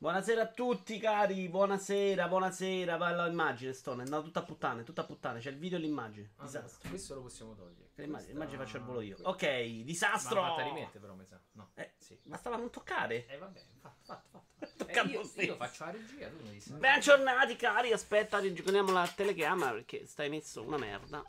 Buonasera a tutti cari, buonasera, buonasera, va l'immagine Stone, è andata tutta a puttane, tutta a puttane, c'è il video e l'immagine, Ah, disastro. questo lo possiamo togliere. L'immagine, Questa- l'immagine faccio il volo io. Ok, disastro! Ma fatta rimettere però mi sa. No. Eh, sì. Bastava non toccare. Eh vabbè, fatto, fatto, fatto. Eh, io, io faccio la regia, tu mi dici. Bentornati cari, aspetta, rigiochiamo la telecamera perché stai messo una merda.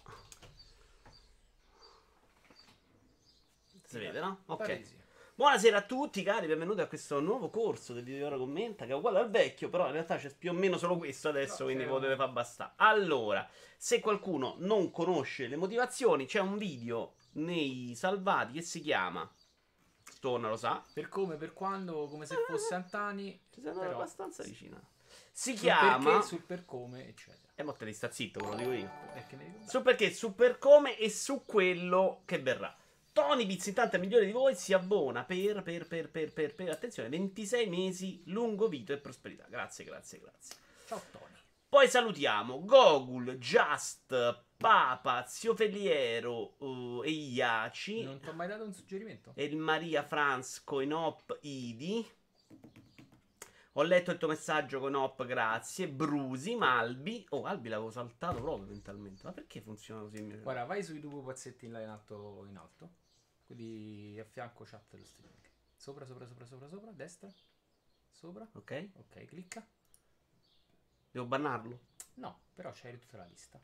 Si vede, no? Ok. Sì. Buonasera a tutti cari, benvenuti a questo nuovo corso del video ora commenta che è uguale al vecchio, però in realtà c'è più o meno solo questo adesso, No, quindi potete un- far bastare. Allora, se qualcuno non conosce le motivazioni, c'è un video nei salvati che si chiama Stone lo sa. Per come, per quando, come se fosse Antani. Ci andato però- abbastanza vicina. Si sul chiama perché, sul per come, eccetera. E mo te ne sta zitto, ve lo dico io. Dico? Su perché, su per come e su quello che verrà. Tony Pizzitante, migliore di voi, si abbona per, per, per, per, per, per, attenzione, 26 mesi, lungo vito e prosperità. Grazie, grazie, grazie. Ciao Tony. Poi salutiamo Gogul, Just, Papa, Zio Feliero uh, e Iaci. Non ti ho mai dato un suggerimento? E il Maria Franz Coinop Idi. Ho letto il tuo messaggio Coinop, grazie. Brusi, Malbi. Oh, Albi l'avevo saltato proprio mentalmente. Ma perché funziona così? Guarda, vai sui due pupazzetti là in alto, in alto. Quindi a fianco chat dello streaming. Sopra, sopra, sopra, sopra, sopra, destra. Sopra. Ok? Ok, clicca. Devo bannarlo? No, però c'hai tutta la lista.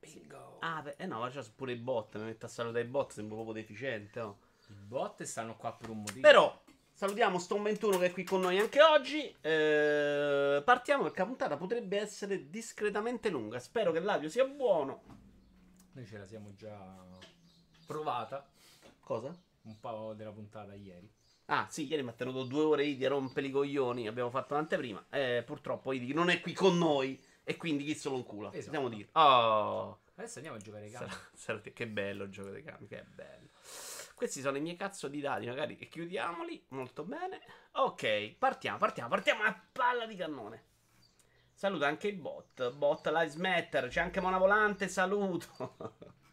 Bingo. Ah, beh, eh no, ma c'è pure i bot. Mi metto a salutare i bot, sembro proprio deficiente. oh. I bot stanno qua per un motivo. Però, salutiamo Stone 21 che è qui con noi anche oggi. Eh, partiamo perché la puntata potrebbe essere discretamente lunga. Spero che l'audio sia buono. Noi ce la siamo già provata Cosa? un po' della puntata ieri. Ah, sì, ieri mi ha tenuto due ore Idi a rompere i coglioni. Abbiamo fatto un'anteprima. Eh, purtroppo Idi non è qui con noi. E quindi chi se lo incula? Esatto. Possiamo dire. Oh, Adesso andiamo a giocare ai campi. sarà- sarà- che bello il gioco dei campi. Che bello. Questi sono i miei cazzo di dati. Magari e chiudiamoli. Molto bene. Ok, partiamo, partiamo, partiamo a palla di cannone. Saluto anche i bot. Bot Lives Matter. C'è anche Mona Volante. Saluto.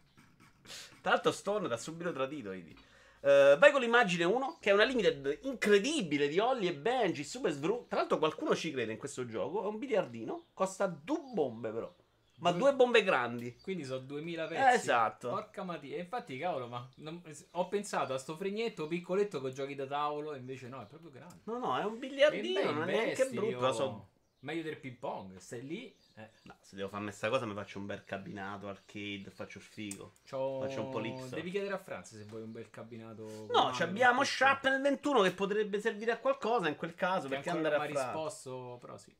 Tra l'altro, Stone da subito tradito. Idi. Eh, vai con l'immagine 1, che è una limited incredibile di Holly e Benji, super svru. Tra l'altro, qualcuno ci crede in questo gioco. È un biliardino. Costa due bombe, però. Ma Due- due bombe grandi. Quindi sono 2000 pezzi. Esatto. Porca matia. Infatti, cavolo, ma non- ho pensato a sto fregnetto piccoletto con giochi da tavolo. E invece no, è proprio grande. No, no, è un biliardino. non è neanche brutto. io- lo so. Meglio del ping pong. Stai lì. Eh, No, se devo farmi sta cosa, mi faccio un bel cabinato arcade. Faccio il figo. c'ho- Faccio un po' l'X. Devi chiedere a Franza se vuoi un bel cabinato. No, ci abbiamo Sharp nel 21 che potrebbe servire a qualcosa in quel caso. Che Perché andare non a fare? risposto, però sì.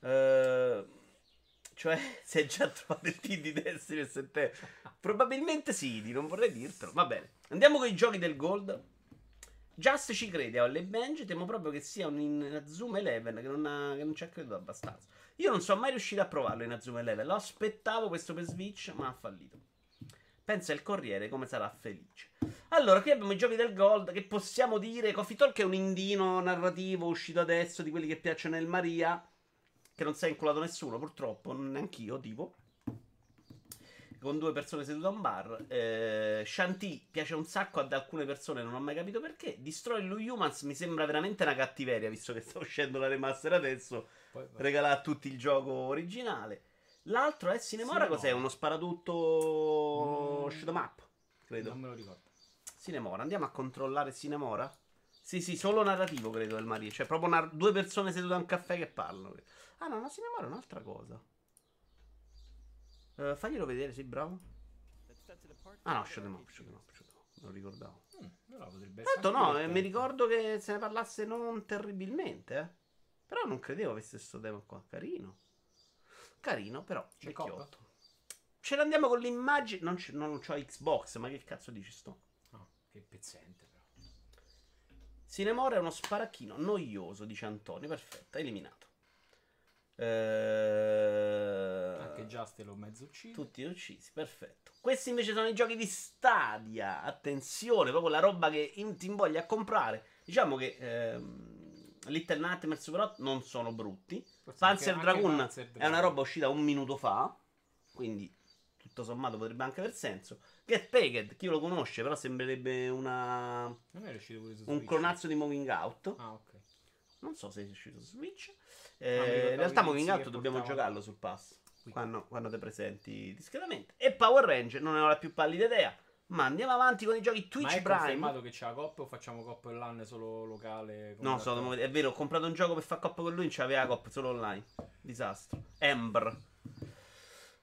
Eh, cioè, se hai già trovato il team di Destiny e. Probabilmente sì, di non vorrei dirtelo. Va bene. Andiamo con i giochi del Gold. Just ci crede a Alle Benji. Temo proprio che sia un Inazuma Eleven che non, ha- che non ci ha creduto abbastanza. Io non sono mai riuscito a provarlo in Inazuma Eleven. Lo aspettavo questo per Switch, ma ha fallito. Pensa il Corriere come sarà felice. Allora, qui abbiamo i giochi del Gold che possiamo dire. Coffee Talk è un indino narrativo uscito adesso di quelli che piacciono nel Maria. Che non si è inculato nessuno, purtroppo, neanch'io, tipo. Con due persone sedute a un bar. Eh, Shanti piace un sacco ad alcune persone, non ho mai capito perché. Destroy Lu Humans mi sembra veramente una cattiveria, visto che sta uscendo la remaster adesso. Poi. Regalare a tutti il gioco originale. L'altro è Cinemora, Cinemora. cos'è? Uno sparatutto Mm. shoot 'em up, credo. Non me lo ricordo. Cinemora, andiamo a controllare Cinemora? Sì, sì, solo narrativo credo del Maria. Cioè, proprio nar- due persone sedute a un caffè che parlano. Ah, no, no, Cinemora è un'altra cosa. Eh, faglielo vedere, sì, bravo. Ah, no, 'em up, 'em up, 'em up. Non lo ricordavo. Mm, potrebbe essere Tanto no, eh, mi ricordo che se ne parlasse non terribilmente, eh. Però non credevo avesse questo tema qua. Carino. Carino, però. C'è vecchiotto. Ce l'andiamo con l'immagine. Non, c'è- non c'ho Xbox, ma che cazzo dici sto? No, che pezzente però. Cinemora è uno sparacchino noioso, dice Antonio. Perfetto, eliminato. Eh... Anche Just l'ho mezzo ucciso. Tutti uccisi, perfetto. Questi invece sono i giochi di Stadia. Attenzione, proprio la roba che ti invoglia a comprare. Diciamo che ehm, Little Nightmares Hot non sono brutti. Forse Panzer anche- anche Dragoon Panzer è una roba uscita un minuto fa. Quindi tutto sommato potrebbe anche aver senso. Get Packed, chi lo conosce, però sembrerebbe una, Non è uscito pure su un Switch. clonazzo di Moving Out. Ah, ok. Non so se è uscito su Switch. Eh, in realtà Moving Out dobbiamo giocarlo sul pass. Quando, quando te presenti discretamente. E Power Ranger non ne ho la più pallida idea. Ma andiamo avanti con i giochi Ma Twitch è Prime. confermato che c'è la coppa o facciamo coppa online solo locale? No, so, è vero, ho comprato un gioco per fare coppa con lui, non c'aveva coppa solo online. Disastro. Ember.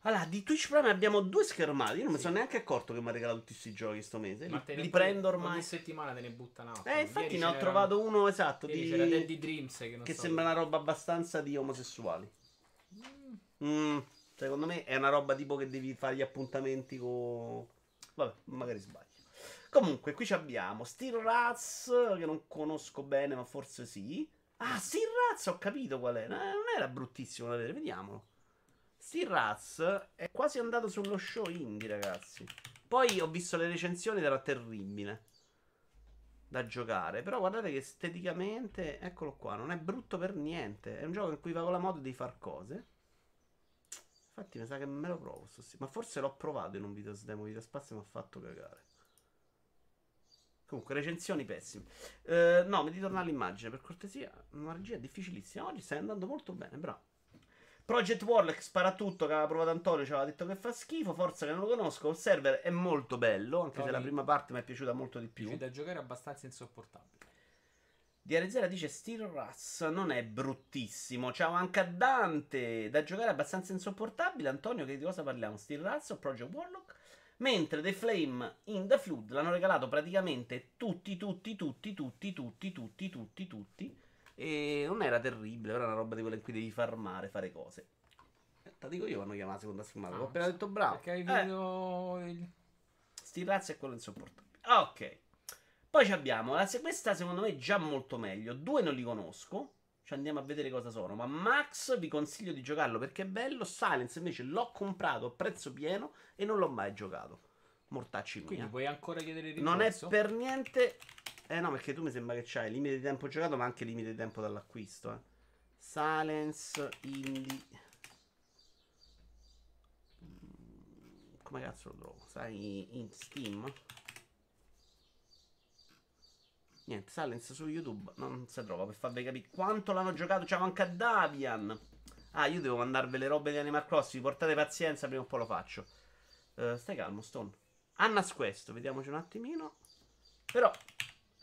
Allora, di Twitch Prime abbiamo due schermati. Io non mi Sì. sono neanche accorto che mi ha regalato tutti questi giochi sto mese. Ma Li, li prendo Ogni ormai. settimana te ne butta un altro. Eh, infatti ne ho trovato uno esatto. Di... c'era Daddy Dreams che non Che so sembra una roba abbastanza di omosessuali. Mm, Mm, secondo me è una roba tipo che devi fare gli appuntamenti con. Vabbè, magari sbaglio. Comunque, qui ci abbiamo Steel Rats, che non conosco bene, ma forse sì. Ah, Steel Rats, ho capito qual è. Eh, non era bruttissimo da vedere, vediamolo. Rats è quasi andato sullo show indie, ragazzi. Poi ho visto le recensioni ed era terribile da giocare. Però guardate che esteticamente, eccolo qua, non è brutto per niente. È un gioco in cui va con la moda di far cose. Infatti, mi sa che me lo provo. sì. Ma forse l'ho provato in un video demo video spazio e mi ha fatto cagare. Comunque, recensioni pessime. Eh, no, mi ritorna all'immagine per cortesia. Una regia difficilissima. Oggi stai andando molto bene, bravo. Project Warlock spara tutto che aveva provato Antonio, ci aveva detto che fa schifo. Forza che non lo conosco. Il server è molto bello, anche se Tony- la prima parte mi è piaciuta molto di più. Da giocare abbastanza insopportabile. DRZ dice Steel Russ non è bruttissimo. Ciao anche a Dante. Da giocare abbastanza insopportabile. Antonio, che di cosa parliamo? Steel Russ o Project Warlock? Mentre The Flame in The Flood l'hanno regalato praticamente tutti, tutti, tutti, tutti, tutti, tutti, tutti, tutti. E non era terribile, era una roba di quella in cui devi farmare, fare cose. Eh, Te dico io quando chiama la seconda schermata. Ho Ah, appena sì. detto bravo. Perché hai Eh. vedo il... Sti razzi è quello insopportabile. Ah, Ok. Poi ci abbiamo la questa secondo me è già molto meglio. Due non li conosco. Ci andiamo a vedere cosa sono. Ma Max vi consiglio di giocarlo perché è bello. Silence invece l'ho comprato a prezzo pieno e non l'ho mai giocato. Mortacci Quindi mia. puoi ancora chiedere il Non è rimborso? per niente. Eh no, perché tu mi sembra che c'hai limite di tempo giocato, ma anche limite di tempo dall'acquisto. Eh. Silence Indie. Mm, Come cazzo lo trovo? Sai, in Steam? Niente, Silence su YouTube non si trova per farvi capire quanto l'hanno giocato. Ciao anche a Davian. Ah, io devo mandarvi le robe di Animal Crossing. Portate pazienza, prima o poi lo faccio. Eh, stai calmo, Stone. Anna's Quest, vediamoci un attimino. Però,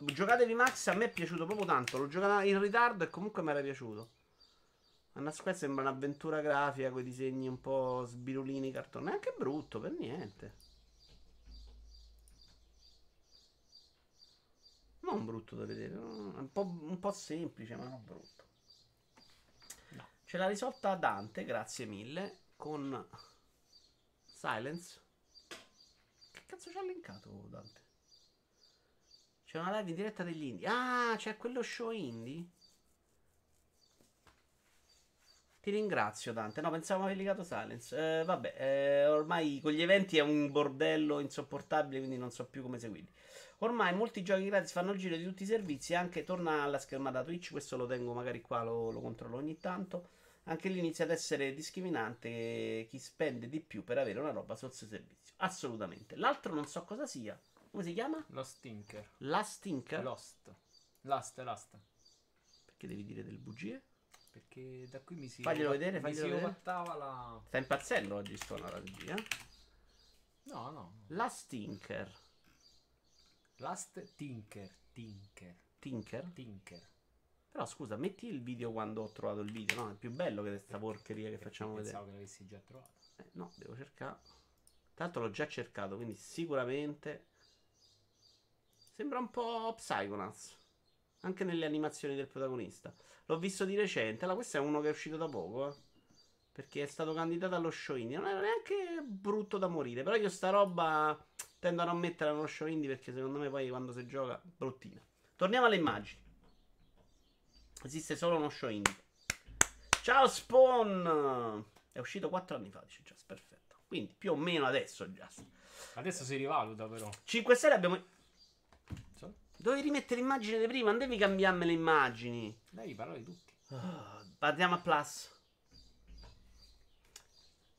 giocatevi Max, a me è piaciuto proprio tanto. L'ho giocato in ritardo e comunque mi era piaciuto. Anna's Quest sembra un'avventura grafica con i disegni un po' sbirulini, cartone. Neanche brutto, per niente. Non brutto da vedere, è un po', un po' semplice, ma non brutto. No. Ce l'ha risolta Dante, grazie mille, con Silence. Che cazzo ci ha linkato Dante? C'è una live in diretta degli indie. Ah, c'è quello show indie? Ti ringrazio Dante. No, pensavo aver legato Silence. Eh, vabbè, eh, ormai con gli eventi è un bordello insopportabile, quindi non so più come seguirli. Ormai molti giochi gratis fanno il giro di tutti i servizi, anche torna alla schermata Twitch, questo lo tengo magari qua, lo, lo controllo ogni tanto. Anche lì inizia ad essere discriminante chi spende di più per avere una roba sotto servizio. Assolutamente. L'altro non so cosa sia. Come si chiama? Lo stinker. La Stinker? Lost. Last, last. Perché devi dire delle bugie? Perché da qui mi si... Faglielo vedere, mi faglielo si vedere. la... Sta impazzendo oggi sto alla regia. No, no. La Stinker. Last Tinker. Tinker. Tinker? Tinker. Però scusa, metti il video quando ho trovato il video, no? È più bello che questa porcheria che facciamo vedere. Pensavo che l'avessi già trovato. Eh, no, devo cercare. Tanto l'ho già cercato, quindi sicuramente. Sembra un po' Psychonauts. Anche nelle animazioni del protagonista. L'ho visto di recente. Allora, questo è uno che è uscito da poco, eh. Perché è stato candidato allo show indie. Non era neanche brutto da morire. Però io sta roba tendo a non metterla nello show indie perché secondo me poi quando si gioca, bruttina. Torniamo alle immagini. Esiste solo uno show indie. Ciao Spawn! È uscito 4 anni fa, dice Just. Perfetto. Quindi più o meno adesso Just. Adesso si rivaluta però. 5 stelle abbiamo... Dovevi rimettere l'immagine di prima, non devi cambiarmi le immagini. Dai, di tutti. Ah, Andiamo a Plus.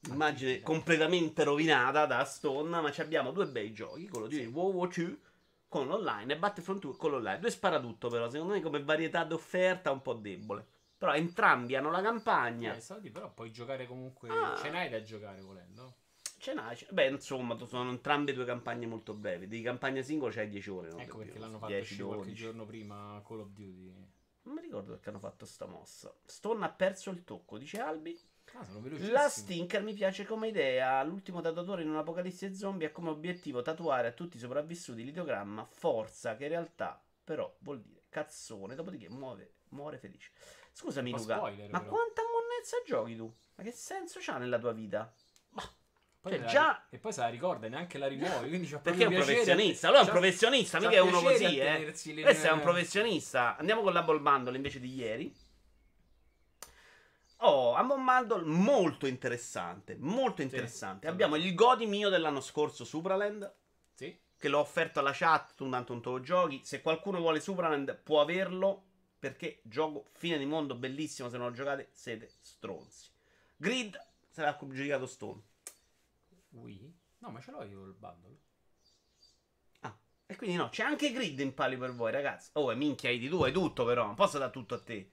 Immagine completamente rovinata da Stone, ma ci abbiamo due bei giochi, quello di Sì. WoW 2 con l'online e Battlefront 2 con l'online. Due sparatutto però, secondo me come varietà d'offerta un po' debole. Però entrambi hanno la campagna. Eh, però puoi giocare comunque. Ah. Ce n'hai da giocare volendo. Ce n'hai. ce- Beh, insomma, sono entrambe due campagne molto brevi. Di campagna singola c'hai 10 ore. no? ecco Per perché dire, l'hanno fatto 10, uscire qualche 12. giorno prima Call of Duty. Non mi ricordo perché hanno fatto sta mossa. Stone ha perso il tocco, dice Albi. Ah. La Stinker mi piace come idea. L'ultimo tatuatore in un'apocalisse zombie ha come obiettivo tatuare a tutti i sopravvissuti l'ideogramma forza, che in realtà però vuol dire cazzone. Dopodiché muove, muore felice. Scusami, Luca, spoiler, ma però. quanta monnezza giochi tu? Ma che senso c'ha nella tua vita? Poi cioè, già- E poi se la ricorda e neanche la c'ha Perché è un professionista. Lui è un professionista, mica è uno così, eh. Questo è un professionista. Andiamo con la Ball Bundle invece di ieri. Oh, a un bundle molto interessante. Molto interessante. sì. Abbiamo il Godi mio dell'anno scorso, Supraland. Sì. Che l'ho offerto alla chat. Tu tanto non te lo giochi. Se qualcuno vuole Supraland, può averlo. Perché gioco fine di mondo bellissimo. Se non lo giocate, siete stronzi. Grid l'ha giudicato Stone. Wii? No, ma ce l'ho io il bundle. Ah, e quindi no, c'è anche Grid in palio per voi, ragazzi. Oh, e minchia, di tu hai tutto però, non posso dare tutto a te.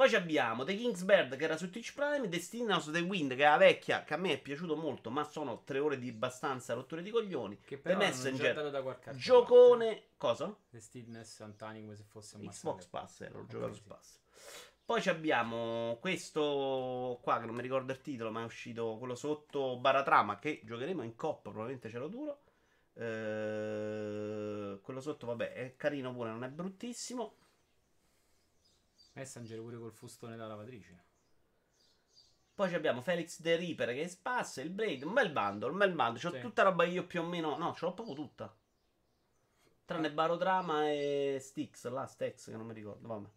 Poi ci abbiamo The King's Bird che era su Twitch Prime, Destiny House The Wind che è la vecchia, che a me è piaciuto molto, ma sono tre ore di abbastanza rotture di coglioni. Che però The Messenger, da qualche Giocone, cosa? parte. The Stillness Antani come se fosse un Xbox Pass, era, Ok, giocato su. Pass. Poi abbiamo questo qua che non mi ricordo il titolo, ma è uscito quello sotto Baratrama che giocheremo in coppa, probabilmente ce lo duro. Eh, quello sotto, vabbè, è carino pure, non è bruttissimo. Messenger pure col fustone da lavatrice. Poi abbiamo Felix The Reaper che è spassa, il Blade, un bel bundle, un bel bundle. C'ho Sì. tutta roba io più o meno, no, ce l'ho proprio tutta. Tranne Barodrama e Styx, là, Stex che non mi ricordo, vabbè.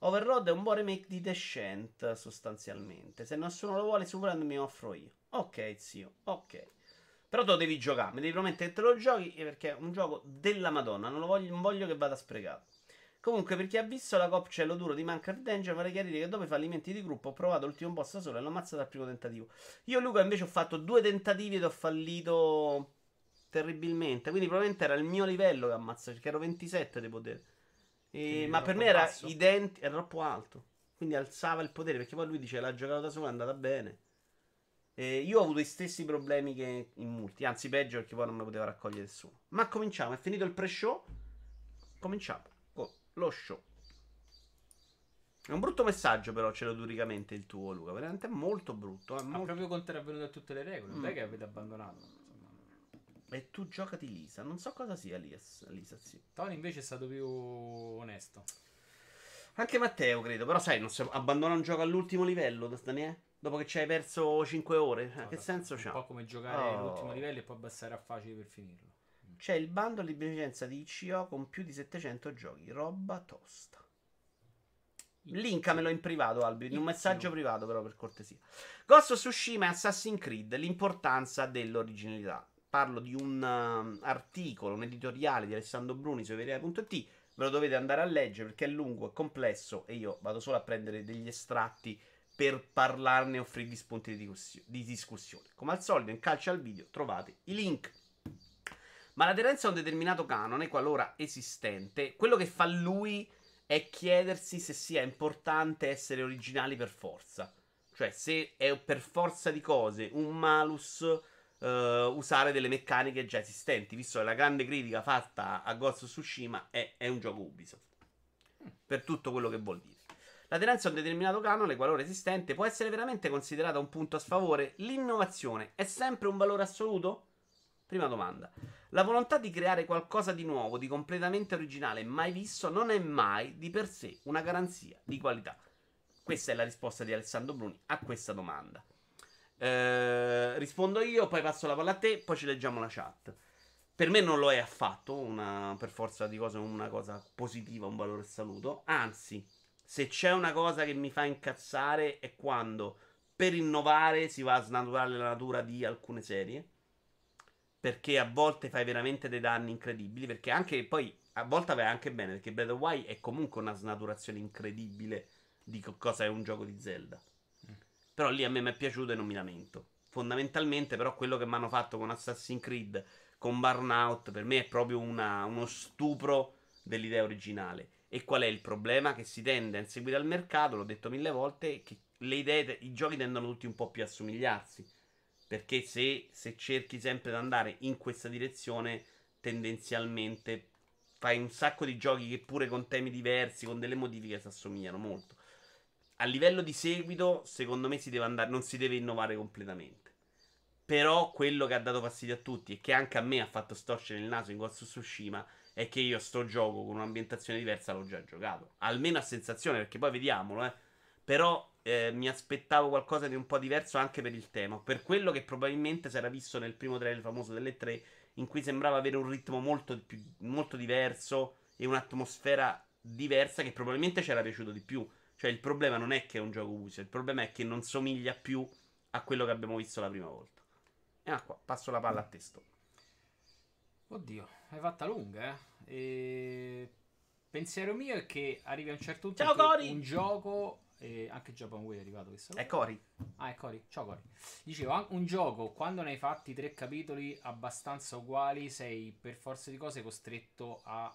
Overroad è un buon remake di Descent, sostanzialmente. Se nessuno lo vuole, Superland mi offro io. Ok, zio, ok. Però te lo devi giocare, mi devi promettere che te lo giochi eh, perché è un gioco della Madonna, non, voglio, non voglio che vada sprecato. Comunque, per chi ha visto la cop Cielo Duro di Minecraft Danger, vorrei chiarire che dopo i fallimenti di gruppo ho provato l'ultimo boss da solo e l'ho ammazzato al primo tentativo. Io Luca invece ho fatto due tentativi ed ho fallito terribilmente. Quindi probabilmente era il mio livello che ammazza, perché ero 27 di potere. E- ma per me era identico, era troppo alto. Quindi alzava il potere, perché poi lui dice l'ha giocato da solo, è andata bene. E io ho avuto gli stessi problemi che in multi, anzi peggio perché poi non mi poteva raccogliere nessuno. Ma cominciamo, è finito il pre-show. Cominciamo con lo show. È un brutto messaggio però, celoduricamente il tuo Luca, veramente molto brutto. È Ma molto... proprio contravvenuto a tutte le regole. Non Mm. è che avete abbandonato. E tu giocati Lisa, non so cosa sia Lisa, Lisa sì. Tony invece è stato più onesto. Anche Matteo credo, però sai, non si abbandona un gioco all'ultimo livello, Daniele? Dopo che ci hai perso 5 ore, Eh, No, che esatto. senso Un c'ha? po' come giocare Oh. l'ultimo livello e poi abbassare a facile per finirlo. C'è il bundle di beneficenza di ICO con più di 700 giochi, roba tosta. Linkamelo in privato, Albi, in un messaggio privato però per cortesia. Ghost of Tsushima e Assassin's Creed, l'importanza dell'originalità. Parlo di un um, articolo, un editoriale di Alessandro Bruni su Everia.it, ve lo dovete andare a leggere perché è lungo, è complesso e io vado solo a prendere degli estratti per parlarne e offrirvi spunti di, discussio- di discussione. Come al solito in calcio al video trovate i link. Ma l'aderenza a un determinato canone, qualora esistente, quello che fa lui è chiedersi se sia importante essere originali per forza. Cioè, se è per forza di cose un malus eh, usare delle meccaniche già esistenti, visto che la grande critica fatta a Ghost of Tsushima è, è un gioco Ubisoft. Per tutto quello che vuol dire. L'aderenza a un determinato canone, qualora esistente, può essere veramente considerata un punto a sfavore. L'innovazione è sempre un valore assoluto? Prima domanda. La volontà di creare qualcosa di nuovo, di completamente originale, mai visto, non è mai di per sé una garanzia di qualità. Questa è la risposta di Alessandro Bruni a questa domanda. Eh, rispondo io, poi passo la palla a te, poi ci leggiamo la chat. Per me non lo è affatto, una, per forza di cose, una cosa positiva, un valore assoluto. Anzi, se c'è una cosa che mi fa incazzare è quando per innovare si va a snaturare la natura di alcune serie. Perché a volte fai veramente dei danni incredibili. Perché anche poi a volte vai anche bene. Perché Breath of Wild è comunque una snaturazione incredibile di co- cosa è un gioco di Zelda. Però lì a me mi è piaciuto e non mi lamento. Fondamentalmente, però, quello che mi hanno fatto con Assassin's Creed, con Burnout, per me è proprio una- uno stupro dell'idea originale. E qual è il problema? Che si tende a inseguire al mercato, l'ho detto mille volte, che le idee, i giochi tendono tutti un po' più a somigliarsi. Perché se, se cerchi sempre di andare in questa direzione, tendenzialmente fai un sacco di giochi che pure con temi diversi, con delle modifiche, si assomigliano molto. A livello di seguito, secondo me si deve andare, non si deve innovare completamente. Però quello che ha dato fastidio a tutti e che anche a me ha fatto storcere il naso in Ghost of Tsushima è che io sto gioco con un'ambientazione diversa l'ho già giocato. Almeno a sensazione, perché poi vediamolo, eh. Però eh, mi aspettavo qualcosa di un po' diverso anche per il tema. Per quello che probabilmente si era visto nel primo trailer famoso delle tre, in cui sembrava avere un ritmo molto, più, molto diverso e un'atmosfera diversa che probabilmente ci era piaciuto di più. Cioè il problema non è che è un gioco Ubisoft, il problema è che non somiglia più a quello che abbiamo visto la prima volta. E ah, qua, passo la palla a testo. Oddio, hai fatta lunga, eh? E... Pensiero mio è che arrivi a un certo punto Ciao, Cori! un gioco e anche Japan Way è arrivato saluto. È Cori. Ah, è Cori. Ciao Cori. Dicevo, un gioco, quando ne hai fatti tre capitoli abbastanza uguali, sei per forza di cose costretto a,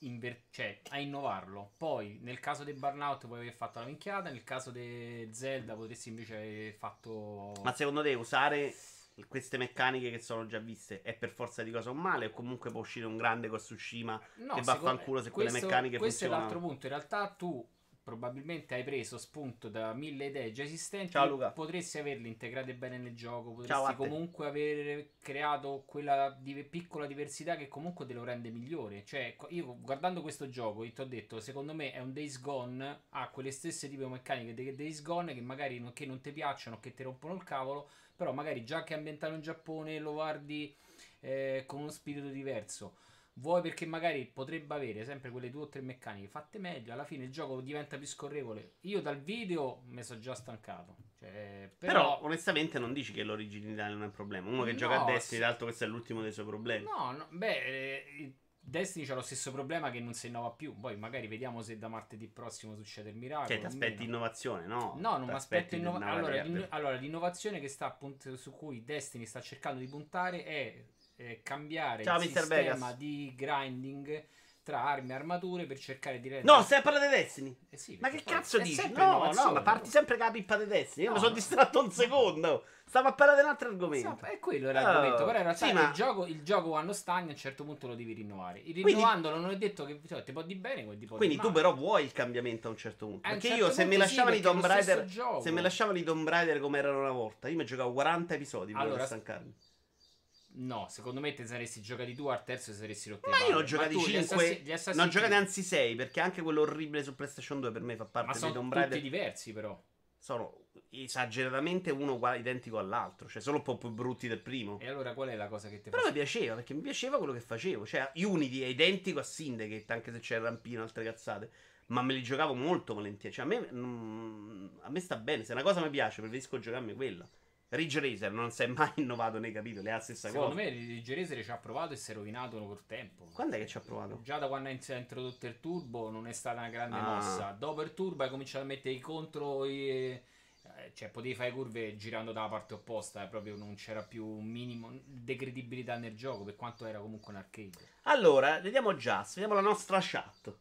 inver- cioè, a innovarlo. Poi, nel caso di Burnout puoi aver fatto la minchiata, nel caso di Zelda potresti invece aver fatto... Ma secondo te usare queste meccaniche che sono già viste è per forza di cosa un male? O comunque può uscire un grande con Tsushima No, che vaffanculo se quelle questo- meccaniche Questo è funzionano? l'altro punto. In realtà tu probabilmente hai preso spunto da mille idee già esistenti. Ciao, Luca. Potresti averle integrate bene nel gioco. Ciao Potresti te. comunque aver creato quella di- piccola diversità che comunque te lo rende migliore. Cioè, io guardando questo gioco, io ti ho detto, secondo me è un Days Gone. Ha quelle stesse tipo meccaniche dei Days Gone che magari non, che non ti piacciono, che ti rompono il cavolo. Però magari già che è ambientato in Giappone lo guardi eh, con uno spirito diverso. Vuoi perché magari potrebbe avere sempre quelle due o tre meccaniche fatte meglio, alla fine il gioco diventa più scorrevole. Io dal video mi sono già stancato. Cioè, Però, però, onestamente non dici che l'originalità non è un problema. Uno che No, gioca a Destiny, sì. l'altro questo è l'ultimo dei suoi problemi. no, no, beh, eh, Destiny c'ha lo stesso problema che non si innova più. Poi magari vediamo se da martedì prossimo succede il miracolo. Cioè, ti aspetti innovazione, no? No, non mi aspetto aspetti innova- una allora, allora, l'innovazione che sta appunto su cui Destiny sta cercando di puntare è eh, cambiare Ciao, il Mr. sistema Vegas. di grinding tra armi e armature per cercare di rendere No, stai a parlare di Destiny. Eh sì, Ma che cazzo dici? No, no, ma parti sempre con la pippa di Destiny. Io No, mi sono no. distratto un secondo. Stavo a parlare di un altro argomento. Sì, è quello era Oh, l'argomento. Però in realtà sì, ma- il, gioco, il gioco quando stagna a un certo punto lo devi rinnovare. Il Quindi- rinnovandolo non è detto che cioè, ti può di bene come ti può Quindi di tu però vuoi il cambiamento a un certo punto. A un Perché certo io se mi lasciavano i Tomb Raider, se mi lasciavano i Tomb Raider come erano una volta, io mi giocavo 40 episodi prima Allora, stancarmi. No, secondo me te saresti giocati tu al terzo e saresti rotto Ma io ne ho giocati tu gli 5. Assassin- gli Ne ho giocati anzi 6. Perché anche quello orribile su PlayStation 2 per me fa parte Ma dei sono Tomb tutti Raider. diversi però. Sono esageratamente uno uguale, identico all'altro. Cioè, solo un po' più brutti del primo. E allora qual è la cosa che ti Però mi piaceva perché mi piaceva quello che facevo. Cioè, Unity è identico a Syndicate, anche se c'è il rampino e altre cazzate. Ma me li giocavo molto volentieri. Cioè, a me, mm, a me sta bene. Se una cosa mi piace, preferisco giocarmi quella. Ridge Racer non si è mai innovato nei capitoli, è la stessa Secondo cosa. me il Geresere ci ha provato e si è rovinato col tempo. Quando è che ci ha provato? Già da quando ha introdotto il turbo non è stata una grande Ah. mossa. Dopo il turbo hai cominciato a mettere i contro. i- eh, cioè, potevi fare curve girando dalla parte opposta. eh, proprio non c'era più un minimo di credibilità nel gioco. Per quanto era comunque un arcade. Allora, vediamo Just, vediamo la nostra chat.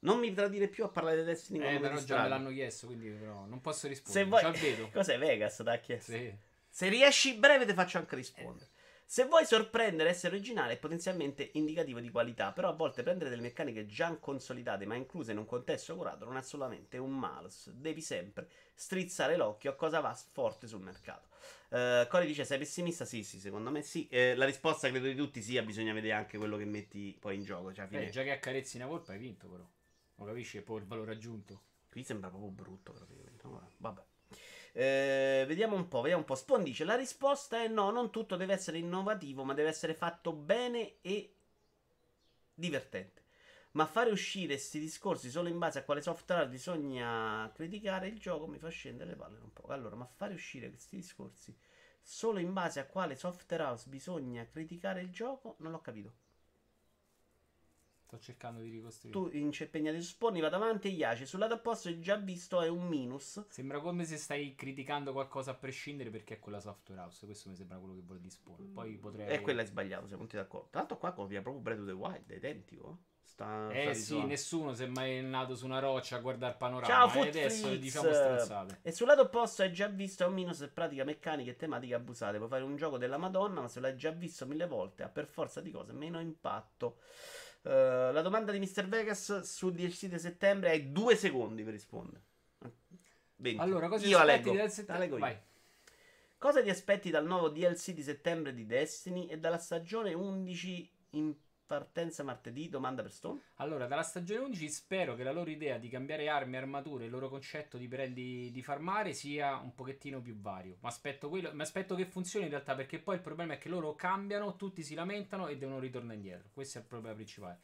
Non mi tradire più a parlare di Destiny Eh, però già me l'hanno chiesto. Quindi però non posso Se rispondere. vuoi... Già vedo. Cos'è Vegas? Ti ha chiesto. Sì. Se riesci breve ti faccio anche rispondere. Se vuoi sorprendere, essere originale è potenzialmente indicativo di qualità, però a volte prendere delle meccaniche già consolidate ma incluse in un contesto curato non è assolutamente un malus. Devi sempre strizzare l'occhio a cosa va forte sul mercato. Uh, Cori dice: Sei pessimista? Sì, sì, secondo me sì. Eh, la risposta credo di tutti sia: bisogna vedere anche quello che metti poi in gioco. Cioè, fine, Eh, già che accarezzi una colpa hai vinto però. Lo capisci? È poi il valore aggiunto. Qui sembra proprio brutto, praticamente. Vabbè. Eh, vediamo un po', vediamo un po'. Spawn La risposta è no, non tutto deve essere innovativo, ma deve essere fatto bene e divertente. Ma fare uscire questi discorsi solo in base a quale software bisogna criticare il gioco mi fa scendere le palle un po'. Allora, ma fare uscire questi discorsi solo in base a quale software house bisogna criticare il gioco? Non l'ho capito. Sto cercando di ricostruire. Tu impegnati su Sponni, vado avanti. Iaci, sul lato opposto hai già visto è un minus. Sembra come se stai criticando qualcosa a prescindere perché è quella software house. Questo mi sembra quello che vuole di Spawn. Poi potrei. E eh, quella è sbagliato, siamo tutti d'accordo. Tra l'altro, qua copia proprio Breath of the Wild, è identico. Sta, eh sta sì, zona. nessuno si è mai nato su una roccia a guardare il panorama. Ciao, Foot adesso diciamo stronzate. E sul lato opposto hai già visto è un minus e pratica meccanica e tematica abusate. Puoi fare un gioco della Madonna, ma se l'hai già visto mille volte ha per forza di cose meno impatto. Uh, la domanda di Mr. Vegas su DLC di settembre hai due secondi per rispondere. 20. Allora, cosa io la leggo. La leggo io. Cosa ti aspetti dal nuovo DLC di settembre di Destiny e dalla stagione 11 in Partenza martedì, domanda per Stone. Allora, dalla stagione 11 spero che la loro idea di cambiare armi e armature, il loro concetto di, prendi, di farmare sia un pochettino più vario. Ma aspetto, quello, ma aspetto che funzioni in realtà perché poi il problema è che loro cambiano, tutti si lamentano e devono ritornare indietro. Questo è il problema principale.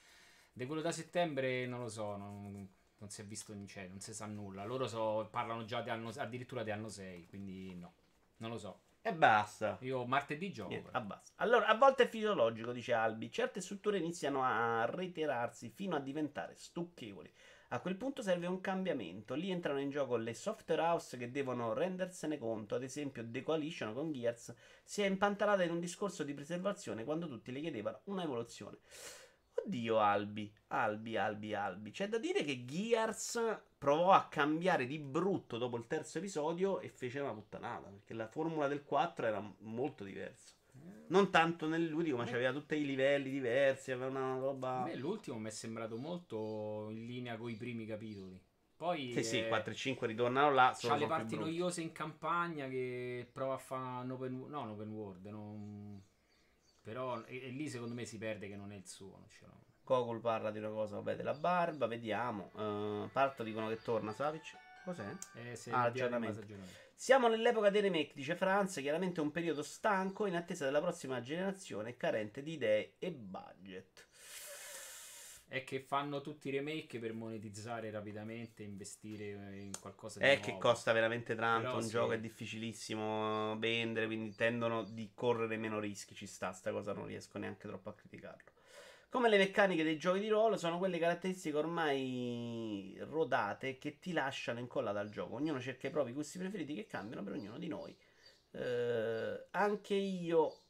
Di quello da settembre non lo so, non, non si è visto, cioè, non si sa nulla. Loro so, parlano già di anno, addirittura di anno 6, quindi no, non lo so. E basta. Io martedì gioco. Niente. Allora, a volte è fisiologico, dice Albi. Certe strutture iniziano a reiterarsi fino a diventare stucchevoli. A quel punto serve un cambiamento. Lì entrano in gioco le software house che devono rendersene conto. Ad esempio, The Coalition con Gears si è impantanata in un discorso di preservazione quando tutti le chiedevano un'evoluzione. Oddio, Albi, Albi, Albi, Albi. C'è da dire che Gears provò a cambiare di brutto dopo il terzo episodio e fece una puttanata. Perché la formula del 4 era molto diversa. Non tanto nell'ultimo, ma c'aveva tutti i livelli diversi. Aveva una roba. A me l'ultimo mi è sembrato molto in linea con i primi capitoli. Poi sì, sì, 4 e 5 ritornano là. C'ha le parti noiose in campagna che prova a fare un open, no, un open world. Non però e, e, lì secondo me si perde che non è il suo. Non ce l'ho. Gogol parla di una cosa, vabbè, della barba, vediamo. Uh, parto dicono che torna Savic. Cos'è? Eh, se ah, aggiornamento. Siamo nell'epoca dei remake, dice Franz, chiaramente un periodo stanco in attesa della prossima generazione carente di idee e budget è che fanno tutti i remake per monetizzare rapidamente, investire in qualcosa di È nuovo. che costa veramente tanto, Però un sì. gioco è difficilissimo vendere, quindi tendono di correre meno rischi, ci sta, sta cosa non riesco neanche troppo a criticarlo. Come le meccaniche dei giochi di ruolo sono quelle caratteristiche ormai rodate che ti lasciano incollata al gioco. Ognuno cerca i propri gusti preferiti che cambiano per ognuno di noi. Eh, anche io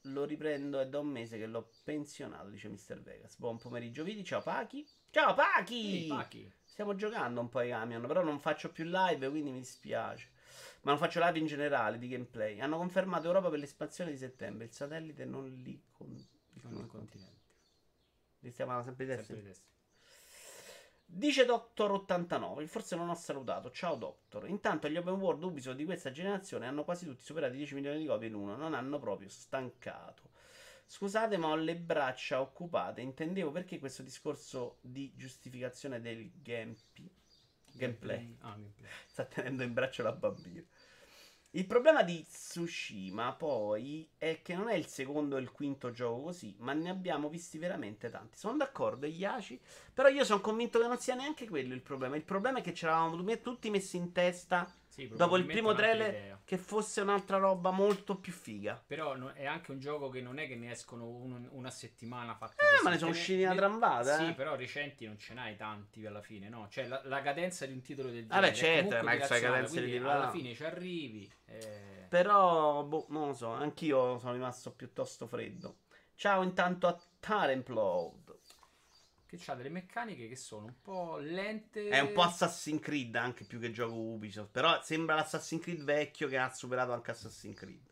lo riprendo, è da un mese che l'ho pensionato, dice Mr. Vegas. Buon pomeriggio, Vidi. Ciao Pachi. Ciao Pachi! Sì, Pachi. Stiamo giocando un po' i camion, però non faccio più live, quindi mi dispiace. Ma non faccio live in generale di gameplay. Hanno confermato Europa per l'espansione di settembre. Il satellite non li con... non il continente. Li stiamo sempre di destra. Sempre di destra. Dice Doctor89, forse non ho salutato. Ciao Doctor. Intanto gli open world Ubisoft di questa generazione hanno quasi tutti superato i 10 milioni di copie in uno. Non hanno proprio stancato. Scusate, ma ho le braccia occupate. Intendevo perché questo discorso di giustificazione del gameplay. Gameplay. Ah, gameplay. Sta tenendo in braccio la bambina. Il problema di Tsushima poi è che non è il secondo e il quinto gioco così, ma ne abbiamo visti veramente tanti. Sono d'accordo, Iaci, però io sono convinto che non sia neanche quello il problema. Il problema è che ci eravamo tutti messi in testa sì, dopo il primo trailer che fosse un'altra roba molto più figa. Però no, è anche un gioco che non è che ne escono un, una settimana fatti Eh, ma ne sono usciti una trambata. Sì, eh. però recenti non ce n'hai tanti alla fine, no? Cioè la, la cadenza di un titolo del genere. Vabbè, certo, ma c'hai cadenza di Alla fine ci arrivi. Eh... Però, boh, non lo so, anch'io sono rimasto piuttosto freddo. Ciao intanto a Taremplow che ha delle meccaniche che sono un po' lente. È un po' Assassin's Creed anche più che gioco Ubisoft. Però sembra l'Assassin's Creed vecchio che ha superato anche Assassin's Creed.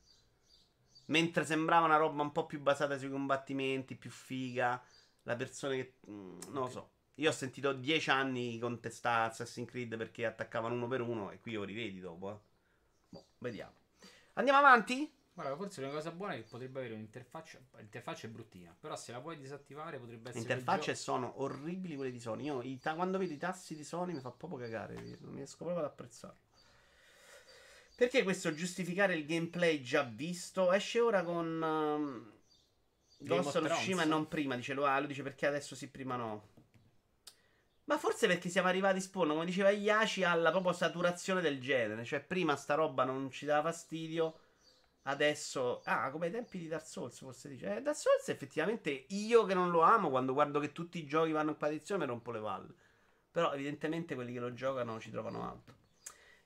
Mentre sembrava una roba un po' più basata sui combattimenti, più figa. La persona che. Mm, non lo so. Io ho sentito dieci anni contestare Assassin's Creed perché attaccavano uno per uno. E qui lo rivedi dopo. Eh. Boh, vediamo. Andiamo avanti? Guarda, forse una cosa buona è che potrebbe avere un'interfaccia. L'interfaccia è bruttina, però se la puoi disattivare potrebbe essere. Le interfacce sono orribili quelle di Sony. Io ta- quando vedo i tassi di Sony mi fa proprio cagare. Non riesco proprio ad apprezzarlo. Perché questo giustificare il gameplay già visto? Esce ora con. Um, Ghost of Tsushima e non prima, dice lo, ah, lo dice perché adesso sì, prima no. Ma forse perché siamo arrivati a spawn, come diceva Iaci, alla proprio saturazione del genere. Cioè, prima sta roba non ci dava fastidio. Adesso, ah, come ai tempi di Dark Souls, forse dice. Eh, Dark Souls, effettivamente, io che non lo amo, quando guardo che tutti i giochi vanno in competizione, mi rompo le palle. Però, evidentemente, quelli che lo giocano ci trovano alto.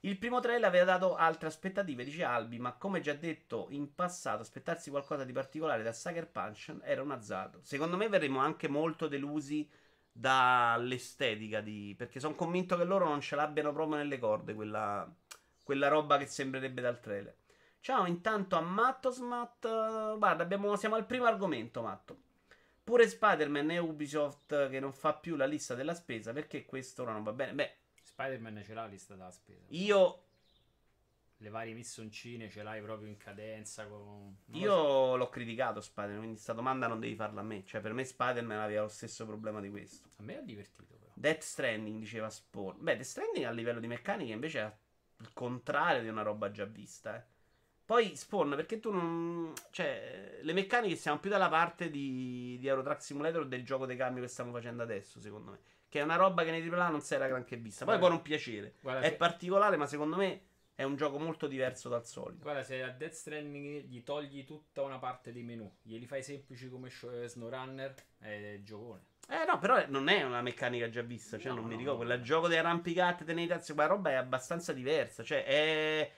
Il primo trailer aveva dato altre aspettative, dice Albi, ma come già detto in passato, aspettarsi qualcosa di particolare da Sucker Punch era un azzardo. Secondo me verremo anche molto delusi dall'estetica di... perché sono convinto che loro non ce l'abbiano proprio nelle corde quella, quella roba che sembrerebbe dal trailer. Ciao, intanto a Matto Smat. Guarda, abbiamo, siamo al primo argomento, Matto. Pure Spider-Man e Ubisoft che non fa più la lista della spesa perché questo ora non va bene. Beh, Spider-Man ce l'ha la lista della spesa. io, Le varie missoncine ce l'hai proprio in cadenza. Con... lo so. io l'ho criticato Spider-Man, quindi sta domanda non devi farla a me. Cioè, per me Spider-Man aveva lo stesso problema di questo. A me ha divertito però. Death Stranding diceva Spawn. Beh, Death Stranding a livello di meccanica invece è il contrario di una roba già vista, eh. Poi Spawn, perché tu non. Cioè, le meccaniche siamo più dalla parte di, di Euro Truck Simulator del gioco dei cambio che stiamo facendo adesso, secondo me. Che è una roba che nei AAA non si era granché vista. Poi Guarda- può non piacere. Guarda, È se, particolare, ma secondo me è un gioco molto diverso dal solito. guarda, se a Death Stranding gli togli tutta una parte dei menu, glieli fai semplici come eh, SnowRunner, è giocone. Eh no, però non è una meccanica già vista. Cioè, No, non mi ricordo. no. Quel gioco delle arrampicate, tenetazioni, quella roba è abbastanza diversa. Cioè, è.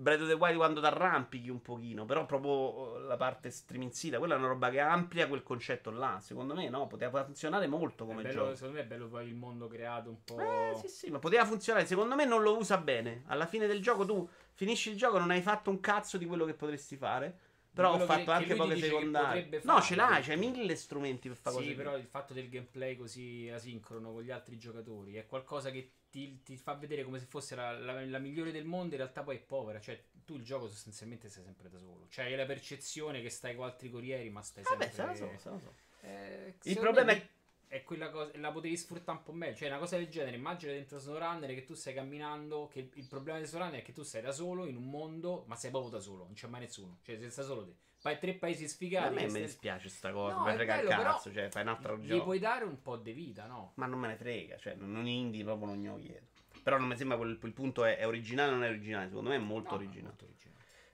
Breath of the Wild quando t'arrampichi un pochino, però proprio eh, la parte striminzita, quella è una roba che amplia quel concetto là. Secondo me no, poteva funzionare molto come bello- gioco. secondo me è bello poi il mondo creato un po'. Eh, sì, sì, ma poteva funzionare. Secondo me non lo usa bene. Alla fine del gioco tu finisci il gioco, non hai fatto un cazzo di quello che potresti fare. Però ho che- fatto che anche lui poche che secondarie. No, ce l'hai, c'hai mille strumenti per fare Sì, cose. però il fatto del gameplay così asincrono con gli altri giocatori è qualcosa che ti, ti fa vedere come se fosse la, la- la migliore del mondo, in realtà poi è povera. Cioè, tu il gioco sostanzialmente sei sempre da solo. Cioè, hai la percezione che stai con altri corrieri, ma stai sempre. se lo so, se lo so. Eh, Il problema me è è quella cosa, la potevi sfruttare un po' meglio. Cioè, una cosa del genere, immagina dentro SnowRunner che tu stai camminando. Che il problema di SnowRunner è che tu sei da solo in un mondo, ma sei proprio da solo, non c'è mai nessuno. Cioè, sei da solo te. Fai tre paesi A sfigati. me che mi stai- dispiace sta cosa, No, mi è frega il cazzo, cioè fai un altro Gli gioco. puoi dare un po' di vita, no? Ma non me ne frega, cioè non indie proprio non chiedo. Però non mi sembra quel il punto è, è originale o non è originale, secondo me è molto No, no, originale. molto originale.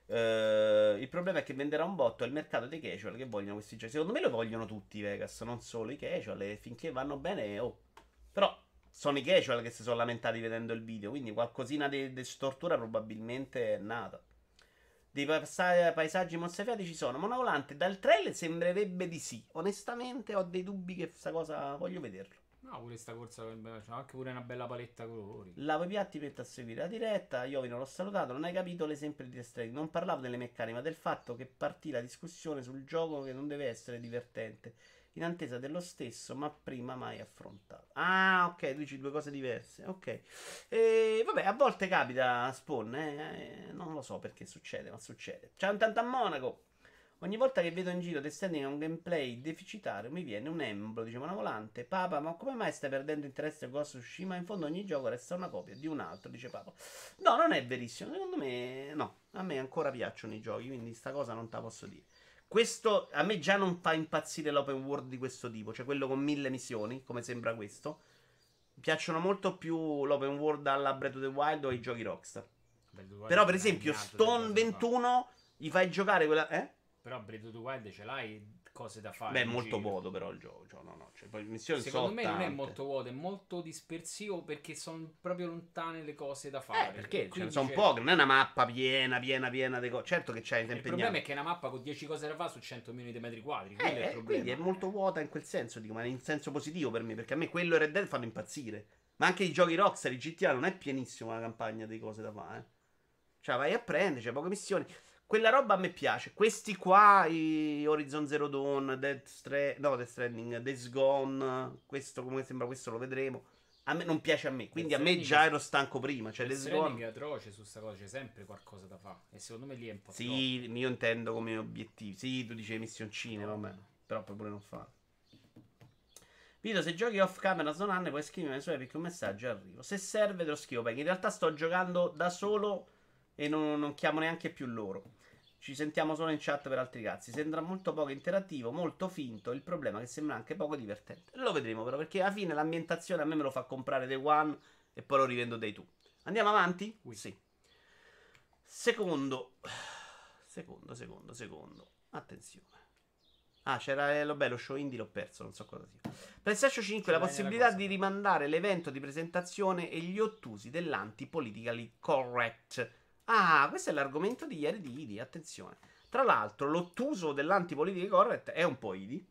Eh, il problema è che venderà un botto è il mercato dei casual che vogliono questi giochi. Secondo me lo vogliono tutti i Vegas, non solo i casual. E finché vanno bene, oh. Però sono i casual che si sono lamentati vedendo il video. Quindi qualcosina di di stortura probabilmente è nata. Dei passa- paesaggi mozzafiati ci sono. Monovolante dal trailer sembrerebbe di sì. Onestamente ho dei dubbi che questa cosa voglio vederlo. No, pure sta corsa c'è anche pure una bella paletta colori. Lavo i piatti mette a seguire la diretta. Io vi non l'ho salutato. Non hai capito l'esempio di Death. Non parlavo delle meccaniche, ma del fatto che partì la discussione sul gioco che non deve essere divertente. In attesa dello stesso, ma prima mai affrontato. Ah, ok, tu dici due cose diverse. Ok. E, vabbè, a volte capita Spawn, eh, eh, non lo so perché succede, ma succede. Ciao intanto a Monaco. Ogni volta che vedo in giro Stranding un gameplay deficitario mi viene un emblo, dice una volante. Papa, ma come mai stai perdendo interesse a Ghost of Tsushima? In fondo ogni gioco resta una copia di un altro, dice Papa. No, non è verissimo. Secondo me, no. A me ancora piacciono i giochi, quindi sta cosa non te la posso dire. Questo a me già non fa impazzire l'open world di questo tipo, cioè quello con mille missioni, come sembra questo. Mi piacciono molto più l'open world alla Breath of the Wild o ai giochi Rockstar. Però, per esempio, Stone 21 gli fai giocare quella. Eh? Però Breath of the Wild ce l'hai cose da fare. Beh, è molto giro. vuoto però il gioco. Cioè, no, no. Cioè, missioni Secondo me non è tante. molto vuoto, è molto dispersivo perché sono proprio lontane le cose da Eh, fare. perché ce ne sono poche, non è una mappa piena, piena, piena di cose. Certo che c'hai Il sempre problema è che è una mappa con 10 cose da fare su 100 milioni di metri quadri. Quello è il Eh, quindi è molto vuota in quel senso, dico, ma in senso positivo per me, perché a me quello e Red Dead fanno impazzire. Ma anche i giochi Rockstar, i GTA non è pienissimo la campagna di cose da fare. eh. Cioè, vai a prendere, c'è poche missioni. Quella roba a me piace. Questi qua, i Horizon Zero Dawn, Death Stranding, no, Death Stranding, Days Gone, questo come sembra, questo lo vedremo. A me non piace a me, quindi a me già ero stanco prima. Cioè, Death Stranding è atroce su sta cosa, c'è sempre qualcosa da fare. E secondo me lì è un po' Sì, io intendo come obiettivi. Sì, tu dicevi missioncine, troppo. vabbè. Però pure non farlo. Vito, se giochi off camera sono anni, puoi scrivermi su Epic un messaggio e arrivo. Se serve te lo scrivo poi. In realtà sto giocando da solo e non, non chiamo neanche più loro. Ci sentiamo solo in chat per altri cazzi. Sembra molto poco interattivo, molto finto. Il problema è che sembra anche poco divertente. Lo vedremo però, perché alla fine l'ambientazione a me me lo fa comprare Day One e poi lo rivendo Day 2. Andiamo avanti? Oui. Sì. Secondo. Secondo, secondo, secondo. Attenzione. Ah, c'era eh, lo bello show indie, l'ho perso, non so cosa sia. PlayStation 5 la possibilità di rimandare l'evento di presentazione e gli ottusi dell'anti-politically correct. Ah, questo è l'argomento di ieri di ID, attenzione. Tra l'altro, l'ottuso dell'anti-politically correct è un po' ID.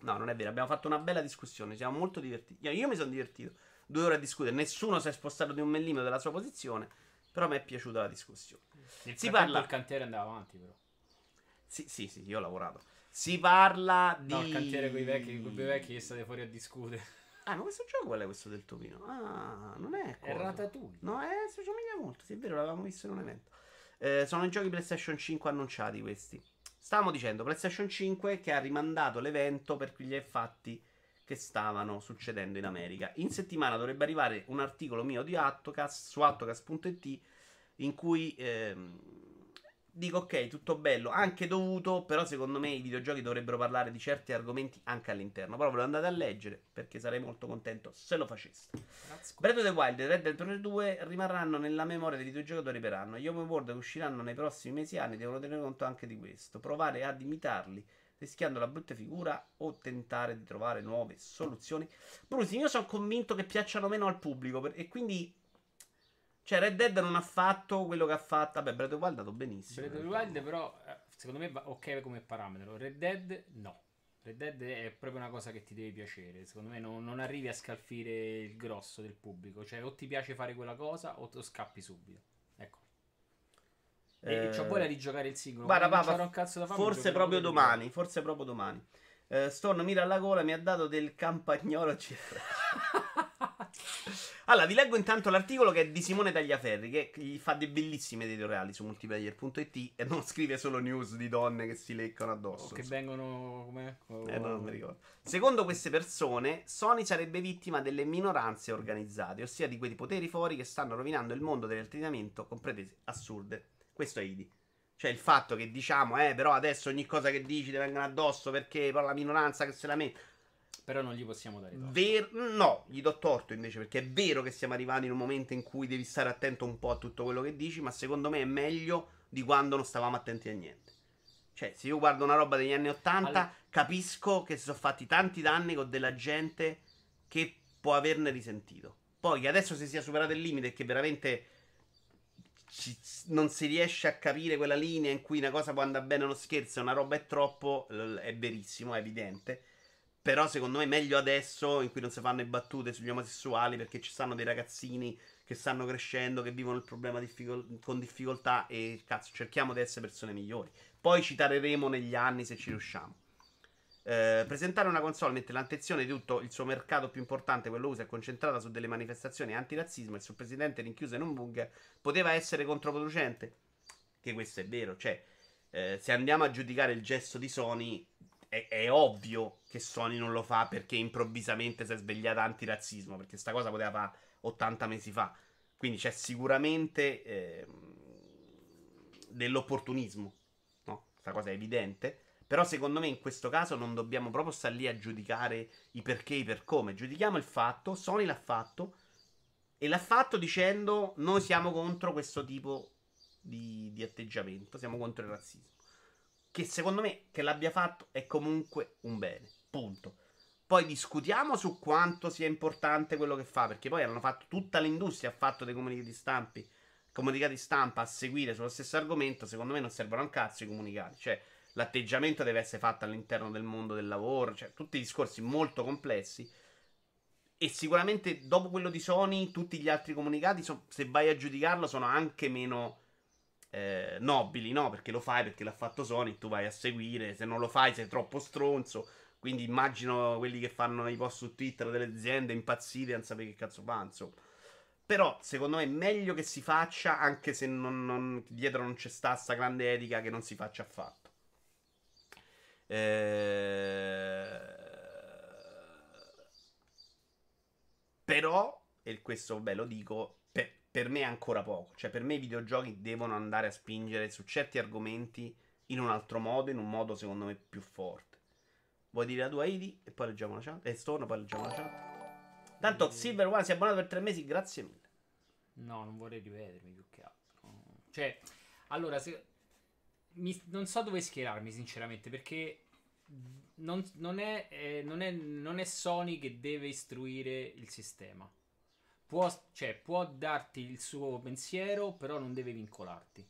No, non è vero, abbiamo fatto una bella discussione, siamo molto divertiti. Io mi sono divertito. Due ore a discutere, nessuno si è spostato di un millimetro dalla sua posizione, però mi è piaciuta la discussione. Nel si parla... il cantiere andava avanti, però. Sì, sì, sì, io ho lavorato. Si parla di. No, il cantiere con i vecchi, con i vecchi che state fuori a discutere. Ah, ma questo gioco qual è questo del topino? Ah, non è. Cosa. È Ratatouille. No, è, si somiglia molto. Sì, è vero, l'avevamo visto in un evento. Eh, sono i giochi PlayStation 5 annunciati questi. Stavamo dicendo PlayStation 5 che ha rimandato l'evento per quegli fatti che stavano succedendo in America. In settimana dovrebbe arrivare un articolo mio di Attocast su attocast.it in cui ehm, dico ok, tutto bello, anche dovuto, però secondo me i videogiochi dovrebbero parlare di certi argomenti anche all'interno. Però ve lo andate a leggere perché sarei molto contento se lo faceste. Breath of the Wild e Red Dead Redemption 2 rimarranno nella memoria dei videogiocatori per anno. Gli open world che usciranno nei prossimi mesi e anni devono tenere conto anche di questo. Provare ad imitarli rischiando la brutta figura o tentare di trovare nuove soluzioni. Brusi, io sono convinto che piacciono meno al pubblico per, e quindi cioè, Red Dead non ha fatto quello che ha fatto. Vabbè, Breath of Wild è andato benissimo. Breath of Wild, però, eh, secondo me va ok come parametro. Red Dead, no. Red Dead è proprio una cosa che ti deve piacere. Secondo me non, non arrivi a scalfire il grosso del pubblico. Cioè, o ti piace fare quella cosa o, o scappi subito. Ecco. E eh... c'ho voglia di giocare il singolo. Guarda, papà, forse proprio domani. Forse proprio domani. Uh, Storno mira alla gola, mi ha dato del campagnolo. Allora, vi leggo intanto l'articolo che è di Simone Tagliaferri, che gli fa dei bellissimi editoriali su multiplayer.it e non scrive solo news di donne che si leccano addosso. O che vengono come? Eh, non mi ricordo. Secondo queste persone, Sony sarebbe vittima delle minoranze organizzate, ossia di quei poteri fuori che stanno rovinando il mondo dell'intrattenimento con pretese assurde. Questo è Idi. Cioè il fatto che diciamo, eh, però adesso ogni cosa che dici ti vengono addosso perché poi la minoranza che se la mette però non gli possiamo dare torto. Ver- no, gli do torto invece perché è vero che siamo arrivati in un momento in cui devi stare attento un po' a tutto quello che dici, ma secondo me è meglio di quando non stavamo attenti a niente. Cioè, se io guardo una roba degli anni Ottanta, All... capisco che si sono fatti tanti danni con della gente che può averne risentito. Poi che adesso si sia superato il limite e che veramente non si riesce a capire quella linea in cui una cosa può andare bene o uno scherzo, una roba è troppo, è verissimo, è evidente. Però secondo me è meglio adesso in cui non si fanno le battute sugli omosessuali perché ci stanno dei ragazzini che stanno crescendo, che vivono il problema difficol- con difficoltà e cazzo, cerchiamo di essere persone migliori. Poi ci tareremo negli anni se ci riusciamo. Eh, presentare una console mentre l'attenzione di tutto il suo mercato più importante, quello USA, è concentrata su delle manifestazioni antirazzismo e sul presidente rinchiuso in un bunker, poteva essere controproducente. Che questo è vero, cioè, eh, se andiamo a giudicare il gesto di Sony, è, è, ovvio che Sony non lo fa perché improvvisamente si è svegliata antirazzismo, perché sta cosa poteva fare 80 mesi fa. Quindi c'è sicuramente eh, dell'opportunismo, no? Questa cosa è evidente. Però secondo me in questo caso non dobbiamo proprio stare lì a giudicare i perché e i per come. Giudichiamo il fatto, Sony l'ha fatto e l'ha fatto dicendo noi siamo contro questo tipo di, di atteggiamento, siamo contro il razzismo che secondo me che l'abbia fatto è comunque un bene. Punto. Poi discutiamo su quanto sia importante quello che fa, perché poi hanno fatto tutta l'industria, ha fatto dei comunicati stampi, comunicati stampa a seguire sullo stesso argomento, secondo me non servono un cazzo i comunicati, cioè l'atteggiamento deve essere fatto all'interno del mondo del lavoro, cioè tutti discorsi molto complessi. E sicuramente dopo quello di Sony, tutti gli altri comunicati, se vai a giudicarlo, sono anche meno eh, nobili, no? Perché lo fai perché l'ha fatto Sony, tu vai a seguire, se non lo fai sei troppo stronzo. Quindi immagino quelli che fanno i post su Twitter delle aziende impazzite non sapere che cazzo fa, insomma. Però secondo me è meglio che si faccia, anche se non, non, dietro non c'è sta sta grande etica che non si faccia affatto. Eh... Però, e questo ve lo dico, per me è ancora poco. Cioè, per me i videogiochi devono andare a spingere su certi argomenti in un altro modo, in un modo secondo me più forte. Vuoi dire la tua ID? E poi leggiamo la chat. E storno, poi leggiamo la chat. Tanto Silver One si è abbonato per tre mesi, grazie mille. No, non vorrei rivedermi più che altro. Cioè, allora, se, mi- non so dove schierarmi, sinceramente, perché non, non è, eh, non è- non è Sony che deve istruire il sistema. Può, cioè, può darti il suo pensiero, però non deve vincolarti.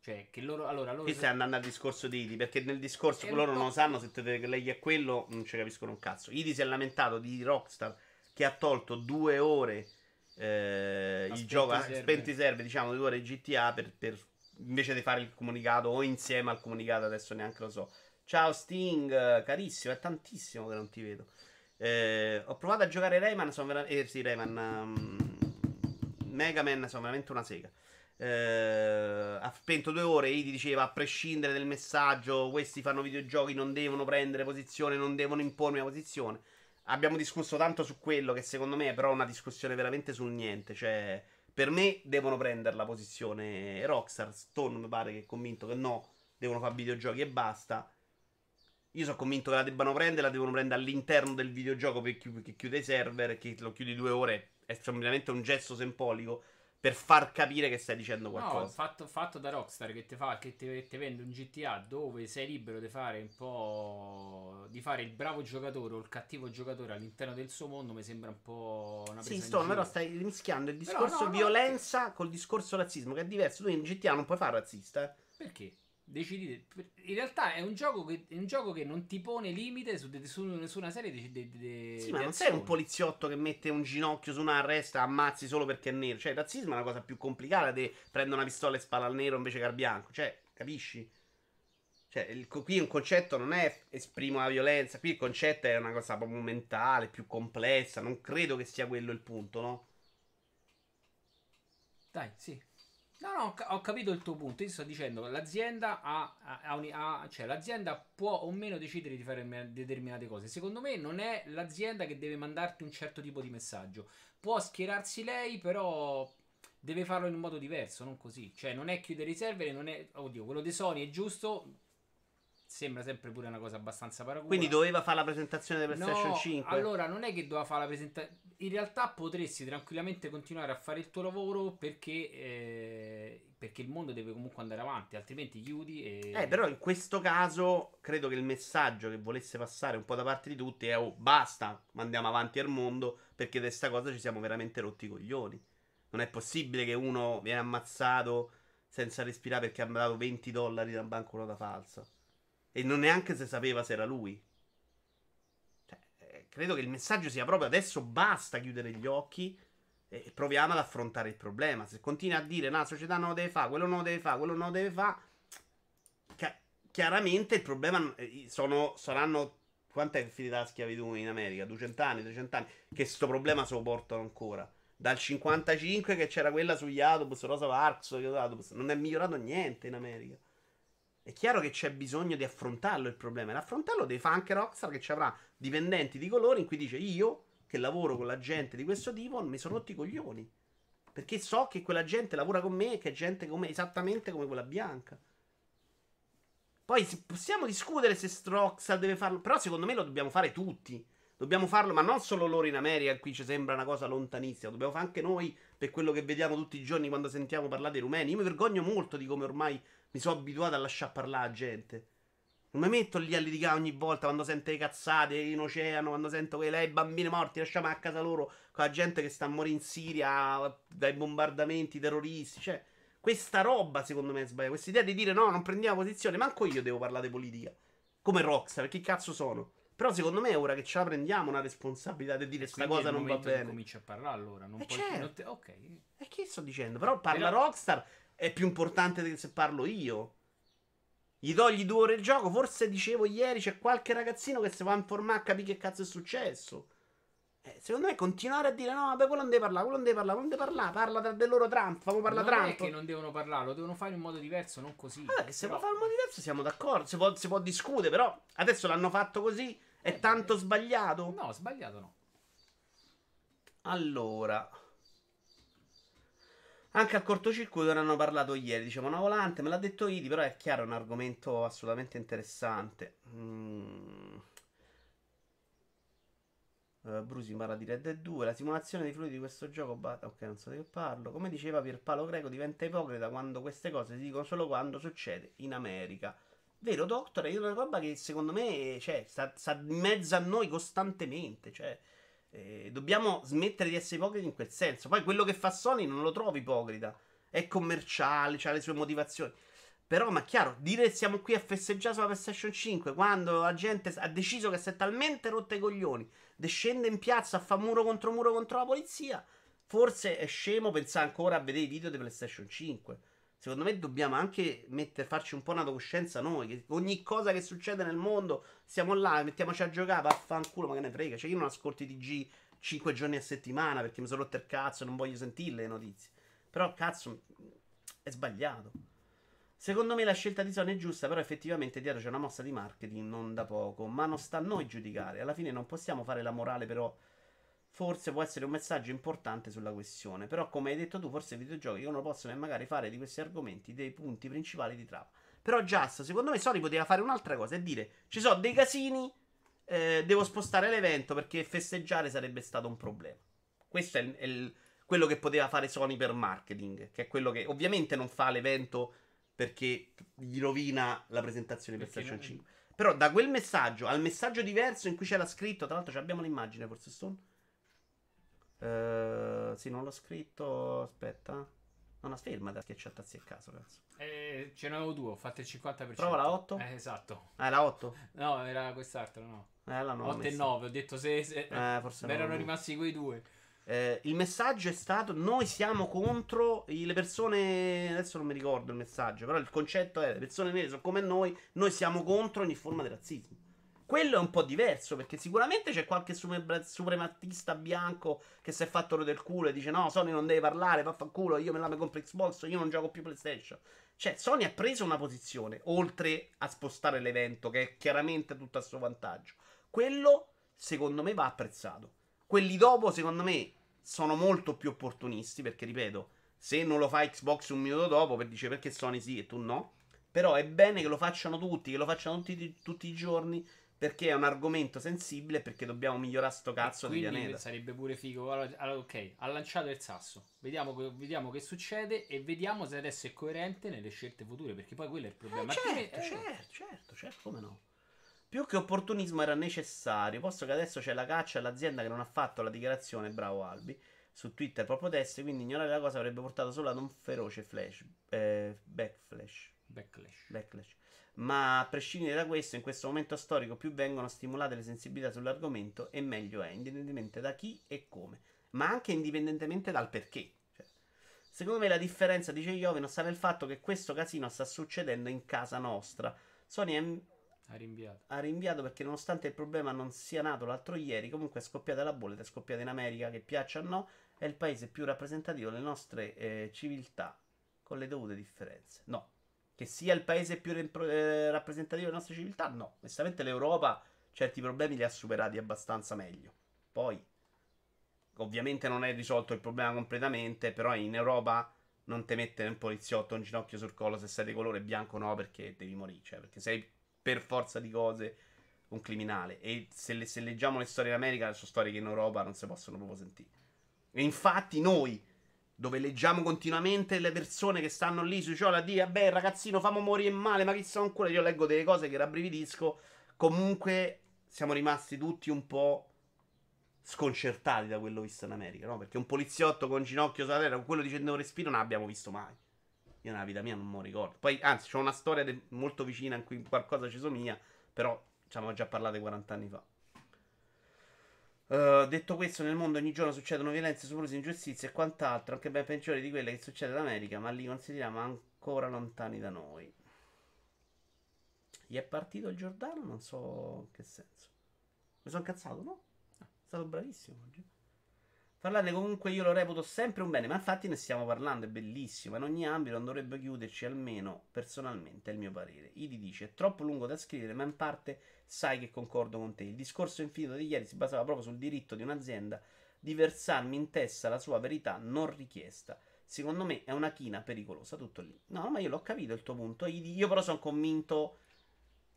Cioè, che loro. Allora, loro Qui stai andando al discorso di Idi, perché nel discorso È loro un non sanno se te lei è quello, non ci capiscono un cazzo. Idi si è lamentato di Rockstar che ha tolto due ore eh, A il gioco, a spenti serve, diciamo, due ore GTA per, per- invece di fare il comunicato o insieme al comunicato, adesso neanche lo so. Ciao Sting, eh, carissimo, è tantissimo che non ti vedo. Eh, ho provato a giocare Rayman, sono veramente... Eh sì, Rayman... um, Mega Man, sono veramente una sega. Eh, ha spento due ore. Idi diceva: a prescindere del messaggio, questi fanno videogiochi, non devono prendere posizione, non devono impormi una posizione. Abbiamo discusso tanto su quello che secondo me è però una discussione veramente sul niente. Cioè, per me devono prendere la posizione Rockstar. Stone mi pare che è convinto che no, devono fare videogiochi e basta. Io sono convinto che la debbano prendere, la devono prendere all'interno del videogioco che chiude i server, che lo chiudi due ore. È semplicemente un gesto simbolico per far capire che stai dicendo No, qualcosa. fatto, fatto da Rockstar che ti fa che ti, vende un GTA dove sei libero di fare un po' di fare il bravo giocatore o il cattivo giocatore all'interno del suo mondo mi sembra un po' una presa Sì, giro. però stai mischiando il Però discorso no, no, violenza col discorso razzismo, che è diverso. Tu in GTA non puoi fare razzista. eh. Perché? Decidi in realtà è un gioco che, è un gioco che non ti pone limite su, de- su, su una serie di, di, di- Sì, ma non sei un poliziotto che mette un ginocchio su una arresta e ammazzi solo perché è nero. Cioè, il razzismo è una cosa più complicata di prendere una pistola e spara al nero invece che al bianco. Cioè, capisci? Cioè, il- qui un concetto non è esprimo la violenza, qui il concetto è una cosa proprio mentale, più complessa. Non credo che sia quello il punto, no? Dai, sì. No, no, ho ca- ho capito il tuo punto. Io sto dicendo che l'azienda ha, ha- ha cioè l'azienda può o meno decidere di fare determinate cose. Secondo me non è l'azienda che deve mandarti un certo tipo di messaggio. Può schierarsi lei, però deve farlo in un modo diverso, non così. Cioè, non è chiudere i server, non è oddio, quello di Sony è giusto. Sembra sempre pure una cosa abbastanza paracula. Quindi doveva fare la presentazione di PlayStation No, 5. Allora, non è che doveva fare la presentazione. In realtà potresti tranquillamente continuare a fare il tuo lavoro perché, eh, perché il mondo deve comunque andare avanti, altrimenti chiudi e... Eh, però in questo caso credo che il messaggio che volesse passare un po' da parte di tutti è: oh, basta, mandiamo avanti al mondo perché di questa cosa ci siamo veramente rotti i coglioni. Non è possibile che uno viene ammazzato senza respirare perché ha dato 20 dollari da banconota falsa. E non neanche si sapeva se era lui. Cioè, eh, credo che il messaggio sia proprio adesso basta chiudere gli occhi e proviamo ad affrontare il problema. Se continui a dire no, la società non lo deve fare, quello non lo deve fare, quello non lo deve fare, Chi- chiaramente il problema eh, sono, saranno. Quanto è finita la schiavitù in America? 200 anni, 300 anni? Che sto problema se lo portano ancora. Dal 55 che c'era quella sugli autobus, Rosa Parks, non è migliorato niente in America. È chiaro che c'è bisogno di affrontarlo il problema. E affrontarlo deve fare anche Rockstar che ci avrà dipendenti di colore in cui dice io che lavoro con la gente di questo tipo mi sono rotti i coglioni. Perché so che quella gente lavora con me e che è gente come, esattamente come quella bianca. Poi si- possiamo discutere se Rockstar deve farlo, però secondo me lo dobbiamo fare tutti. Dobbiamo farlo, ma non solo loro in America, qui ci sembra una cosa lontanissima. Dobbiamo fare anche noi per quello che vediamo tutti i giorni quando sentiamo parlare dei rumeni. Io mi vergogno molto di come ormai mi sono abituato a lasciare parlare la gente. Non mi metto lì a litigare ogni volta quando sento le cazzate in oceano, quando sento che lei bambini morti, lasciamo a casa loro con la gente che sta a morire in Siria dai bombardamenti terroristi. Cioè, questa roba secondo me è sbagliata. Questa idea di dire no, non prendiamo posizione, manco io devo parlare di politica. Come Rockstar, perché cazzo sono? Però secondo me è ora che ce la prendiamo una responsabilità di dire sta Quindi è cosa non va bene. Cominci a parlare allora. Non Eh, puoi- certo. te- ok. E che sto dicendo? Però parla Però- Rockstar è più importante di se parlo io. Gli togli due ore il gioco. Forse dicevo ieri c'è qualche ragazzino che si va a informare a capire che cazzo è successo. Eh, secondo me continuare a dire no, vabbè, quello non deve parlare, quello non deve parlare, non deve parlare, parla tra- del loro Trump, famo parlare non Trump. è che non devono parlare, lo devono fare in modo diverso, non così. Vabbè, che se Però- può fare in modo diverso siamo d'accordo, si può, si può discutere, però adesso l'hanno fatto così, è Eh, tanto eh. sbagliato. No, sbagliato no. Allora, anche al cortocircuito ne hanno parlato ieri. Diciamo una volante, me l'ha detto Idi, però è chiaro, è un argomento assolutamente interessante. Mm. Uh, Brusi parla di Red Dead 2. La simulazione dei fluidi di questo gioco. Bat- ok, non so di che parlo. Come diceva Pierpaolo Greco, diventa ipocrita quando queste cose si dicono solo quando succede in America. Vero, Doctor? È una roba che secondo me cioè, sta, sta in mezzo a noi costantemente. Cioè, eh, dobbiamo smettere di essere ipocriti in quel senso. Poi quello che fa Sony non lo trovo ipocrita. È commerciale, ha le sue motivazioni. Però, ma chiaro, dire siamo qui a festeggiare sulla PlayStation 5 quando la gente ha deciso che si è talmente rotta i coglioni, scende in piazza a fare muro contro muro contro la polizia, forse è scemo pensare ancora a vedere i video di PlayStation 5. Secondo me dobbiamo anche metter, farci un po' una coscienza noi. Che ogni cosa che succede nel mondo, siamo là, mettiamoci a giocare, vaffanculo, ma che ne frega. Cioè, io non ascolto i TG 5 giorni a settimana perché mi sono rotto il cazzo e non voglio sentirle le notizie. Però, cazzo, è sbagliato. Secondo me la scelta di Sony è giusta, però effettivamente dietro c'è una mossa di marketing non da poco, ma non sta a noi giudicare. Alla fine non possiamo fare la morale, però forse può essere un messaggio importante sulla questione. Però come hai detto tu, forse i videogiochi non possono magari fare di questi argomenti dei punti principali di trama. Però Just, secondo me Sony poteva fare un'altra cosa e dire ci sono dei casini, eh, devo spostare l'evento perché festeggiare sarebbe stato un problema. Questo è, il, è il, quello che poteva fare Sony per marketing, che è quello che ovviamente non fa l'evento perché gli rovina la presentazione di PlayStation 5. Però da quel messaggio al messaggio diverso in cui c'era scritto, tra l'altro abbiamo l'immagine forse Stone. Uh, sì, non l'ho scritto. Aspetta. Non ferma da schiacciatazzi a caso, cazzo. Eh, ce n'avevo due, ho fatto il 50%. Prova la 8? Eh, esatto. Ah, la 8? No, era quest'altro, no. Eh, la 8 e 9, ho detto se... se eh, forse erano rimasti quei due. Eh, il messaggio è stato: Noi siamo contro le persone. Adesso non mi ricordo il messaggio, però il concetto è: le persone nere sono come noi, noi siamo contro ogni forma di razzismo. Quello è un po' diverso perché sicuramente c'è qualche suprematista bianco che si è fatto del culo e dice: No, Sony non deve parlare, vaffanculo, io me la compro Xbox, io non gioco più PlayStation. Cioè, Sony ha preso una posizione oltre a spostare l'evento, che è chiaramente tutto a suo vantaggio. Quello, secondo me, va apprezzato. Quelli dopo, secondo me, sono molto più opportunisti perché, ripeto, se non lo fa Xbox un minuto dopo, per dice perché Sony sì e tu no. Però è bene che lo facciano tutti, che lo facciano tutti, tutti i giorni perché è un argomento sensibile perché dobbiamo migliorare sto cazzo di pianeta. sarebbe pure figo. Allora, ok, ha lanciato il sasso. Vediamo, vediamo, che succede e vediamo se adesso è coerente nelle scelte future. Perché poi quello è il problema. Eh, certo, eh, certo, certo, certo, come no. Più che opportunismo era necessario, posto che adesso c'è la caccia all'azienda che non ha fatto la dichiarazione, bravo Albi, su Twitter proprio test, quindi ignorare la cosa avrebbe portato solo ad un feroce flash, eh, backflash. Backlash. Backlash. Ma a prescindere da questo, in questo momento storico, più vengono stimolate le sensibilità sull'argomento e meglio è, indipendentemente da chi e come, ma anche indipendentemente dal perché. Cioè, secondo me la differenza, dice Iovi, non sta nel fatto che questo casino sta succedendo in casa nostra. Sony è ha rinviato. Ha rinviato perché nonostante il problema non sia nato l'altro ieri, comunque è scoppiata la bolla ed è scoppiata in America, che piaccia o no, è il paese più rappresentativo delle nostre eh, civiltà, con le dovute differenze. No. Che sia il paese più eh, rappresentativo delle nostre civiltà? No. Onestamente l'Europa certi problemi li ha superati abbastanza meglio. Poi, ovviamente non è risolto il problema completamente, però in Europa non ti mette un poliziotto un ginocchio sul collo se sei di colore bianco no perché devi morire, cioè perché sei per forza di cose un criminale. E se, le, se leggiamo le storie in America, sono storie che in Europa non si possono proprio sentire. E infatti noi, dove leggiamo continuamente le persone che stanno lì sui cioè a dire, vabbè ragazzino, famo morire male, ma chi sono ancora? Io leggo delle cose che rabbrividisco. Comunque siamo rimasti tutti un po' sconcertati da quello visto in America, no? Perché un poliziotto con ginocchio sulla terra, con quello dicendo respiro, non l'abbiamo visto mai. Io nella vita mia non lo ricordo. Poi, anzi, c'ho una storia de- molto vicina in cui qualcosa ci somiglia, però ci avevamo già parlato 40 anni fa. Uh, detto questo, nel mondo ogni giorno succedono violenze, soprusi, ingiustizie e quant'altro, anche ben peggiori di quelle che succede in America, ma li consideriamo ancora lontani da noi. Gli è partito il Giordano? Non so in che senso. Mi sono incazzato, no? È stato bravissimo oggi. Parlarne comunque io lo reputo sempre un bene, ma infatti ne stiamo parlando, è bellissimo. In ogni ambito non dovrebbe chiuderci, almeno personalmente, è il mio parere. Idi dice: è troppo lungo da scrivere, ma in parte sai che concordo con te. Il discorso infinito di ieri si basava proprio sul diritto di un'azienda di versarmi in testa la sua verità non richiesta. Secondo me è una china pericolosa, tutto lì. No, ma io l'ho capito il tuo punto. Io però sono convinto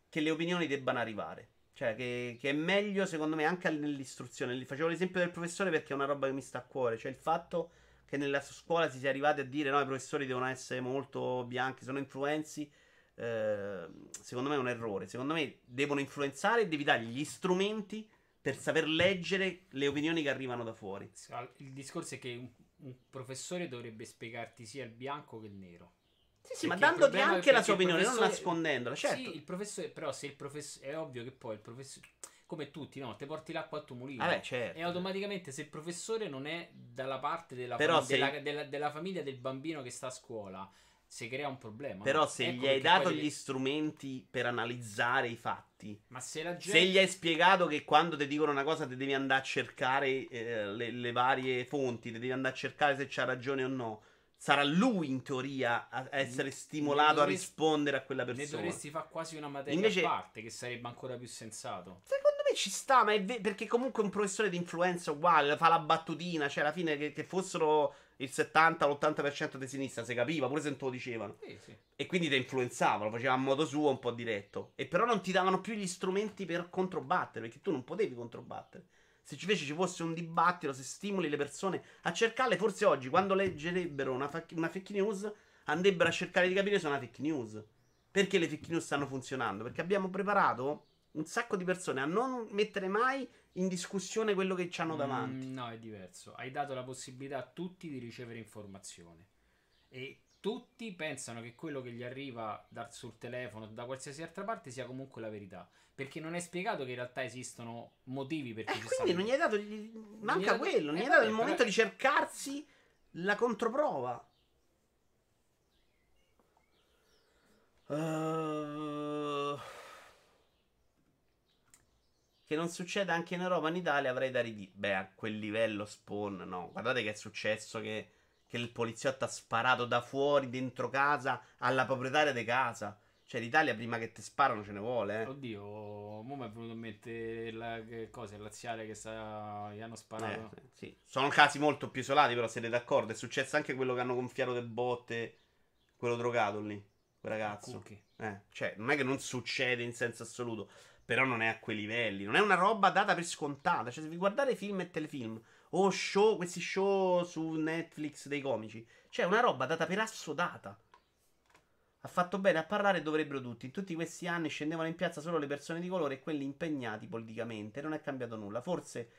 che le opinioni debbano arrivare. Cioè, che, che, è meglio, secondo me, anche nell'istruzione. Facevo l'esempio del professore perché è una roba che mi sta a cuore. Cioè, il fatto che nella scuola si sia arrivati a dire no, i professori devono essere molto bianchi, sono influenzi. Eh, secondo me è un errore. Secondo me devono influenzare e devi dargli gli strumenti per saper leggere le opinioni che arrivano da fuori. Il discorso è che un, un professore dovrebbe spiegarti sia il bianco che il nero. Sì, sì, ma dandoti anche la sua opinione, non nascondendola. Certo. Sì, il professore, però se il professore è ovvio che poi il professore come tutti, no? Te porti l'acqua al tuo mulino. Vabbè, certo. E automaticamente se il professore non è dalla parte della, fam- sei... della, della, della, famiglia del bambino che sta a scuola, si crea un problema. Però se ecco gli hai dato gli devi... strumenti per analizzare i fatti, ma se, la gente... se gli hai spiegato che quando ti dicono una cosa ti devi andare a cercare eh, le, le, varie fonti, ti devi andare a cercare se c'ha ragione o no sarà lui in teoria a essere stimolato dovresti, a rispondere a quella persona. Ne dovresti fare quasi una materia Invece, a parte, che sarebbe ancora più sensato. Secondo me ci sta, ma è ve- perché comunque un professore di influenza uguale, fa la battutina, cioè alla fine che, che fossero il 70 l'80% di sinistra, si capiva, pure se non te lo dicevano. Sì, sì. E quindi ti influenzavano, faceva a modo suo un po' diretto. E però non ti davano più gli strumenti per controbattere, perché tu non potevi controbattere. Se invece ci fosse un dibattito, se stimoli le persone a cercarle, forse oggi, quando leggerebbero una, fa- una fake news, andrebbero a cercare di capire se è una fake news. Perché le fake news stanno funzionando? Perché abbiamo preparato un sacco di persone a non mettere mai in discussione quello che ci hanno davanti. Mm, no, è diverso. Hai dato la possibilità a tutti di ricevere informazioni. E tutti pensano che quello che gli arriva dal, sul telefono, da qualsiasi altra parte, sia comunque la verità. Perché non è spiegato che in realtà esistono motivi per cui eh, quindi non gli hai dato. Gli... Manca quello, non gli hai dato il momento di cercarsi la controprova. Uh... Che non succeda anche in Europa, in Italia avrei da ridire. Beh, a quel livello spawn, no. Guardate che è successo che, che il poliziotto ha sparato da fuori, dentro casa, alla proprietaria di casa. Cioè, l'Italia prima che ti sparano ce ne vuole, eh. Oddio, mo mi è venuto in mente la cosa, il laziale che sta, gli hanno sparato. Eh, sì. Sono casi molto più isolati, però siete d'accordo. È successo anche quello che hanno gonfiato le botte, quello drogato lì, quel ragazzo. Eh, cioè, non è che non succede in senso assoluto, però non è a quei livelli. Non è una roba data per scontata. Cioè, se vi guardate film e telefilm, o show, questi show su Netflix dei comici, cioè, una roba data per assodata. Ha fatto bene a parlare dovrebbero tutti. In tutti questi anni scendevano in piazza solo le persone di colore e quelli impegnati politicamente. Non è cambiato nulla. Forse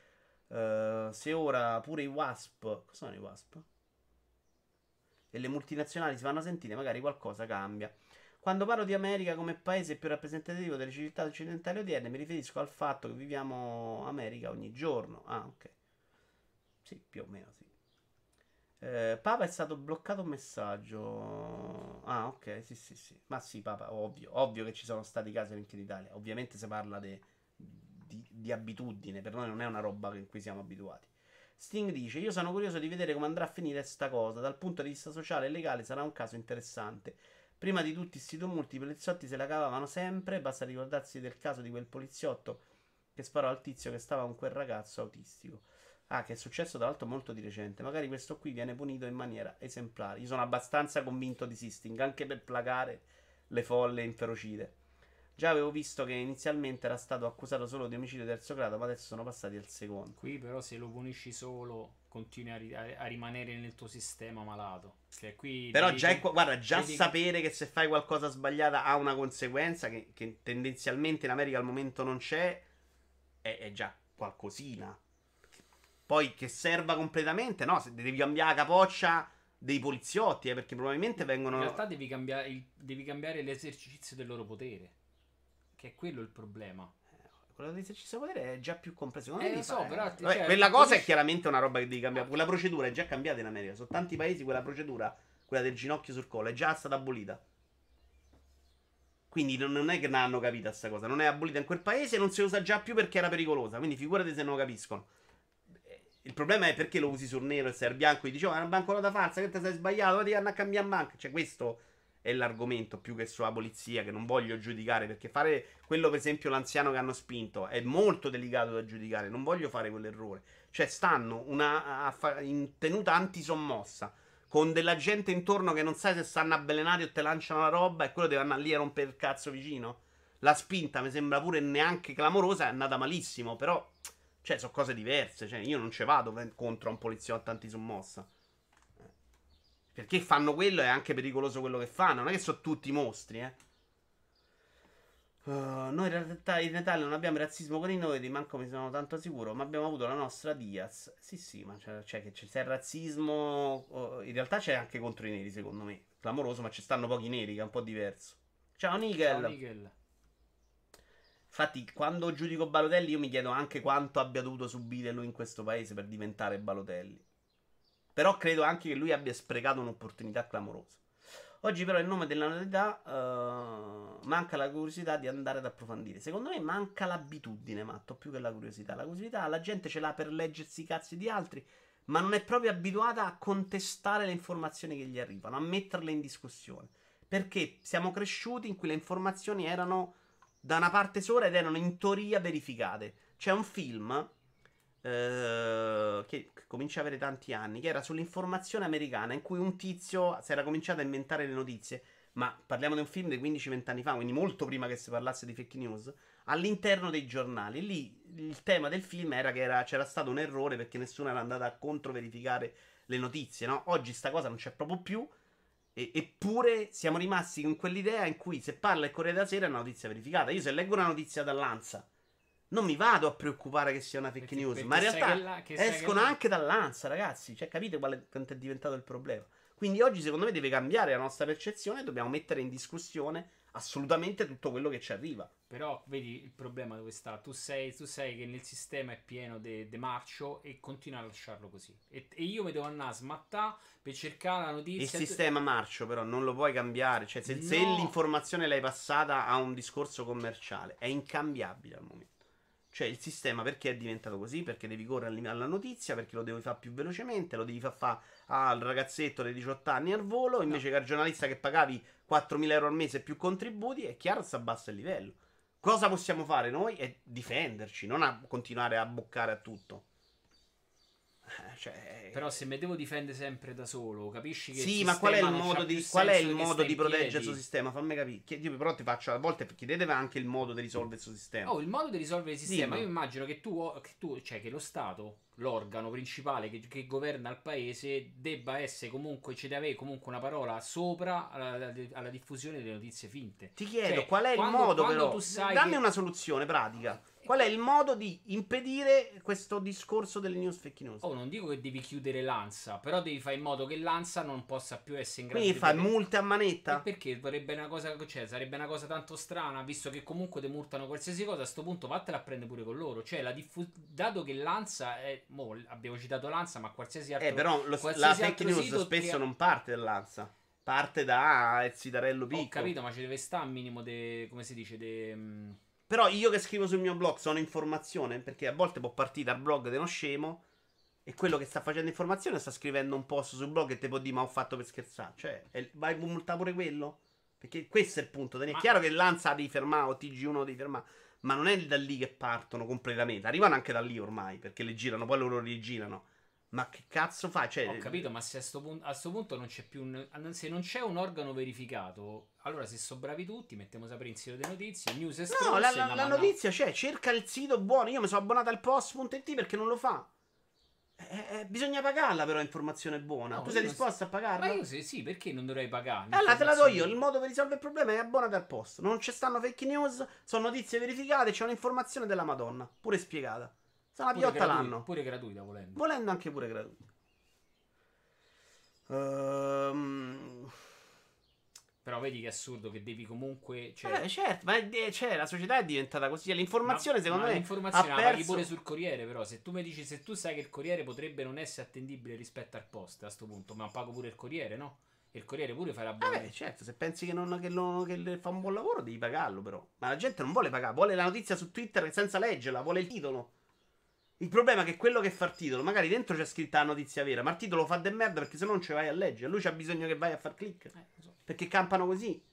uh, se ora pure i WASP. Cosa sono i WASP? E le multinazionali si fanno sentire, magari qualcosa cambia. Quando parlo di America come paese più rappresentativo delle civiltà occidentali odierne, mi riferisco al fatto che viviamo America ogni giorno. Ah, ok. Sì, più o meno sì. Eh, Papa è stato bloccato un messaggio. Ah, ok, sì, sì, sì. Ma sì, Papa, ovvio, ovvio che ci sono stati casi anche in Italia. Ovviamente si parla de, di, di, abitudine, per noi non è una roba in cui siamo abituati. Sting dice: Io sono curioso di vedere come andrà a finire sta cosa. Dal punto di vista sociale e legale sarà un caso interessante. Prima di tutti sti tumulti, i poliziotti se la cavavano sempre. Basta ricordarsi del caso di quel poliziotto che sparò al tizio che stava con quel ragazzo autistico. Ah, che è successo tra l'altro molto di recente. Magari questo qui viene punito in maniera esemplare. Io sono abbastanza convinto di Sisting, anche per placare le folle inferocite. Già avevo visto che inizialmente era stato accusato solo di omicidio terzo grado, ma adesso sono passati al secondo. Qui però se lo punisci solo, continui a, a rimanere nel tuo sistema malato. Qui però già, è, guarda, già sapere che... che se fai qualcosa sbagliata ha una conseguenza che, che tendenzialmente in America al momento non c'è, è, è già qualcosina. Poi che serva completamente, no? Se devi cambiare la capoccia dei poliziotti, eh, perché probabilmente vengono. In realtà devi cambiare, il, devi cambiare l'esercizio del loro potere. Che è quello il problema. Eh, quello dell'esercizio del potere è già più complesso. Eh, lo so, però. Vabbè, cioè, quella cosa è chiaramente una roba che devi cambiare. Quella procedura è già cambiata in America. Sono tanti paesi quella procedura, quella del ginocchio sul collo, è già stata abolita. Quindi non è che non hanno capito questa cosa. Non è abolita in quel paese e non si usa già più perché era pericolosa. Quindi figurati se non lo capiscono. Il problema è perché lo usi sul nero e sei bianco e dici, oh, è una banconota falsa, che ti sei sbagliato, ti hanno a cambiare banca. Cioè, questo è l'argomento più che sulla polizia, che non voglio giudicare, perché fare quello, per esempio, l'anziano che hanno spinto, è molto delicato da giudicare, non voglio fare quell'errore. Cioè, stanno una, a, in tenuta antisommossa, con della gente intorno che non sai se stanno avvelenati o te lanciano la roba, e quello deve andare lì a rompere il cazzo vicino. la spinta mi sembra pure neanche clamorosa, è andata malissimo, però, cioè, sono cose diverse, cioè, io non ci vado contro un poliziotto antisommossa. Perché fanno quello è anche pericoloso quello che fanno, non è che sono tutti mostri, eh. Uh, noi in realtà in Italia non abbiamo razzismo con i noi, manco mi sono tanto sicuro, ma abbiamo avuto la nostra Diaz. Sì, sì, ma c'è, c'è che c'è il razzismo. Uh, in realtà c'è anche contro i neri, secondo me. Clamoroso, ma ci stanno pochi neri, che è un po' diverso. Ciao Nigel. Ciao Nigel. Infatti, quando giudico Balotelli, io mi chiedo anche quanto abbia dovuto subire lui in questo paese per diventare Balotelli. Però credo anche che lui abbia sprecato un'opportunità clamorosa. Oggi però in nome della novità uh, manca la curiosità di andare ad approfondire. Secondo me manca l'abitudine, matto, più che la curiosità. La curiosità la gente ce l'ha per leggersi i cazzi di altri, ma non è proprio abituata a contestare le informazioni che gli arrivano, a metterle in discussione. Perché siamo cresciuti in cui le informazioni erano da una parte sola ed erano in teoria verificate. C'è un film eh, che comincia a avere tanti anni, che era sull'informazione americana, in cui un tizio si era cominciato a inventare le notizie, ma parliamo di un film di 15-20 anni fa, quindi molto prima che si parlasse di fake news, all'interno dei giornali. Lì il tema del film era che era, c'era stato un errore perché nessuno era andato a controverificare le notizie, no? Oggi sta cosa non c'è proprio più. E, eppure siamo rimasti con quell'idea in cui se parla il Corriere della Sera è una notizia verificata. Io se leggo una notizia dall'Ansa non mi vado a preoccupare che sia una fake perché, news, perché ma in realtà la, escono anche dall'ansia, ragazzi. Cioè, capite qual quanto è diventato il problema? Quindi oggi, secondo me, deve cambiare la nostra percezione dobbiamo mettere in discussione assolutamente tutto quello che ci arriva. Però vedi il problema dove sta. Tu sei, tu sai che nel sistema è pieno di marcio e continua a lasciarlo così. E, e io mi devo andare a smattare per cercare la notizia. Il sistema marcio, però, non lo puoi cambiare. Cioè, se, no. se l'informazione l'hai passata a un discorso commerciale, è incambiabile al momento. Cioè il sistema perché è diventato così? Perché devi correre alla notizia, perché lo devi fare più velocemente, lo devi far fare al ragazzetto dei 18 anni al volo, invece no. che al giornalista che pagavi 4.000 euro al mese più contributi, è chiaro si abbassa il livello. Cosa possiamo fare noi? È difenderci, non a continuare a boccare a tutto. Eh, cioè, Però se mi devo difendere sempre da solo, capisci che Sì, ma qual è il modo di, qual è il modo di proteggere il suo sistema? Fammi capire. Io però ti faccio a volte chiedete anche il modo di risolvere il suo sistema. Oh, il modo di risolvere il sistema. Sì, Io immagino che tu, che tu, cioè che lo Stato, l'organo principale che, che, governa il paese, debba essere comunque, ci deve avere comunque una parola sopra alla, alla diffusione delle notizie finte. Ti chiedo cioè, qual è quando, il modo, però. Dammi che... una soluzione pratica. Qual è il modo di impedire questo discorso delle news fake news? Oh, non dico che devi chiudere l'ANSA, però devi fare in modo che l'ANSA non possa più essere in grado Quindi di. Quindi fai multe a manetta? Perché vorrebbe una cosa. Cioè, sarebbe una cosa tanto strana, visto che comunque ti multano qualsiasi cosa. A questo punto vattela a prendere pure con loro. Cioè, la diffu- dato che l'ANSA è. Mo, abbiamo citato l'ANSA, ma qualsiasi altro. Eh, però lo, la fake news spesso che... non parte dall'ANSA. Parte da Zitarello Picco. Ho capito, ma ci deve stare un minimo di. come si dice? De, mm, però io che scrivo sul mio blog sono informazione, perché a volte può partire dal blog di uno scemo e quello che sta facendo informazione sta scrivendo un post sul blog e te può dire ma ho fatto per scherzare. Cioè, è, vai a multare pure quello? Perché questo è il punto. È ma... chiaro che l'Anza devi fermare o TG1 devi fermare. Ma non è da lì che partono completamente. Arrivano anche da lì ormai, perché le girano, poi loro li girano. Ma che cazzo fa? Cioè, Ho capito, ma se a questo punto, punto, non c'è più un, se non c'è un organo verificato, allora se sono bravi tutti, mettiamo sempre in sito le notizie, news e No, la, la, la notizia c'è, cerca il sito buono. Io mi sono abbonato al post.it perché non lo fa. Eh, eh, bisogna pagarla però informazione buona. No, tu sei disposto a pagarla? Ma io sì, sì, perché non dovrei pagarla? Allora te la do io. Il modo per risolvere il problema è abbonati al post. Non ci stanno fake news, sono notizie verificate, c'è un'informazione della Madonna, pure spiegata. Sarà una piotta l'anno. Pure gratuita, volendo. Volendo anche pure gratuita. Ehm... Però vedi che è assurdo che devi comunque. Cioè... Eh, certo, ma è, cioè, la società è diventata così. L'informazione, ma, secondo ma me. L'informazione la perso... pure sul Corriere. Però, se tu mi dici, se tu sai che il Corriere potrebbe non essere attendibile rispetto al post a questo punto, ma pago pure il Corriere, no? Il Corriere pure fa la buona. Eh, certo, se pensi che, non, che, non, che, fa un buon lavoro, devi pagarlo, però. Ma la gente non vuole pagare, vuole la notizia su Twitter senza leggerla, vuole il titolo. Il problema è che quello che fa il titolo, magari dentro c'è scritta la notizia vera, ma il titolo fa de merda perché se no non ci vai a leggere. Lui c'ha bisogno che vai a far click. Eh, so. Perché campano così.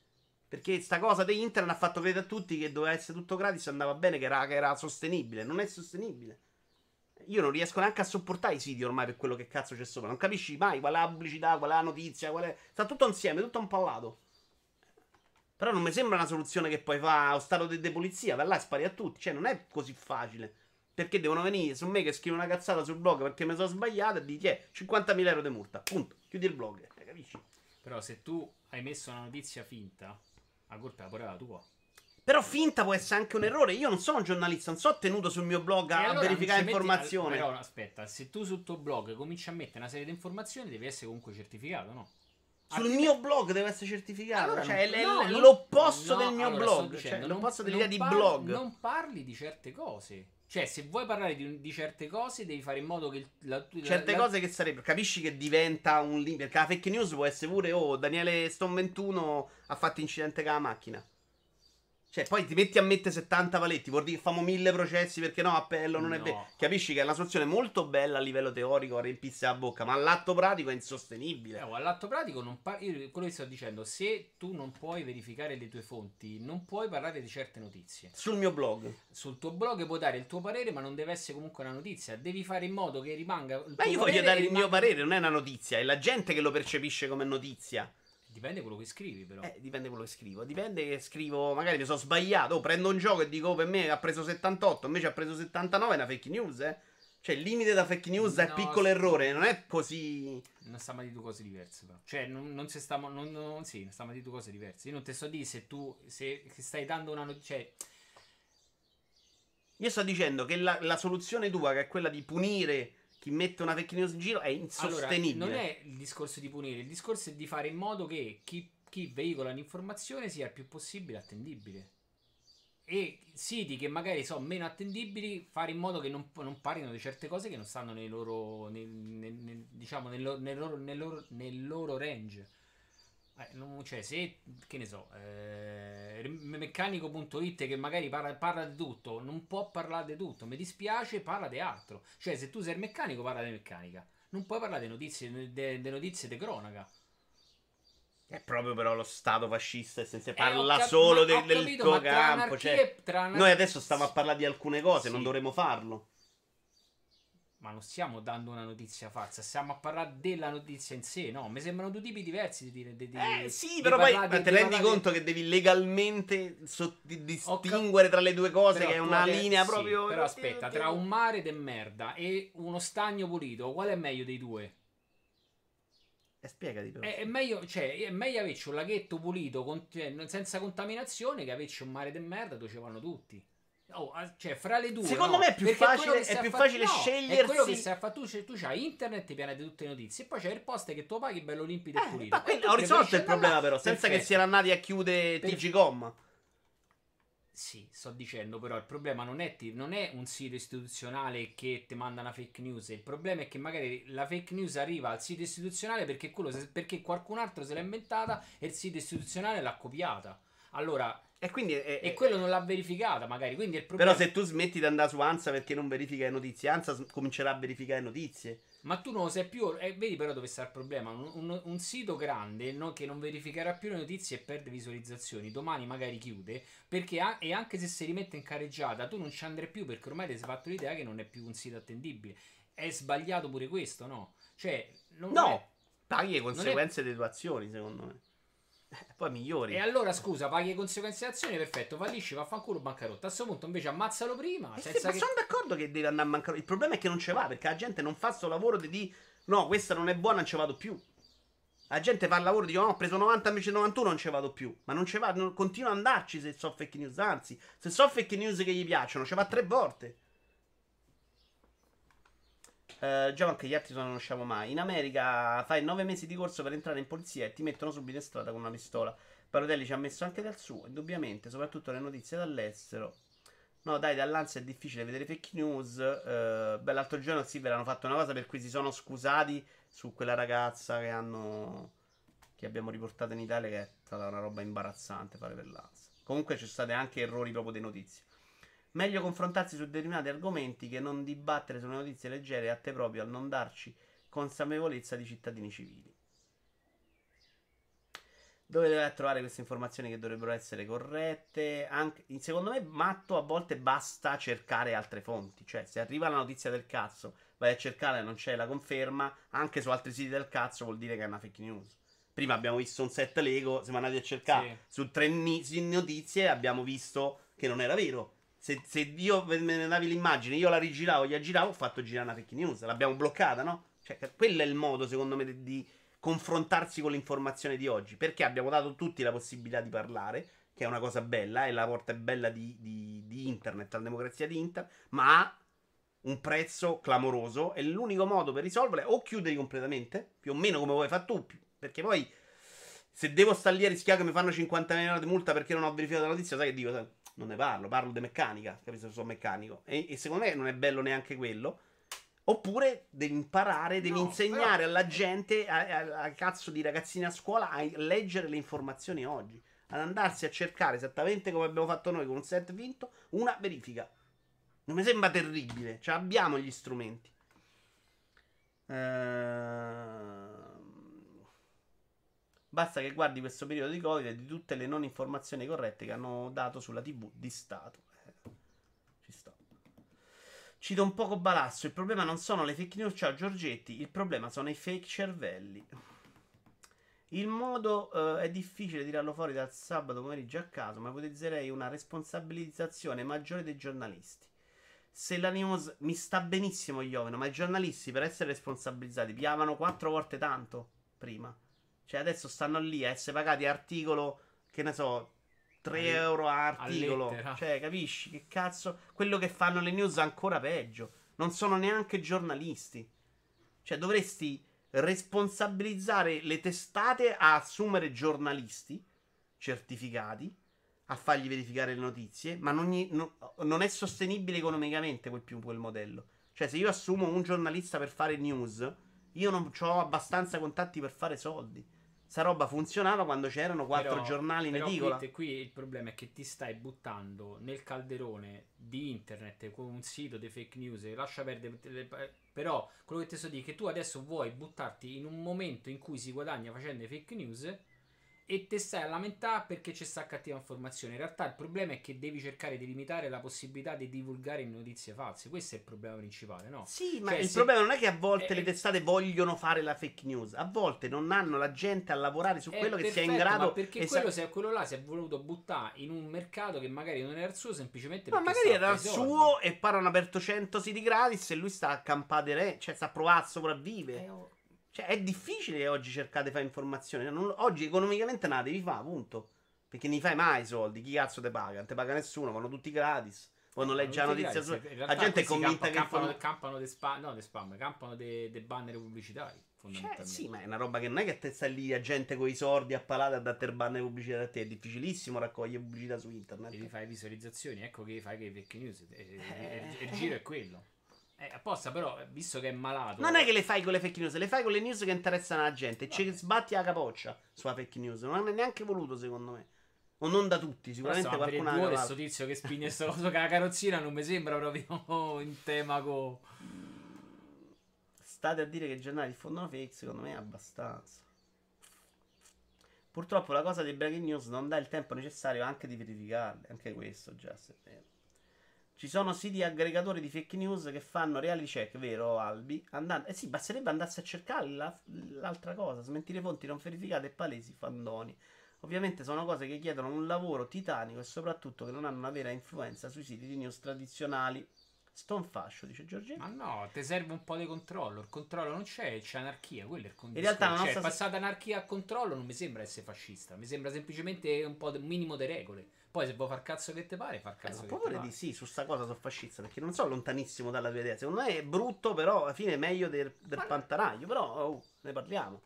Perché sta cosa di internet ha fatto credere a tutti che doveva essere tutto gratis andava bene, che era, che era sostenibile. Non è sostenibile. Io non riesco neanche a sopportare i siti ormai per quello che cazzo c'è sopra. Non capisci mai qual è la pubblicità, qual è la notizia, qual è. Sta tutto insieme, tutto impallato. Però non mi sembra una soluzione che poi fa allo stato di de polizia, va là e spari a tutti. Cioè, non è così facile. Perché devono venire su me che scrivo una cazzata sul blog perché mi sono sbagliato e dici, eh, 50.000 euro di multa. Punto. Chiudi il blog. Eh, capisci? Però se tu hai messo una notizia finta, la colpa è pure la tua. Però finta può essere anche un errore. Io non sono un giornalista, non sono tenuto sul mio blog a, allora verificare informazioni. Però aspetta, se tu sul tuo blog cominci a mettere una serie di informazioni, devi essere comunque certificato, no? Sul Altrimenti- mio blog deve essere certificato. Allora cioè, no, l- l'opposto no, del mio allora blog. dicendo, cioè, non- l'opposto dell'idea di blog. Non parli di certe cose. Cioè, se vuoi parlare di, di certe cose, devi fare in modo che la, la- Certe la- cose che sarebbero. Capisci che diventa un limite. Perché la fake news può essere pure. Oh, Daniele Stone 21 ha fatto incidente con la macchina. Cioè, poi ti metti a mettere 70 paletti. Vuol dire che famo mille processi perché no, appello non è No. vero. Capisci che è una soluzione molto bella a livello teorico, a riempirsi la bocca. Ma all'atto pratico è insostenibile. Eh, oh, all'atto pratico, non par- io quello che sto dicendo, se tu non puoi verificare le tue fonti, non puoi parlare di certe notizie. Sul mio blog. Sul tuo blog puoi dare il tuo parere, ma non deve essere comunque una notizia. Devi fare in modo che rimanga. Il Ma io voglio dare il mio rimanga- parere, non è una notizia. È la gente che lo percepisce come notizia. Dipende quello che scrivi, però. Eh, dipende quello che scrivo. Dipende che scrivo, magari mi sono sbagliato. Oh, prendo un gioco e dico, oh, per me ha preso 78, invece ha preso 79, è una fake news, eh. Cioè, il limite da fake news è No, piccolo sì. errore, non è così. Non stiamo di due cose diverse, però. Cioè, non, non si stiamo. Non, non- sì, stiamo di due cose diverse. Io non ti so dire se tu. Se se stai dando una notizia. Cioè, Io sto dicendo che la, la soluzione tua, che è quella di punire chi mette una fake news in giro, è allora, insostenibile. non è il discorso di punire, il discorso è di fare in modo che chi, chi veicola l'informazione sia il più possibile attendibile. E siti che magari sono meno attendibili, fare in modo che non, non parlino di certe cose che non stanno nei loro, nel, nel- nel- diciamo, nel, loro- nel loro, nel loro- nel loro range. Eh, non- cioè, se che ne so, eh, meccanico.it che magari parla, parla di tutto, non può parlare di tutto. Mi dispiace, parla di altro. Cioè, se tu sei il meccanico, parla di meccanica. Non puoi parlare di notizie, de notizie di cronaca. È proprio però lo stato fascista, se si Eh, parla cap- solo de- ho del capito, tuo campo. Cioè, tra noi adesso stiamo a parlare di alcune cose, Sì. non dovremmo farlo. Ma non stiamo dando una notizia falsa, stiamo a parlare della notizia in sé, no? Mi sembrano due tipi diversi di dire. Di, di- Eh sì, di però poi parlare di- te di rendi conto che devi legalmente so- di- Ho cap- distinguere tra le due cose, che è una ade- linea sì, proprio. Però aspetta, tra un mare de merda e uno stagno pulito, qual è meglio dei due? Eh, spiegati però. È, è meglio, cioè, è meglio averci un laghetto pulito con- cioè, senza contaminazione che averci un mare de merda dove ci vanno tutti. Oh, cioè, fra le due. Secondo no, me è più perché facile- che è più fa- facile no, scegliersi- È quello che stai a fare tu, cioè, tu c'hai internet piena di tutte le notizie, e poi c'è il post che tu paghi bello limpido e Eh, pulito. ma E quello- ho risolto il problema là. però, senza che Perfetto. siano andati a chiudere TGCom. Sì, sto dicendo, però il problema non è, ti- non è un sito istituzionale che ti manda una fake news. Il problema è che magari la fake news arriva al sito istituzionale perché, quello perché qualcun altro se l'ha inventata e il sito istituzionale l'ha copiata. Allora, E quindi è- e quello non l'ha verificata, magari. Quindi il problema. Però se tu smetti di andare su Ansa perché non verifica le notizie, Ansa comincerà a verificare notizie. Ma tu non lo sai più. eh, vedi però dove sta il problema. Un, un- un sito grande no, che non verificherà più le notizie e perde visualizzazioni. Domani magari chiude. Perché a- e anche se si rimette in carreggiata, tu non ci andrai più perché ormai ti sei fatto l'idea che non è più un sito attendibile. È sbagliato pure questo, no? Cioè, non No, è- paghi le conseguenze delle tue azioni, secondo me. Poi migliori. E allora scusa, paghi le conseguenze d'azione, perfetto, fallisci, vaffanculo bancarotta. A questo punto invece ammazzalo prima. Eh sì, senza ma che... sono d'accordo che deve andare a mancare. Il problema è che non ce va perché la gente non fa sto lavoro di dire no, questa non è buona, non ci vado più. La gente fa il lavoro di dice no, ho preso 90 invece 91, non ci vado più. Ma non ci va, non- continua ad andarci se so fake news. Anzi, se so fake news che gli piacciono, ci va tre volte. Eh, già anche gli altri non usciamo mai. In America fai 9 mesi di corso per entrare in polizia e ti mettono subito in strada con una pistola. Parotelli ci ha messo anche dal suo, indubbiamente, soprattutto le notizie dall'estero. No, dai, dall'Ansia è difficile vedere fake news. Eh, beh, l'altro giorno sì, ve l'hanno fatto una cosa per cui si sono scusati su quella ragazza che hanno. che abbiamo riportato in Italia, che è stata una roba imbarazzante fare per l'Ansia. Comunque ci sono stati anche errori proprio di notizie. Meglio confrontarsi su determinati argomenti che non dibattere sulle notizie leggere e a te proprio, al non darci consapevolezza di cittadini civili. Dove deve trovare queste informazioni che dovrebbero essere corrette? Anche, secondo me, matto a volte basta cercare altre fonti. Cioè, se arriva la notizia del cazzo, vai a cercare e non c'è la conferma, anche su altri siti del cazzo vuol dire che è una fake news. Prima abbiamo visto un set Lego, siamo andati a cercare su tre ni- notizie abbiamo visto che non era vero. Se, se io me ne davi l'immagine, io la rigiravo, gli aggiravo, ho fatto girare una fake news, l'abbiamo bloccata, no? Cioè, quello è il modo, secondo me, di, di confrontarsi con l'informazione di oggi. Perché abbiamo dato tutti la possibilità di parlare, che è una cosa bella, e la porta è bella di, di, di internet, alla democrazia di internet, ma ha un prezzo clamoroso. E l'unico modo per risolverlo è o chiudere completamente, più o meno come vuoi fare tu, perché poi se devo stare lì a rischiare che mi fanno 50 euro di multa perché non ho verificato la notizia, sai che dico? Non ne parlo, parlo di meccanica, capisco se sono meccanico. E, e, secondo me non è bello neanche quello. Oppure devi imparare, devi no, insegnare però... alla gente, a, a, a, cazzo di ragazzini a scuola, a leggere le informazioni oggi. Ad andarsi a cercare, esattamente come abbiamo fatto noi con un set vinto, una verifica. Non mi sembra terribile, cioè abbiamo gli strumenti. Ehm... Basta che guardi questo periodo di Covid e di tutte le non informazioni corrette che hanno dato sulla TV di Stato. Eh, ci sto. Cito un poco Balasso. Il problema non sono le fake news, ciao Giorgetti. Il problema sono i fake cervelli. Il modo uh, è difficile tirarlo fuori dal sabato pomeriggio a caso, ma ipotizzerei una responsabilizzazione maggiore dei giornalisti. Se la news mi sta benissimo gli oveno, ma i giornalisti per essere responsabilizzati piavano quattro volte tanto prima. Cioè, adesso stanno lì a essere pagati articolo, che ne so, 3 euro a articolo. Cioè, capisci? Che cazzo? Quello che fanno le news è ancora peggio. Non sono neanche giornalisti. Cioè, dovresti responsabilizzare le testate a assumere giornalisti certificati a fargli verificare le notizie, ma non, gli, no, non è sostenibile economicamente quel, più quel modello. Cioè, se io assumo un giornalista per fare news, io non ho abbastanza contatti per fare soldi. Sta roba funzionava quando c'erano quattro però, giornali in edicola. Qui, qui il problema è che ti stai buttando nel calderone di internet con un sito di fake news. Lascia perdere. Però quello che ti sto dire è che tu adesso vuoi buttarti in un momento in cui si guadagna facendo fake news e te stai a lamentare perché c'è sta cattiva informazione. In realtà il problema è che devi cercare di limitare la possibilità di divulgare notizie false. Questo è il problema principale, no? Sì, ma cioè, il se... problema non è che a volte è... le testate vogliono fare la fake news, a volte non hanno la gente a lavorare su quello che sia in grado. Ma perché esa... quello, se, quello là si è voluto buttare in un mercato che magari non era il suo, semplicemente Ma magari era il suo e poi hanno aperto 100 siti gratis e lui sta a campare re, cioè sta a provare a sopravvivere. Eh, oh. Cioè, è difficile oggi cercare di fare informazioni. Non, oggi economicamente non la devi fare, punto. Perché non fai mai i soldi. Chi cazzo te paga? Non te paga nessuno, vanno tutti gratis. Quando leggi la notizia su... La gente è convinta campa, che... Campano, inform... campano dei spam, no, de spam, campano dei de banner pubblicitari. Cioè, sì, ma è una roba che non è che te stai lì a gente con i sordi a palate a dare banner pubblicitari a te. È difficilissimo raccogliere pubblicità su internet. Devi fare visualizzazioni, ecco che fai che fake news. E, eh, il giro è quello. Eh, apposta, però, visto che è malato. Non è che le fai con le fake news, le fai con le news che interessano la gente. Ci sbatti la capoccia sulla fake news. Non è neanche voluto, secondo me. O non da tutti, sicuramente Però qualcuno ha questo tizio che spinge questo coso con la carrozzina non mi sembra proprio in tema con. State a dire che i giornali diffondono fake, secondo me è abbastanza. Purtroppo la cosa dei breaking news non dà il tempo necessario anche di verificarle. Anche questo già, se è vero. Ci sono siti aggregatori di fake news che fanno reality check, vero Albi? Andando... Eh sì, basterebbe andarsi a cercare la... l'altra cosa, smentire fonti non verificate e palesi fandoni. Ovviamente sono cose che chiedono un lavoro titanico e soprattutto che non hanno una vera influenza sui siti di news tradizionali. Stone fascio, dice Giorgetto. Ma no, ti serve un po' di controllo. Il controllo non c'è, c'è anarchia. Quello è il controllo. In realtà, la nostra... cioè, passata anarchia a controllo non mi sembra essere fascista. Mi sembra semplicemente un po' di minimo di regole. Poi se vuoi far cazzo che te pare, far cazzo eh, che te pare. di sì, su sta cosa sono fascista, perché non sono lontanissimo dalla tua idea. Secondo me è brutto, però alla fine è meglio del, del pantanaio. Però oh, ne parliamo.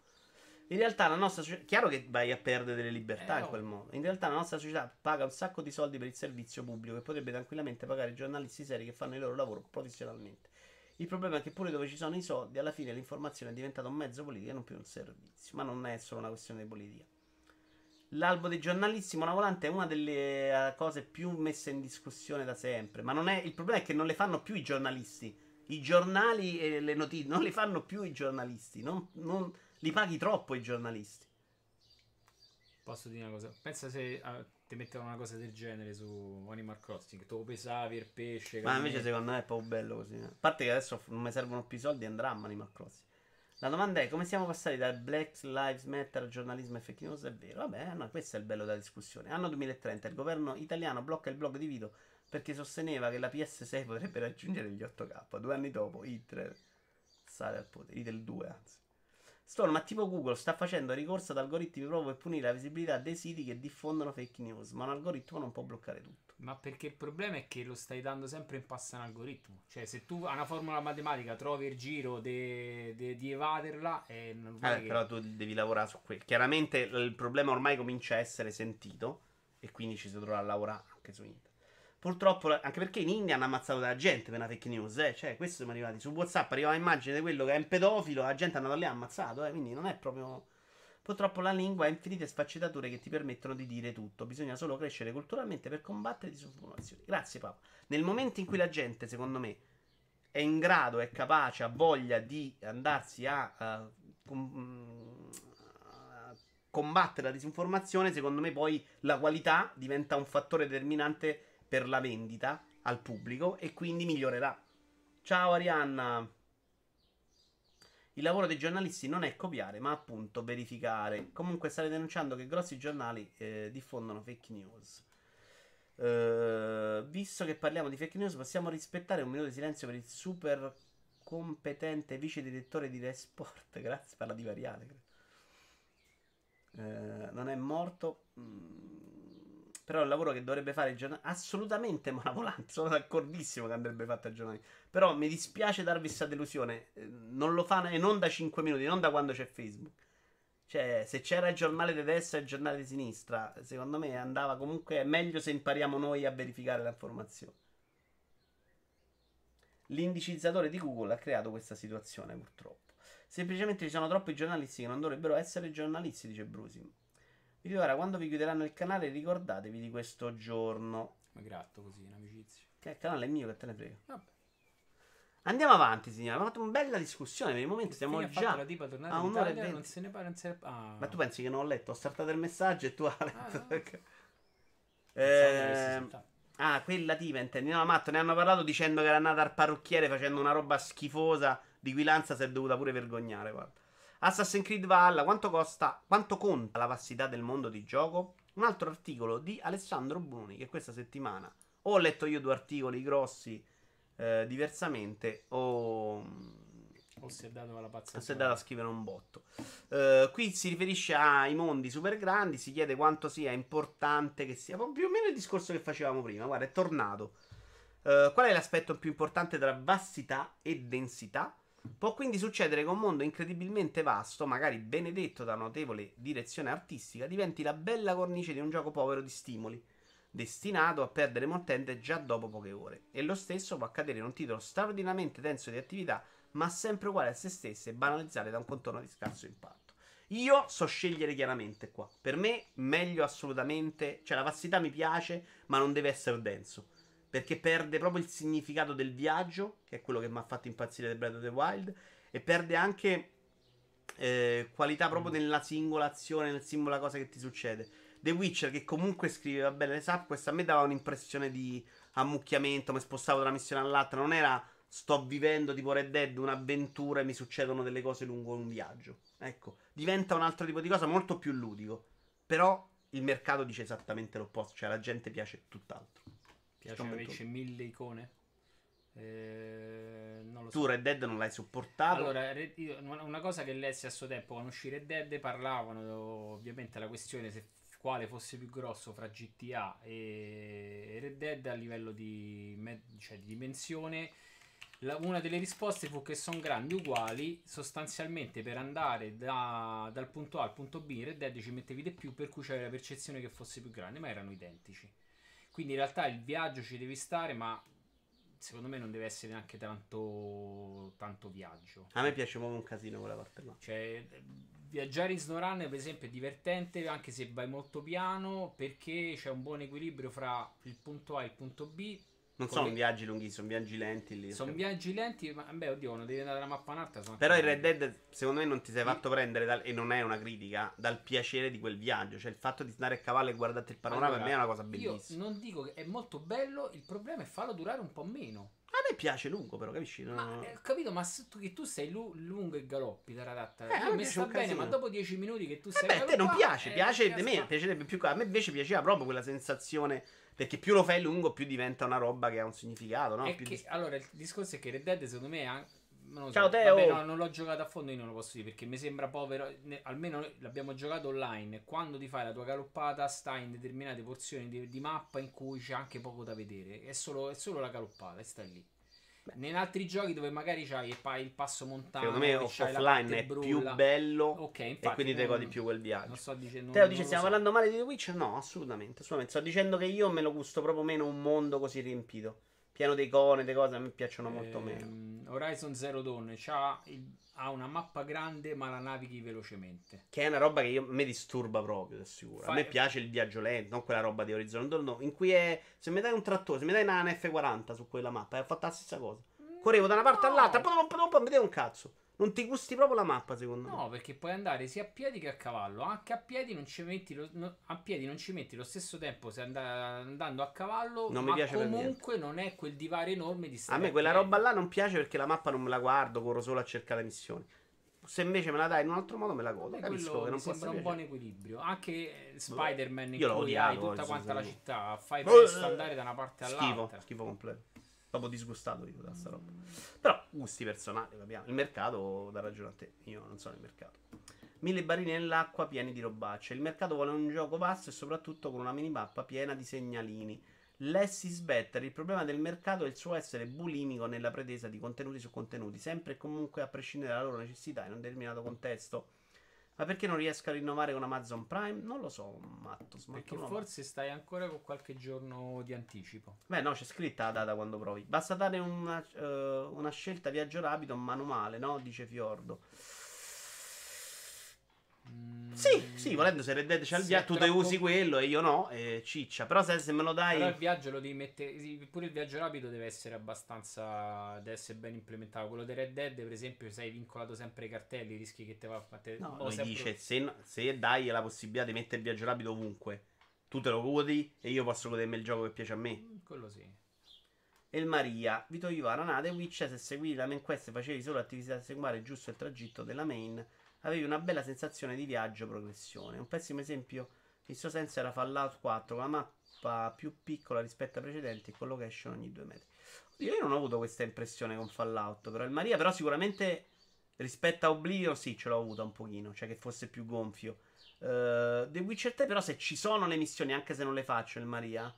In realtà la nostra società. Chiaro che vai a perdere delle libertà eh, in quel modo. In realtà la nostra società paga un sacco di soldi per il servizio pubblico e potrebbe tranquillamente pagare i giornalisti seri che fanno il loro lavoro professionalmente. Il problema è che pure dove ci sono i soldi, alla fine l'informazione è diventata un mezzo politico e non più un servizio. Ma non è solo una questione di politica. L'albo dei giornalisti monovolante è una delle uh, cose più messe in discussione da sempre. Ma è, il problema è che non le fanno più i giornalisti. I giornali e le notizie non le fanno più i giornalisti. Non, non, li paghi troppo i giornalisti. Posso dire una cosa? Pensa se uh, ti mettevano una cosa del genere su Animal Crossing. Tu pesavi il pesce. Ma invece secondo me è proprio bello così. Eh. A parte che adesso non mi servono più i soldi e andrà Animal Crossing. La domanda è come siamo passati dal Black Lives Matter al giornalismo e fake news? È vero, vabbè, no, questo è il bello della discussione. Anno 2030 il governo italiano blocca il blog di Vito perché sosteneva che la PS6 potrebbe raggiungere gli 8K. Due anni dopo Hitler sale al potere, del 2 anzi. Storm, ma tipo Google sta facendo ricorso ad algoritmi proprio per punire la visibilità dei siti che diffondono fake news, ma un algoritmo non può bloccare tutto. Ma perché il problema è che lo stai dando sempre in passo a un algoritmo. Cioè, se tu a una formula matematica trovi il giro di evaderla, è normale. Eh, che... Però tu devi lavorare su quello. Chiaramente il problema ormai comincia a essere sentito, e quindi ci si dovrà lavorare anche su internet. Purtroppo, anche perché in India hanno ammazzato della gente per una fake news, eh. Cioè, questo siamo arrivati. Su WhatsApp arriva l'immagine di quello che è un pedofilo, la gente è andata lì e ha ammazzato, eh. Quindi non è proprio. Purtroppo la lingua ha infinite sfaccettature che ti permettono di dire tutto. Bisogna solo crescere culturalmente per combattere disinformazioni. Grazie, Papa. Nel momento in cui la gente, secondo me, è in grado, è capace, ha voglia di andarsi a, a, a combattere la disinformazione, secondo me poi la qualità diventa un fattore determinante per la vendita al pubblico e quindi migliorerà. Ciao Arianna. Il lavoro dei giornalisti non è copiare, ma appunto verificare. Comunque state denunciando che grossi giornali eh, diffondono fake news. Uh, visto che parliamo di fake news, possiamo rispettare un minuto di silenzio per il super competente vice direttore di Resport. Grazie, parla di variale. Uh, non è morto. Mm. Però un lavoro che dovrebbe fare il giornalista. Assolutamente malevolante. Sono d'accordissimo che andrebbe fatto il giornalista. Però mi dispiace darvi questa delusione. Eh, non lo fa e non da 5 minuti, non da quando c'è Facebook. Cioè, se c'era il giornale di destra e il giornale di sinistra, secondo me andava comunque. Meglio se impariamo noi a verificare le informazioni. L'indicizzatore di Google ha creato questa situazione, purtroppo. Semplicemente ci sono troppi giornalisti che non dovrebbero essere giornalisti, dice Brusi. Quindi ora quando vi chiuderanno il canale ricordatevi di questo giorno. Ma gratto così, in amicizia. Che il canale è mio, che te ne frega. Vabbè. Andiamo avanti, signora. Abbiamo fatto una bella discussione. Per il momento stiamo già la tipa a un'ora e Non se ne parla, non se ne ah. Ma tu pensi che non ho letto? Ho saltato il messaggio e tu hai letto. Ah, eh, ah, quella tipa intendi? No, Matto, ne hanno parlato dicendo che era andata al parrucchiere facendo una roba schifosa di cui Lanza si è dovuta pure vergognare, guarda. Assassin's Creed Valhalla, quanto costa, quanto conta la vastità del mondo di gioco? Un altro articolo di Alessandro Bruni che questa settimana ho letto io due articoli grossi eh, diversamente o... O si è dato alla pazzesca. Si è dato a scrivere un botto. Uh, qui si riferisce ai mondi super grandi. Si chiede quanto sia importante che sia. Più o meno il discorso che facevamo prima. Guarda, è tornato. Uh, qual è l'aspetto più importante tra vastità e densità? Può quindi succedere che un mondo incredibilmente vasto, magari benedetto da notevole direzione artistica, diventi la bella cornice di un gioco povero di stimoli, destinato a perdere montente già dopo poche ore. E lo stesso può accadere in un titolo straordinariamente denso di attività, ma sempre uguale a se stesso e banalizzare da un contorno di scarso impatto. Io so scegliere chiaramente qua. Per me, meglio assolutamente. Cioè, la vastità mi piace, ma non deve essere denso perché perde proprio il significato del viaggio, che è quello che mi ha fatto impazzire The Breath of the Wild, e perde anche eh, qualità proprio mm. nella singola azione, nel singola cosa che ti succede. The Witcher, che comunque scriveva bene le sap, questa a me dava un'impressione di ammucchiamento, mi spostavo da una missione all'altra, non era sto vivendo tipo Red Dead un'avventura e mi succedono delle cose lungo un viaggio. Ecco, diventa un altro tipo di cosa molto più ludico. Però il mercato dice esattamente l'opposto, cioè la gente piace tutt'altro piace invece mille icone. Eh, non lo so. Tu Red Dead non l'hai supportato? Allora, una cosa che lessi a suo tempo quando uscì Red Dead parlavano ovviamente la questione se quale fosse più grosso fra GTA e Red Dead a livello di, cioè, di dimensione. La, una delle risposte fu che sono grandi uguali, sostanzialmente per andare da, dal punto A al punto B in Red Dead ci mettevi di più, per cui c'era la percezione che fosse più grande, ma erano identici. Quindi in realtà il viaggio ci devi stare, ma secondo me non deve essere neanche tanto, tanto viaggio. A me piace proprio un casino quella parte là. Cioè, viaggiare in SnowRun, per esempio, è divertente anche se vai molto piano perché c'è un buon equilibrio fra il punto A e il punto B non sono le... viaggi lunghissimi, sono viaggi lenti lì. Sono viaggi lenti, ma beh, oddio, non devi andare alla mappa un'altra. Però il Red Dead, secondo me, non ti sei fatto prendere, dal, e non è una critica, dal piacere di quel viaggio. Cioè, il fatto di stare a cavallo e guardare il panorama allora, per me è una cosa bellissima. Io non dico che è molto bello, il problema è farlo durare un po' meno. A me piace lungo, però, capisci? No, Ma eh, ho capito, ma se tu, che tu sei lu- lungo e galoppi, Taradatta. Eh, a Io mi sta bene, casino. ma dopo 10 minuti che tu Eh sei beh, a te non piace, eh, piace di me, piacerebbe più. A me invece piaceva proprio quella sensazione. Perché più lo fai lungo, più diventa una roba che ha un significato, no? Che- dis- allora, il discorso è che Red Dead, secondo me, an- non so. Ciao, Teo. Vabbè, no, non l'ho giocato a fondo, io non lo posso dire perché mi sembra povero. ne- almeno l'abbiamo giocato online. Quando ti fai la tua galoppata, stai in determinate porzioni di, di mappa in cui c'è anche poco da vedere. È solo, è solo la galoppata e stai lì. In altri giochi dove magari c'hai il, pa- il passo montano, Secondo me offline è più brulla. bello. Ok, infatti, e quindi te godi più quel viaggio. Non sto dicendo. Teo non dice: Stiamo so. parlando male di The Witcher? No, assolutamente, assolutamente. Sto dicendo che io me lo gusto proprio meno un mondo così riempito. Pieno di icone, di cose, a me piacciono molto meno. Ehm, Horizon Zero Dawn c'ha il- ha una mappa grande, ma la navighi velocemente. Che è una roba che io, mi disturba proprio, da sicuro. A Fai- me piace il viaggio lento, non quella roba di Horizon Dawn, no, in cui è. Se mi dai un trattore, se mi dai una F40 su quella mappa, ho fatto la stessa cosa. Correvo da una parte No. all'altra, poi dopo, dopo non vedevo un cazzo. Non ti gusti proprio la mappa, secondo me. No, perché puoi andare sia a piedi che a cavallo. Anche a piedi non ci metti lo, no- a piedi non ci metti lo stesso tempo se and- andando a cavallo. Non mi piace comunque non è quel divario enorme di A stare me quella piedi. roba là non piace perché la mappa non me la guardo, corro solo a cercare le missioni. Se invece me la dai in un altro modo me la A godo. Capisco che non sembra un piacere. buon equilibrio. Anche eh, Spider-Man in cui odiato, hai tutta quanta la città, fai Eh, presto andare da una parte Schifo, all'altra. schifo completo. Proprio disgustato io da sta roba. Però gusti personali, capiamo. Il mercato dà ragione a te. Io non sono il mercato. Mille barili nell'acqua pieni di robacce. Il mercato vuole un gioco vasto e soprattutto con una minimappa piena di segnalini. Less is better. Il problema del mercato è il suo essere bulimico nella pretesa di contenuti su contenuti, sempre e comunque a prescindere dalla loro necessità in un determinato contesto. Ma perché non riesca a rinnovare con Amazon Prime? Non lo so, matto. Perché forse stai ancora con qualche giorno di anticipo. Beh, no, c'è scritta la data quando provi. Basta dare una, eh, una scelta viaggio rapido, manuale, no? Dice Fiordo. Sì, sì, volendo se Red Dead c'ha il viaggio, tu te troppo- usi quello e io no, e ciccia. Però se, se me lo dai... Però il viaggio lo devi mettere. sì, Pure il viaggio rapido deve essere abbastanza. Deve essere ben implementato. Quello di Red Dead, per esempio, sei vincolato sempre ai cartelli, rischi che te va a fare. No, lui sempre- dice, se, se dai la possibilità di mettere il viaggio rapido ovunque, tu te lo godi e io posso godermi il gioco che piace a me. Mm, Quello sì. El Maria, Vito Ivana, Nade, Witch, se seguivi la main quest e facevi solo attività secondarie giusto il tragitto della main, avevi una bella sensazione di viaggio progressione. Un pessimo esempio in suo senso era Fallout 4, con la mappa più piccola rispetto ai precedenti e con location ogni due metri. Io non ho avuto questa impressione con Fallout, però il Maria, però sicuramente rispetto a Oblivion sì, ce l'ho avuta un pochino, cioè che fosse più gonfio. Uh, The Witcher 3 però se ci sono le missioni, anche se non le faccio il Maria,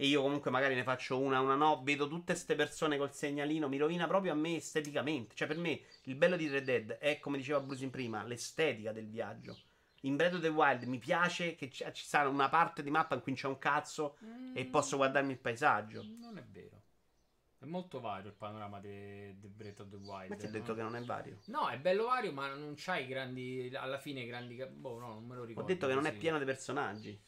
e io comunque magari ne faccio una, una no, vedo tutte queste persone col segnalino, mi rovina proprio a me esteticamente. Cioè per me il bello di Red Dead è, come diceva Bruce in prima, l'estetica del viaggio. In Breath of the Wild mi piace che ci, ci sia una parte di mappa in cui c'è un cazzo e posso guardarmi il paesaggio. Non è vero. È molto vario il panorama di Breath of the Wild. Ma ti ho no? detto che non è vario. No, è bello vario, ma non c'hai grandi. Alla fine, grandi. ca- Boh, no, non me lo Ho ricordo. detto che non è pieno di personaggi.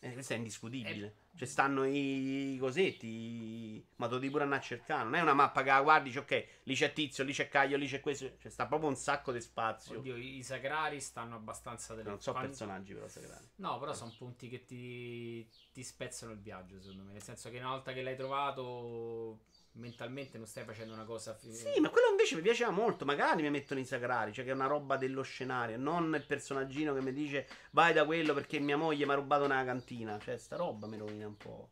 Eh, questo è indiscutibile. Cioè, stanno i cosetti. i- Ma tu devi pure andare a cercare. Non è una mappa che la guardi, dici, ok, lì c'è tizio, lì c'è Caio, lì c'è questo. Cioè, sta proprio un sacco di spazio. Oddio, i sacrari stanno abbastanza delle non so quando- personaggi, però, sagrati. No, però sono punti che ti, ti spezzano il viaggio, secondo me. Nel senso che una volta che l'hai trovato, mentalmente non stai facendo una cosa. fi- Sì, ma quello invece mi piaceva molto. Magari mi mettono i sacrari, cioè che è una roba dello scenario, non il personaggino che mi dice vai da quello perché mia moglie mi ha rubato una cantina. Cioè, sta roba mi rovina un po'.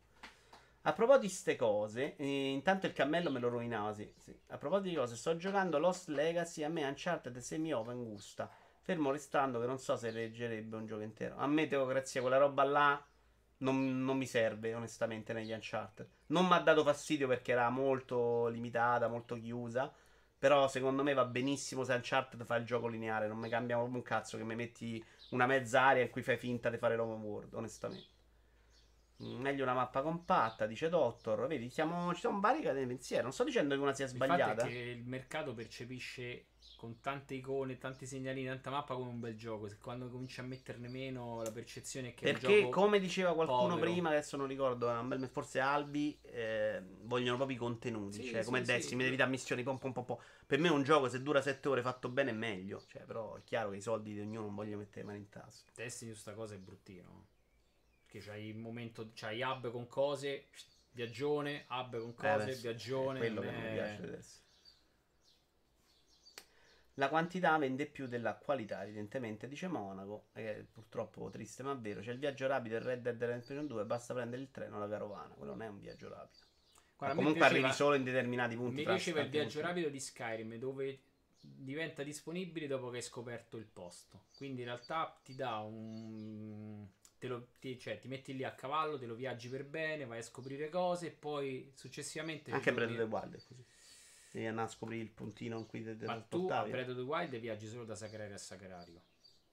A proposito di ste cose, eh, intanto il cammello me lo rovinava, sì, sì. A proposito di cose, sto giocando Lost Legacy, a me Uncharted semi-open gusta. Fermo restando che non so se reggerebbe un gioco intero. A me, teocrazia, quella roba là non, non mi serve, onestamente, negli Uncharted. Non mi ha dato fastidio perché era molto limitata, molto chiusa. Però secondo me va benissimo se Uncharted fa il gioco lineare. Non mi cambia proprio un cazzo che mi metti una mezz'aria in cui fai finta di fare l'open world, onestamente. Mm, Meglio una mappa compatta, dice Doctor. Vedi, siamo, ci sono vari di pensiero. Non sto dicendo che una sia Il fatto sbagliata. è che il mercato percepisce con tante icone, tanti segnalini, tanta mappa come un bel gioco. Se quando cominci a metterne meno, la percezione è che è un Perché, gioco come diceva qualcuno povero. prima, adesso non ricordo, forse Albi, eh, vogliono proprio i contenuti. Sì, cioè, sì, come sì. Destiny, mi devi dare missioni, pom, pom, pom, pom. Per me un gioco, se dura 7 ore fatto bene, è meglio. Cioè, però è chiaro che i soldi di ognuno non voglio mettere mani in tasca. Destiny su sta cosa è bruttino. Perché c'hai il momento, c'hai hub con cose, Viaggione, hub con Eh, cose, adesso- viaggione. è quello che non mi è- piace adesso. La quantità vende più della qualità, evidentemente, dice Monaco. Che è purtroppo triste, ma vero. C'è il viaggio rapido e Red Dead Redemption 2. Basta prendere il treno o la carovana. Quello non è un viaggio rapido. Guarda, comunque piaceva- arrivi solo in determinati punti. Mi piaceva il viaggio punti. rapido di Skyrim dove diventa disponibile dopo che hai scoperto il posto. Quindi in realtà ti dà un... Te lo, ti, cioè, ti metti lì a cavallo, te lo viaggi per bene, vai a scoprire cose e poi successivamente... Anche Breath of the Wild è così. Devi andare a scoprire il puntino in cui te, te Ma tu a. Breath of the Wild viaggi solo da Sacrario a Sacrario.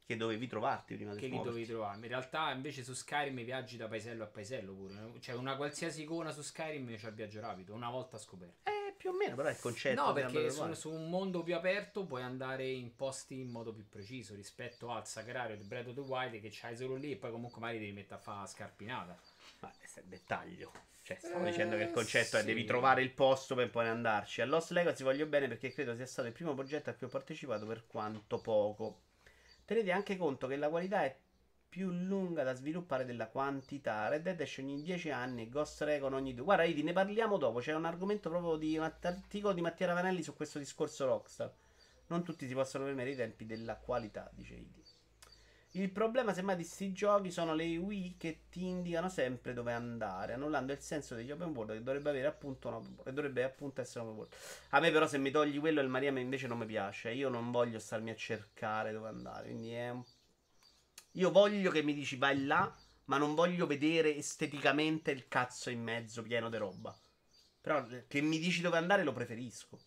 Che dovevi trovarti prima Che di li dovevi trovare. In realtà invece su Skyrim viaggi da paesello a paesello pure. Cioè una qualsiasi icona su Skyrim c'è il viaggio rapido, una volta scoperto. Eh, più o meno, però è il concetto. No, perché of su, un mondo più aperto puoi andare in posti in modo più preciso rispetto al Sacrario di Breath of the Wild che c'hai solo lì e poi comunque magari devi mettere a fare scarpinata. Ma questo è dettaglio. Cioè, stavo Eh, dicendo che il concetto è sì. devi trovare il posto per poi andarci. A Lost Legacy voglio bene perché credo sia stato il primo progetto a cui ho partecipato per quanto poco. Tenete anche conto che la qualità è più lunga da sviluppare della quantità. Red Dead esce ogni 10 anni e Ghost Recon ogni 2. Guarda, Idi, ne parliamo dopo. C'è un argomento proprio di un articolo di Mattia Ravanelli su questo discorso Rockstar. Non tutti si possono permettere i tempi della qualità, dice Idi. Il problema, semmai, di sti giochi sono le Wii che ti indicano sempre dove andare, annullando il senso degli open world che dovrebbe avere appunto un open world, dovrebbe appunto essere un open world. A me, però, se mi togli quello, il Maria invece non mi piace. Io non voglio starmi a cercare dove andare. Quindi è. Io voglio che mi dici vai là, ma non voglio vedere esteticamente il cazzo in mezzo pieno di roba. Però eh, che mi dici dove andare lo preferisco.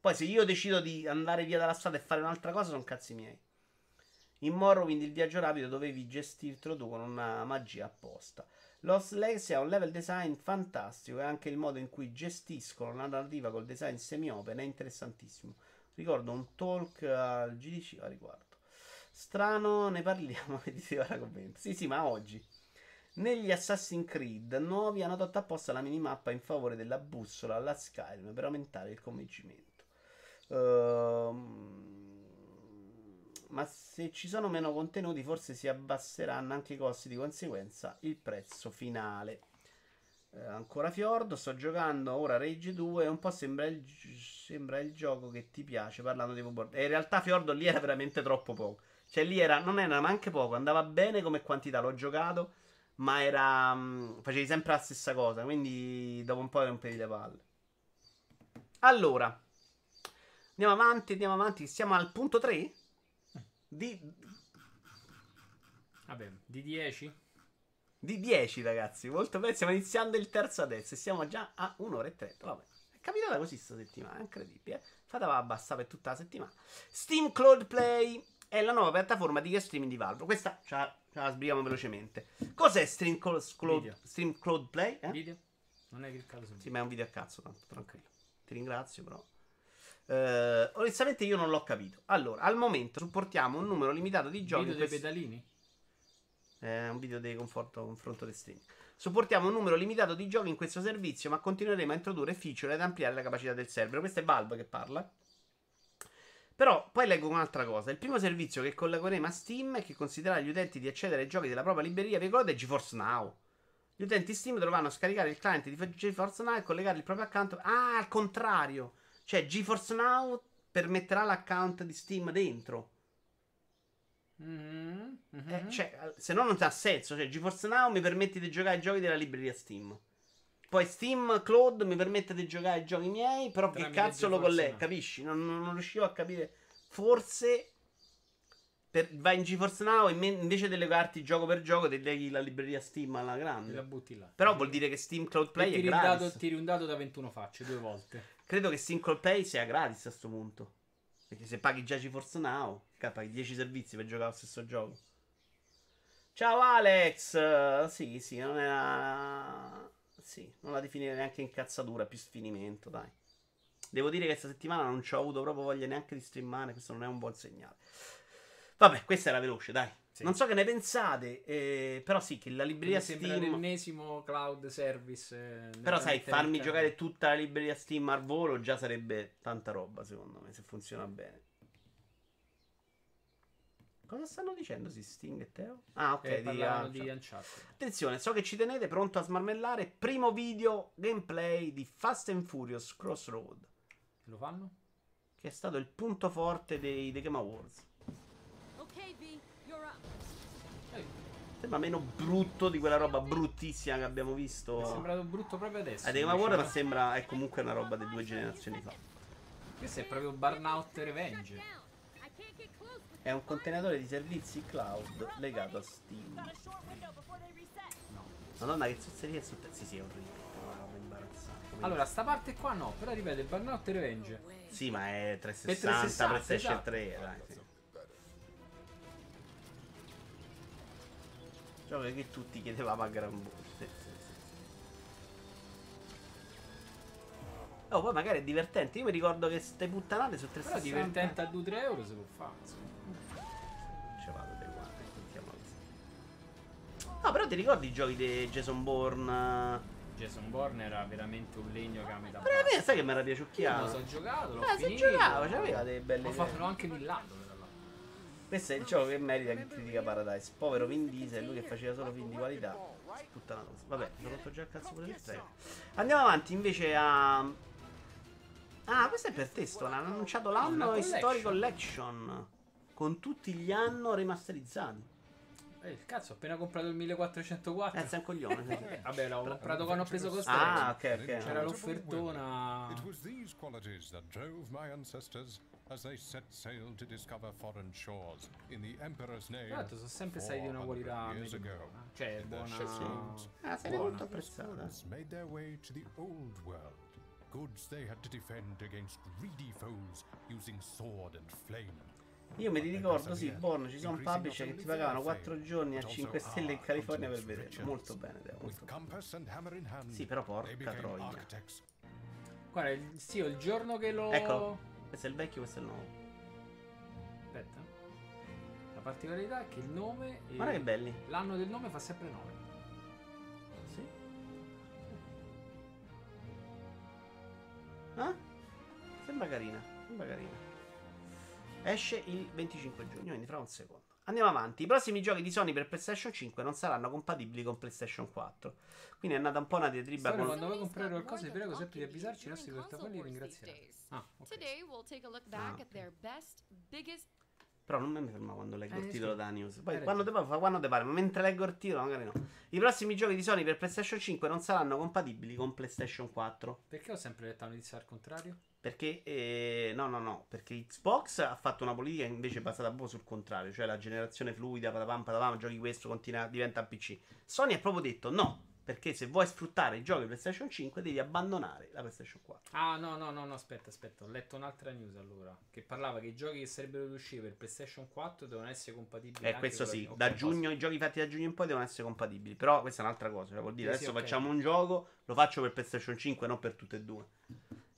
Poi se io decido di andare via dalla strada e fare un'altra cosa, sono cazzi miei. In Morrowind il viaggio rapido dovevi gestirtelo tu con una magia apposta. Lost Legacy ha un level design fantastico e anche il modo in cui gestiscono la narrativa col design semi-open è interessantissimo. Ricordo un talk al GDC a riguardo. Strano, ne parliamo, diceva la commento. Sì, sì, ma oggi. Negli Assassin's Creed nuovi hanno dato apposta la minimappa in favore della bussola alla Skyrim per aumentare il convincimento. Ehm, ma se ci sono meno contenuti, forse si abbasseranno anche i costi di conseguenza il prezzo finale. Eh, ancora Fiordo, sto giocando ora Rage 2 e un po' sembra il, sembra il gioco che ti piace parlando di Overboard. E in realtà Fiordo lì era veramente troppo poco. Cioè lì era, non era neanche poco, andava bene come quantità, l'ho giocato, ma era... mh, facevi sempre la stessa cosa, quindi dopo un po' rompevi le palle. Allora, andiamo avanti, andiamo avanti, siamo al punto 3 di, Vabbè, di 10? di 10 ragazzi, molto bene, stiamo iniziando il terzo adesso e siamo già a 1 ora e 30, vabbè. È capitata così sta settimana, è incredibile. eh. Fatela abbassare per tutta la settimana. Steam Cloud Play è la nuova piattaforma di streaming di Valve. Questa ce la, ce la sbrighiamo velocemente. Cos'è Stream Cloud, Video. Stream Cloud Play? eh? Video? Non hai cliccato sul Sì, ma è un video a cazzo, tanto tranquillo. Ti ringrazio, però. Eh, onestamente io non l'ho capito. Allora, al momento supportiamo un numero limitato di giochi. Video dei pedalini? È un video di conforto, confronto dei stream. Supportiamo un numero limitato di giochi in questo servizio, ma continueremo a introdurre feature ed ampliare la capacità del server. Questo è Valve che parla. Però poi leggo un'altra cosa. Il primo servizio che collegheremo a Steam è che considererà gli utenti di accedere ai giochi della propria libreria veicolata è GeForce Now. Gli utenti Steam dovranno scaricare il client di GeForce Now e collegare il proprio account. Ah, al contrario. Cioè, GeForce Now permetterà l'account di Steam dentro. Mhm, mhm. Eh, cioè, se no non ha senso. Cioè, GeForce Now mi permette di giocare ai giochi della libreria Steam. Poi Steam Cloud mi permette di giocare ai giochi miei. Però che Tramite cazzo lo collega? Now. Capisci? Non, non- non riuscivo a capire. Forse per, vai in GeForce Now e me- invece delle carti gioco per gioco ti leghi la libreria Steam alla Te la grande. butti là. Però vuol dire che Steam Cloud Play è gratis. tiri un dado da 21 facce due volte. Credo che Cloud Play sia gratis a sto punto. Perché se paghi già GeForce Now, paghi 10 servizi per giocare allo stesso gioco. Ciao Alex! Sì, sì, non era... Sì, non la definire neanche incazzatura, più sfinimento, dai. Devo dire che questa settimana non ci ho avuto proprio voglia neanche di streamare, questo non è un buon segnale. Vabbè, questa era veloce, dai. Sì. Non so che ne pensate, eh, però sì, che la libreria Mi sembra Steam... l'ennesimo cloud service. eh, Però sai, farmi giocare tutta la libreria Steam al volo già sarebbe tanta roba, secondo me, se funziona bene. Cosa stanno dicendo si Sting e Teo? Ah, ok, Eh, di, Uncharted. di Uncharted. Attenzione, so che ci tenete, pronto a smarmellare. Primo video gameplay di Fast and Furious Crossroad, Lo fanno? che è stato il punto forte dei The Game Awards. V, up. Eh, Sembra meno brutto di quella roba bruttissima che abbiamo visto. mi è sembrato brutto proprio adesso. A The Game invece, Awards, no? ma sembra è comunque una roba di due generazioni fa. Questo è proprio Burnout Revenge. È un contenitore di servizi cloud legato a Steam. No. Madonna, che zozzeria è su te. Sì, sì, è orribile. Allora, sta parte qua no, però ripeto, Burnout Revenge. Sì, ma è 360, È 360, PlayStation esatto. 3, dai, sì. Gioco che tutti chiedevamo a gran voce. Oh, poi magari è divertente. Io mi ricordo che ste puttanate su Però 360. divertente a 2-3 euro se fare. insomma. Ci vado te guarda, mettiamola così. No, però ti ricordi i giochi di Jason Bourne? Jason Bourne era veramente un legno che a metà Però a me sai che mi era Io piaciucchiato. lo so giocato, l'ho si finito. giocava, c'aveva delle belle Ho fatto anche l'altro. Questo è il gioco che merita che critica Paradise. Povero Vin Diesel, lui che faceva solo film di qualità. Puttana cosa. Vabbè, mi ho rotto già il cazzo pure il treno. Andiamo avanti invece a. Ah, questo è per te, Stone. Hanno annunciato l'anno Una History collection. Con tutti gli anni remasterizzati. Eh, il cazzo, ho appena comprato il 1404. Eh, sei un coglione. sì. Eh, Vabbè, l'ho comprato quando ho preso costa. Ah, ok, ok. C'era l'offertona. It was these qualities that drove my ancestors as they set sail to discover foreign shores in the Emperor's name. L'altro sono sempre stati di una 400 qualità years medio ago. buona. Cioè, buona. Ah, sei molto apprezzata. made their way to the old world. Goods they had to defend against greedy foes using sword and flame. Io mi ricordo, sì, Born, ci sono publisher che ti pagavano 4 giorni a 5 stelle in California per vederlo. Molto bene, With molto bene. Sì, però porca troia. Guarda, il, sì, il giorno che lo. Ecco. Questo è il vecchio, questo è il nuovo. Aspetta. La particolarità è che il nome. Guarda che belli. L'anno del nome fa sempre 9. Sì. Ah? Sembra carina, sembra carina. Esce il 25 giugno, quindi fra un secondo. Andiamo avanti. I prossimi giochi di Sony per PlayStation 5 non saranno compatibili con PlayStation 4. Quindi è nata un po' una diatriba Sony, con... quando vuoi comprare qualcosa, ti prego sempre di avvisarci i nostri portafogli e ringraziare. Ah, ok. Today we'll take a look back at their best, biggest Però non mi fermo quando leggo Eh, il sì. titolo da news. Poi Hai quando te, fa quando te pare, ma mentre leggo il titolo magari no. I prossimi giochi di Sony per PlayStation 5 non saranno compatibili con PlayStation 4. Perché ho sempre letto la notizia al contrario? Perché, eh, no, no, no, perché Xbox ha fatto una politica invece basata proprio sul contrario, cioè la generazione fluida, patapam, patapam, giochi questo, continua, diventa un PC. Sony ha proprio detto no, perché se vuoi sfruttare i giochi PlayStation 5 devi abbandonare la PlayStation 4. Ah, no, no, no, no, aspetta, aspetta. Ho letto un'altra news allora. Che parlava che i giochi che sarebbero di uscire per PlayStation 4 devono essere compatibili. E anche questo la- sì, ok, da posso- giugno, i giochi fatti da giugno in poi devono essere compatibili. Però questa è un'altra cosa, cioè vuol dire Sì, sì, adesso ok. facciamo un gioco, lo faccio per PlayStation 5, non per tutte e due.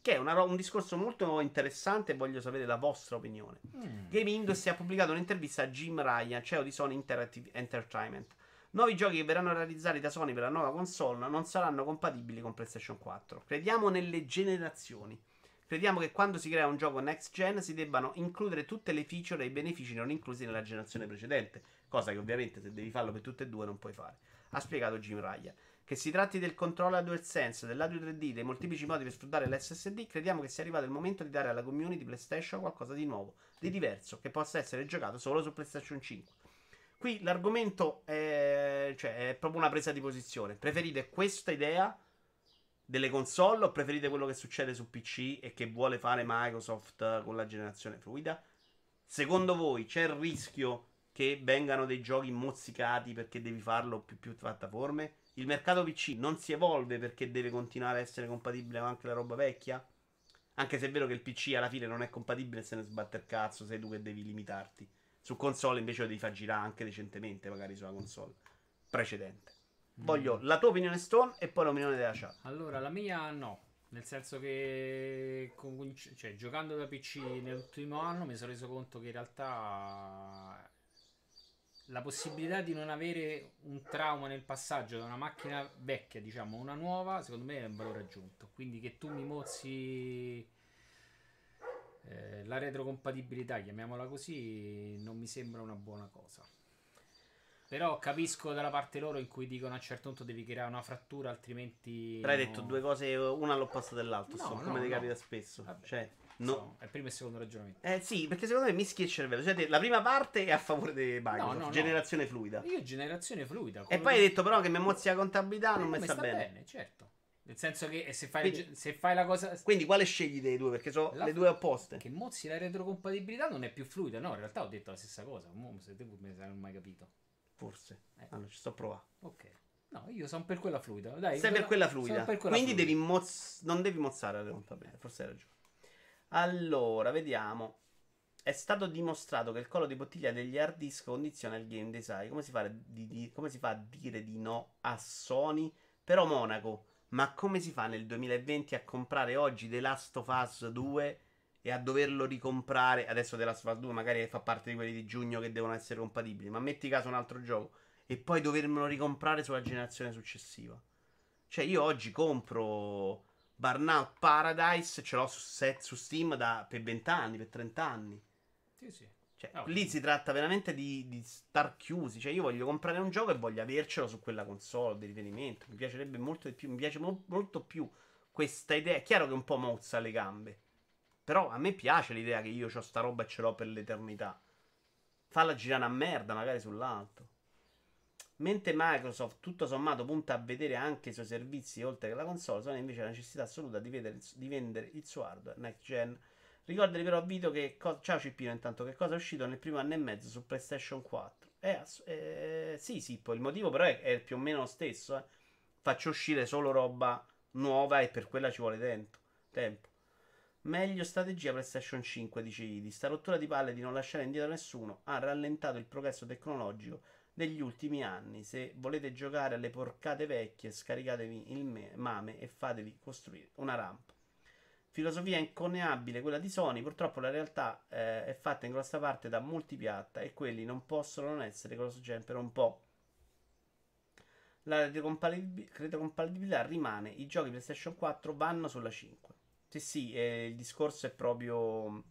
Che è una un discorso molto interessante e voglio sapere la vostra opinione. Mm. Game Industry ha pubblicato un'intervista a Jim Ryan, CEO di Sony Interactive Entertainment. Nuovi giochi che verranno realizzati da Sony per la nuova console non saranno compatibili con PlayStation 4. Crediamo nelle generazioni. Crediamo che quando si crea un gioco next gen si debbano includere tutte le feature e i benefici non inclusi nella generazione precedente, cosa che ovviamente se devi farlo per tutte e due non puoi fare. Ha spiegato Jim Ryan. Che si tratti del controller DualSense, dell'audio 3D, dei molteplici modi per sfruttare l'SSD, crediamo che sia arrivato il momento di dare alla community PlayStation qualcosa di nuovo, di diverso, che possa essere giocato solo su PlayStation 5. Qui l'argomento è, cioè, è proprio una presa di posizione. Preferite questa idea delle console o preferite quello che succede su PC e che vuole fare Microsoft con la generazione fluida? Secondo voi c'è il rischio che vengano dei giochi mozzicati perché devi farlo più più piattaforme? Il mercato PC non si evolve perché deve continuare a essere compatibile con anche la roba vecchia? Anche se è vero che il PC alla fine non è compatibile se ne sbatte il cazzo, sei tu che devi limitarti. Su console invece lo devi far girare anche decentemente, magari sulla console precedente. Voglio la tua opinione Stone e poi l'opinione della chat. Allora, la mia no. Nel senso che con- cioè, giocando da PC nell'ultimo anno mi sono reso conto che in realtà la possibilità di non avere un trauma nel passaggio da una macchina vecchia, diciamo, a una nuova, secondo me è un valore aggiunto. Quindi che tu mi mozzi Eh, la retrocompatibilità, chiamiamola così, non mi sembra una buona cosa. Però capisco dalla parte loro in cui dicono a un certo punto devi creare una frattura, altrimenti. Però hai no. detto due cose, una all'opposto dell'altro, No, so, no, come ti no. capita spesso. Vabbè. Cioè, no. No, è il primo e il secondo ragionamento. Eh sì, perché secondo me mischi il cervello. Cioè, la prima parte è a favore di Microsoft, no, no. generazione fluida. Io generazione fluida. E poi hai detto però che mi mozzi la contabilità, Eh, non mi mi sta, bene. certo. Nel senso che se fai, Quindi- se fai la cosa. Quindi quale scegli dei due? Perché sono La- le due opposte. Che mozzi la retrocompatibilità non è più fluida. No, in realtà ho detto la stessa cosa. Mo, se te ne hai mai capito. Forse. Eh. Allora, ci sto a provare. Ok. No, io sono per quella fluida. Dai, Sei per quella fluida. per quella Quindi fluida. devi moz- non devi mozzare la contabilità. Forse hai ragione. Allora, vediamo. È stato dimostrato che il collo di bottiglia degli hard disk condiziona il game design. Come si, fa, di- di- come si fa a dire di no a Sony? Però Monaco, ma come si fa nel 2020 a comprare oggi The Last of Us 2 e a doverlo ricomprare? Adesso The Last of Us 2 magari fa parte di quelli di giugno che devono essere compatibili, ma metti caso un altro gioco e poi dovermelo ricomprare sulla generazione successiva. Cioè, io oggi compro Burnout Paradise, ce l'ho su, set, su Steam da, per 20 anni, per 30 anni. Sì, sì. Cioè, Ah, lì si tratta veramente di, di star chiusi. Cioè, io voglio comprare un gioco e voglio avercelo su quella console di riferimento. Mi piacerebbe molto di più. Mi piace mo- molto più questa idea. È chiaro che un po' mozza le gambe. Però a me piace l'idea che io ho sta roba e ce l'ho per l'eternità. Falla girare a merda, magari sull'alto. Mentre Microsoft, tutto sommato, punta a vedere anche i suoi servizi oltre che la console, Sony invece ha la necessità assoluta di, vedere- di vendere il suo hardware next gen. Ricordati però, Vito, che co- ciao Cippino, intanto, che cosa è uscito nel primo anno e mezzo su PlayStation 4? Eh, eh, sì, sì, poi il motivo però è, è più o meno lo stesso. eh. Faccio uscire solo roba nuova e per quella ci vuole tempo. tempo. Meglio strategia PlayStation 5, dice Idi. Sta rottura di palle di non lasciare indietro nessuno ha rallentato il progresso tecnologico degli ultimi anni. Se volete giocare alle porcate vecchie, scaricatevi il me- mame e fatevi costruire una rampa. Filosofia inconneabile quella di Sony. Purtroppo la realtà eh, è fatta in grossa parte da multipiatta e quelli non possono non essere cross gen per un po'. La retrocompatib- retrocompatibilità rimane. I giochi PlayStation 4 vanno sulla 5. Sì, sì, eh, il discorso è proprio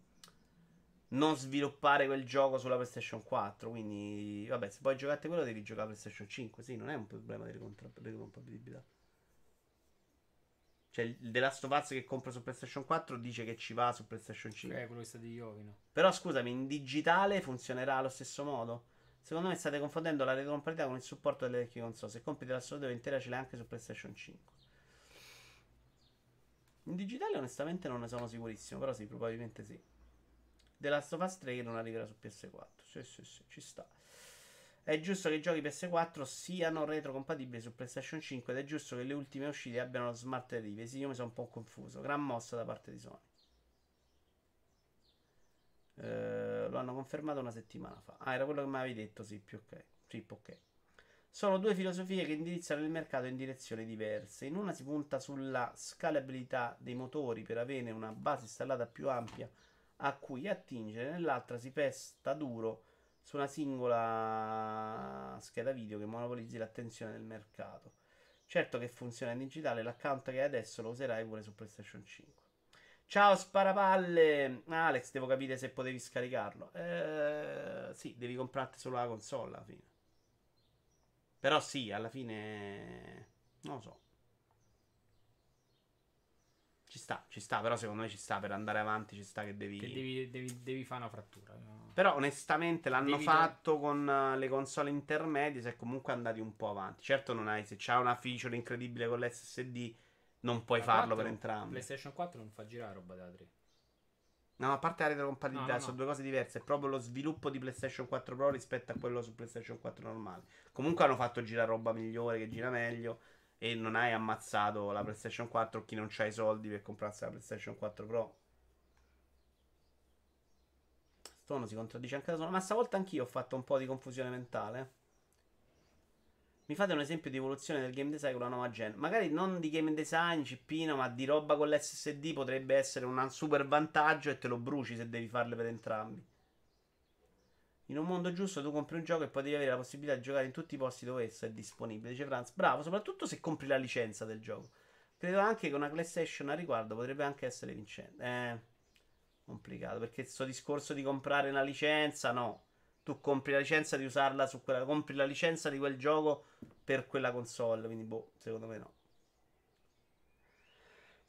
non sviluppare quel gioco sulla PlayStation 4. Quindi, vabbè, se vuoi giocare a quello, devi giocare a PlayStation 5. Sì, non è un problema di retrocompatibilità. Cioè, il The Last of Us che compro su PlayStation 4 dice che ci va su PlayStation 5. Eh, quello che sta di Iovino. Però scusami, in digitale funzionerà allo stesso modo? Secondo me state confondendo la retrocompatibilità con il supporto delle vecchie console. Se compri la Last of Us intera ce l'hai anche su PlayStation 5. In digitale onestamente non ne sono sicurissimo, però sì, probabilmente sì. The Last of Us 3 che non arriverà su PS4. Sì, sì, sì, ci sta. È giusto che i giochi PS4 siano retrocompatibili su PlayStation 5 ed è giusto che le ultime uscite abbiano lo smart TV. Sì, io mi sono un po' confuso. Gran mossa da parte di Sony. Eh, lo hanno confermato una settimana fa. Ah, era quello che mi avevi detto, sì, più ok. Sì, ok. Sono due filosofie che indirizzano il mercato in direzioni diverse. In una si punta sulla scalabilità dei motori per avere una base installata più ampia a cui attingere, nell'altra si pesta duro su una singola scheda video che monopolizzi l'attenzione del mercato. Certo che funziona in digitale, l'account che hai adesso lo userai pure su PlayStation 5. Ciao sparapalle! Alex, devo capire se potevi scaricarlo. Eh, sì, devi comprarti solo la console alla fine. Però sì, alla fine... Non lo so. Ci sta, ci sta, però secondo me ci sta per andare avanti, ci sta che devi... Che devi, devi, devi fare una frattura. no? Però onestamente l'hanno Devi- fatto con eh, le console intermedie, si è comunque andati un po' avanti. Certo non hai, se c'ha una feature incredibile con l'SSD, non puoi farlo 4, per entrambi. PlayStation 4 non fa girare roba da 3. No, a parte la retrocompatibilità, no, no. sono due cose diverse. È proprio lo sviluppo di PlayStation 4 Pro rispetto a quello su PlayStation 4 normale. Comunque hanno fatto girare roba migliore, che gira meglio. E non hai ammazzato la PlayStation 4 o chi non c'ha i soldi per comprarsi la PlayStation 4 Pro. Stono si contraddice anche da solo. Ma stavolta anch'io ho fatto un po' di confusione mentale. Mi fate un esempio di evoluzione del game design con la nuova gen? Magari non di game design, cippino, ma di roba con l'SSD potrebbe essere un super vantaggio e te lo bruci se devi farle per entrambi. In un mondo giusto tu compri un gioco e poi devi avere la possibilità di giocare in tutti i posti dove esso è disponibile. Dice Franz, bravo, soprattutto se compri la licenza del gioco. Credo anche che una PlayStation a riguardo potrebbe anche essere vincente. Eh, complicato perché questo discorso di comprare una licenza, no. Tu compri la licenza di usarla su quella, compri la licenza di quel gioco per quella console, quindi boh, secondo me no.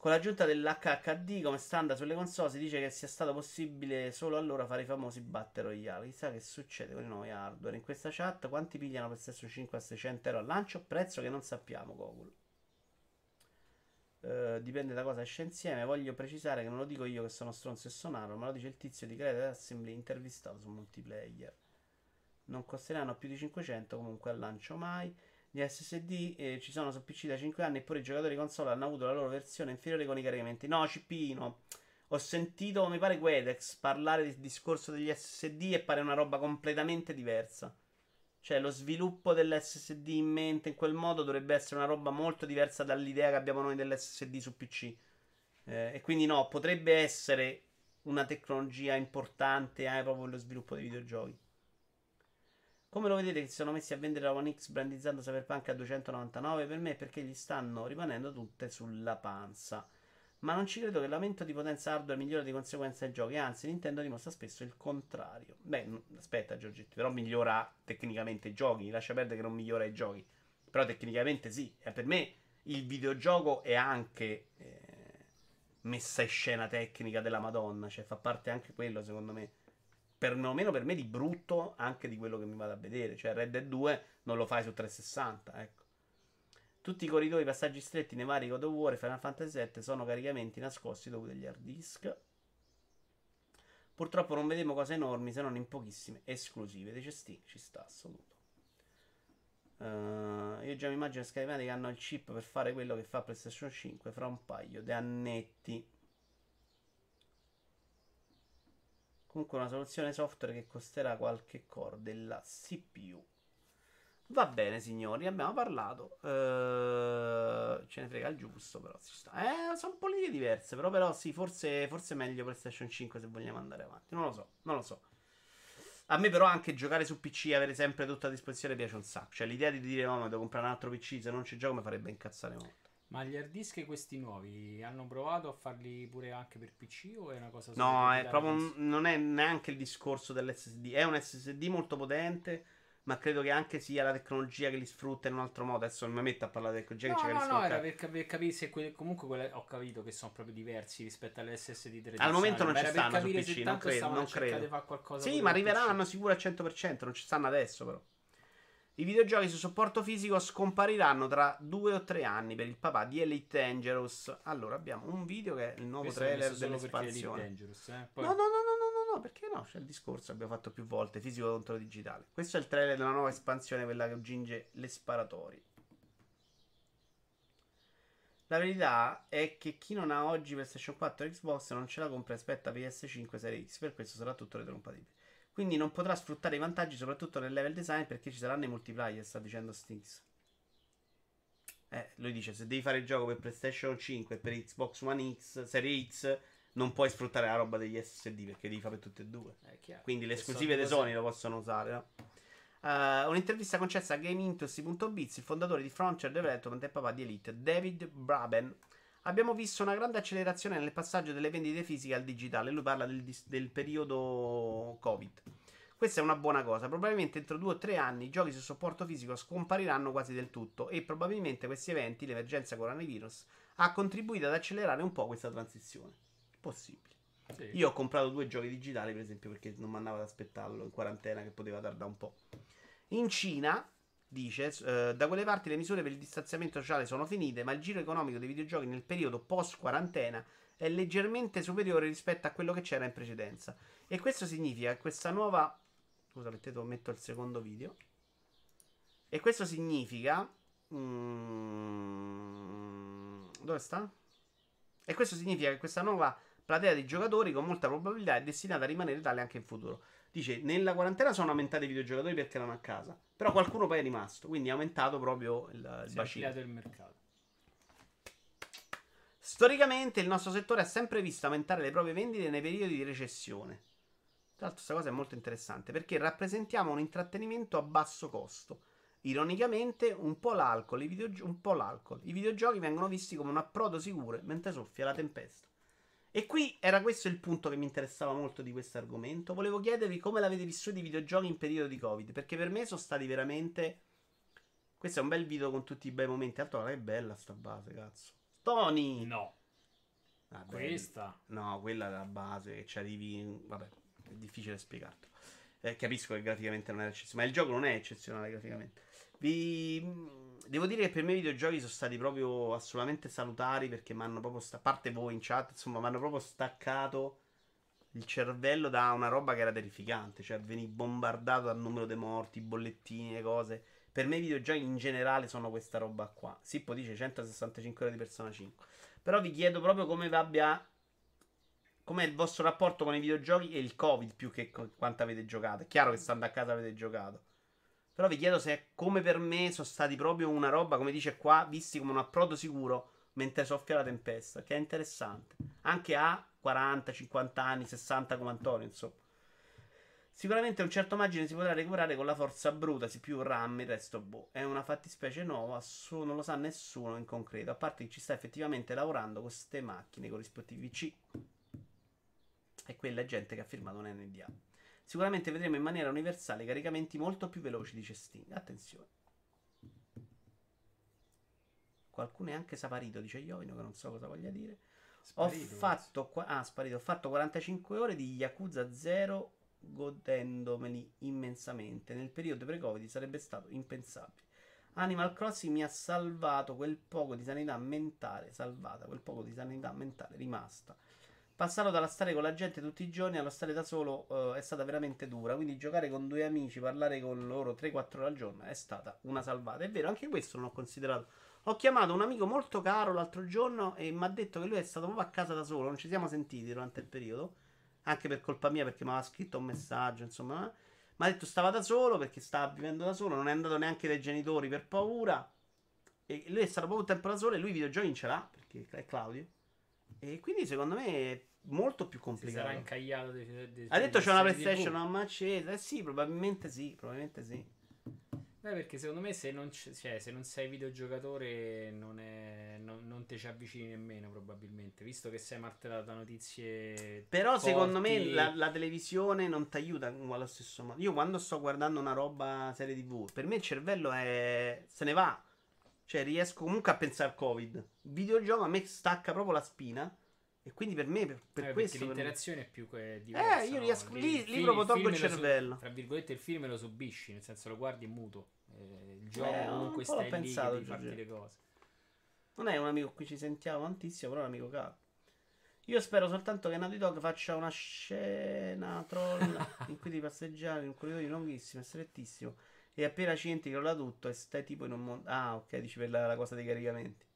Con l'aggiunta dell'HHD come standard sulle console si dice che sia stato possibile solo allora fare i famosi battle royale. Chissà che succede con i nuovi hardware. In questa chat quanti pigliano per PlayStation 5 a 600 euro al lancio? Prezzo che non sappiamo, Google. Eh, dipende da cosa esce insieme. Voglio precisare che non lo dico io che sono stronzo e sonaro, ma lo dice il tizio di Creative Assembly intervistato su multiplayer. Non costeranno più di 500 comunque al lancio mai. Gli SSD eh, ci sono su PC da 5 anni eppure i giocatori console hanno avuto la loro versione inferiore con i caricamenti. No, Cipino. Ho sentito, mi pare, Guedex parlare del discorso degli SSD e pare una roba completamente diversa. Cioè, lo sviluppo dell'SSD in mente in quel modo dovrebbe essere una roba molto diversa dall'idea che abbiamo noi dell'SSD su PC. Eh, e quindi no, potrebbe essere una tecnologia importante eh, proprio nello sviluppo dei videogiochi. Come lo vedete che si sono messi a vendere la One X brandizzando Cyberpunk a 299? Per me perché gli stanno rimanendo tutte sulla panza. Ma non ci credo che l'aumento di potenza hardware migliora di conseguenza i giochi, anzi Nintendo dimostra spesso il contrario. Beh, aspetta Giorgetti, però migliora tecnicamente i giochi, lascia perdere che non migliora i giochi. Però tecnicamente sì, e per me il videogioco è anche eh, messa in scena tecnica della Madonna, cioè fa parte anche quello secondo me perlomeno per me di brutto anche di quello che mi vado a vedere. Cioè, Red Dead 2 non lo fai su 360, ecco. Tutti i corridoi, passaggi stretti nei vari God of War e Final Fantasy VII sono caricamenti nascosti dovuti agli hard disk. Purtroppo non vedremo cose enormi se non in pochissime esclusive. Dice Steam, ci sta assoluto. Uh, io già mi immagino che hanno il chip per fare quello che fa PlayStation 5 fra un paio di annetti. Comunque una soluzione software che costerà qualche core della CPU. Va bene, signori, abbiamo parlato. Uh, ce ne frega il giusto, però ci sta. Eh, sono politiche diverse, però, però sì, forse, forse è meglio PlayStation 5 se vogliamo andare avanti. Non lo so, non lo so. A me però anche giocare su PC e avere sempre tutto a disposizione piace un sacco. Cioè l'idea di dire no, ma devo comprare un altro PC se non ci gioco mi farebbe incazzare molto. Ma gli hard disk questi nuovi hanno provato a farli pure anche per PC o è una cosa No, è proprio un, non è neanche il discorso dell'SSD. È un SSD molto potente, ma credo che anche sia la tecnologia che li sfrutta in un altro modo. Adesso non mi metto a parlare di tecnologia no, che no, c'è no, era per, per capire se que- comunque quelle, ho capito che sono proprio diversi rispetto alle SSD tradizionali. Al momento non ci stanno su PC, non credo, non credo. Sì, ma arriveranno sicuro al 100%, non ci stanno adesso però. I videogiochi su supporto fisico scompariranno tra due o tre anni per il papà di Elite Dangerous. Allora, abbiamo un video che è il nuovo Questo trailer dell'espansione. Dangerous, eh? Poi... No, no, no, no, no, no, perché no? C'è il discorso, abbiamo fatto più volte, fisico contro digitale. Questo è il trailer della nuova espansione, quella che aggiunge le sparatorie. La verità è che chi non ha oggi PlayStation 4 e Xbox non ce la compra e aspetta PS5 Series X, per questo sarà tutto retrocompatibile. Quindi non potrà sfruttare i vantaggi, soprattutto nel level design, perché ci saranno i multiplayer, sta dicendo Stinks. Eh, lui dice, se devi fare il gioco per PlayStation 5 e per Xbox One X, Serie X, non puoi sfruttare la roba degli SSD perché devi fare per tutte e due. Quindi le esclusive di Sony lo possono usare, no? Uh, un'intervista concessa a GameIntos.biz, il fondatore di Frontier Development e papà di Elite, David Braben, abbiamo visto una grande accelerazione nel passaggio delle vendite fisiche al digitale. Lui parla del, del, periodo Covid. Questa è una buona cosa. Probabilmente entro due o tre anni i giochi su supporto fisico scompariranno quasi del tutto e probabilmente questi eventi, l'emergenza coronavirus, ha contribuito ad accelerare un po' questa transizione. Possibile. Sì. Io ho comprato due giochi digitali, per esempio, perché non mi andavo ad aspettarlo in quarantena, che poteva tardare un po'. In Cina dice, eh, da quelle parti le misure per il distanziamento sociale sono finite, ma il giro economico dei videogiochi nel periodo post quarantena è leggermente superiore rispetto a quello che c'era in precedenza. E questo significa che questa nuova... Scusa, mettete, metto il secondo video. E questo significa... Mm, dove sta? E questo significa che questa nuova platea di giocatori con molta probabilità è destinata a rimanere tale anche in futuro. Dice, nella quarantena sono aumentati i videogiocatori perché erano a casa. Però qualcuno poi è rimasto. Quindi è aumentato proprio il, il si bacino. il mercato. Storicamente il nostro settore ha sempre visto aumentare le proprie vendite nei periodi di recessione. Tra l'altro questa cosa è molto interessante perché rappresentiamo un intrattenimento a basso costo. Ironicamente, un po' l'alcol, videogio- un po' l'alcol. I videogiochi vengono visti come un approdo sicuro mentre soffia la tempesta. E qui era questo il punto che mi interessava molto di questo argomento. Volevo chiedervi come l'avete vissuto i videogiochi in periodo di Covid, perché per me sono stati veramente... Questo è un bel video con tutti i bei momenti. Altro che bella sta base, cazzo. Tony! No, Vabbè, questa. No, quella è la base che ci arrivi. in- Vabbè, è difficile spiegarlo. Eh, capisco che graficamente non è eccezionale, ma il gioco non è eccezionale graficamente. Vi... Devo dire che per me i videogiochi sono stati proprio assolutamente salutari perché mi hanno proprio, sta- parte voi in chat, insomma, mi hanno proprio staccato il cervello da una roba che era terrificante, cioè veni bombardato dal numero dei morti, bollettini, le cose. Per me i videogiochi in generale sono questa roba qua. Sippo dice 165 ore di Persona 5. Però vi chiedo proprio come vi abbia. Com'è il vostro rapporto con i videogiochi e il Covid più che quanto avete giocato. È chiaro che stando a casa avete giocato. Però vi chiedo se come per me sono stati proprio una roba, come dice qua, visti come un approdo sicuro mentre soffia la tempesta. Che è interessante. Anche a 40, 50 anni, 60 come Antonio, insomma. Sicuramente un certo margine si potrà recuperare con la forza bruta, si più RAM, il resto boh. È una fattispecie nuova, su- non lo sa nessuno in concreto, a parte che ci sta effettivamente lavorando con queste macchine, con rispettivi C. E quella è gente che ha firmato un NDA. Sicuramente vedremo in maniera universale caricamenti molto più veloci, dice Sting. Attenzione. Qualcuno è anche saparito, dice Iovino, che non so cosa voglia dire. Ho Sparito, fatto, qua- ah, sparito. Ho fatto 45 ore di Yakuza 0 godendomeli immensamente. Nel periodo pre-Covid sarebbe stato impensabile. Animal Crossing mi ha salvato quel poco di sanità mentale, salvata quel poco di sanità mentale rimasta. Passare dalla stare con la gente tutti i giorni allo stare da solo eh, è stata veramente dura. Quindi giocare con due amici, parlare con loro 3-4 ore al giorno è stata una salvata. È vero, anche questo non ho considerato. Ho chiamato un amico molto caro l'altro giorno e mi ha detto che lui è stato proprio a casa da solo. Non ci siamo sentiti durante il periodo. Anche per colpa mia, perché mi aveva scritto un messaggio. Insomma, eh. mi ha detto stava da solo perché stava vivendo da solo. Non è andato neanche dai genitori per paura. E lui è stato proprio un tempo da solo. E lui i videogiochi ce l'ha perché è Claudio. E quindi secondo me è molto più Si complicato. sarà incagliato dei, dei, dei Ha detto c'è una. PlayStation, mi accesa. Eh sì, probabilmente sì. Probabilmente sì. Beh, perché secondo me se non, cioè, se non sei videogiocatore non, è, non, non te ci avvicini nemmeno probabilmente, visto che sei martellato da notizie... Però secondo me forti. la, la televisione non ti aiuta allo stesso modo. Io quando sto guardando una roba serie TV, per me il cervello è... se ne va. Cioè riesco comunque a pensare al Covid. Il videogioco a me stacca proprio la spina. E quindi per me, per, per Eh, questo... perché per me- l'interazione è più que- diversa. Eh, io no? riesco- lì- il lì proprio tolgo il film lo su- cervello. tra virgolette il film lo subisci, nel senso lo guardi muto. Eh, il gioco Eh, un comunque stai lì pensato, che farti le cose. Non è un amico cui ci sentiamo tantissimo, però è un amico caro. Io spero soltanto che Naughty Dog faccia una scena troll in cui devi passeggiare in un corridoio lunghissimo e strettissimo e appena ci entri crolla tutto e stai tipo in un mondo... Ah, ok, dici per la, la cosa dei caricamenti.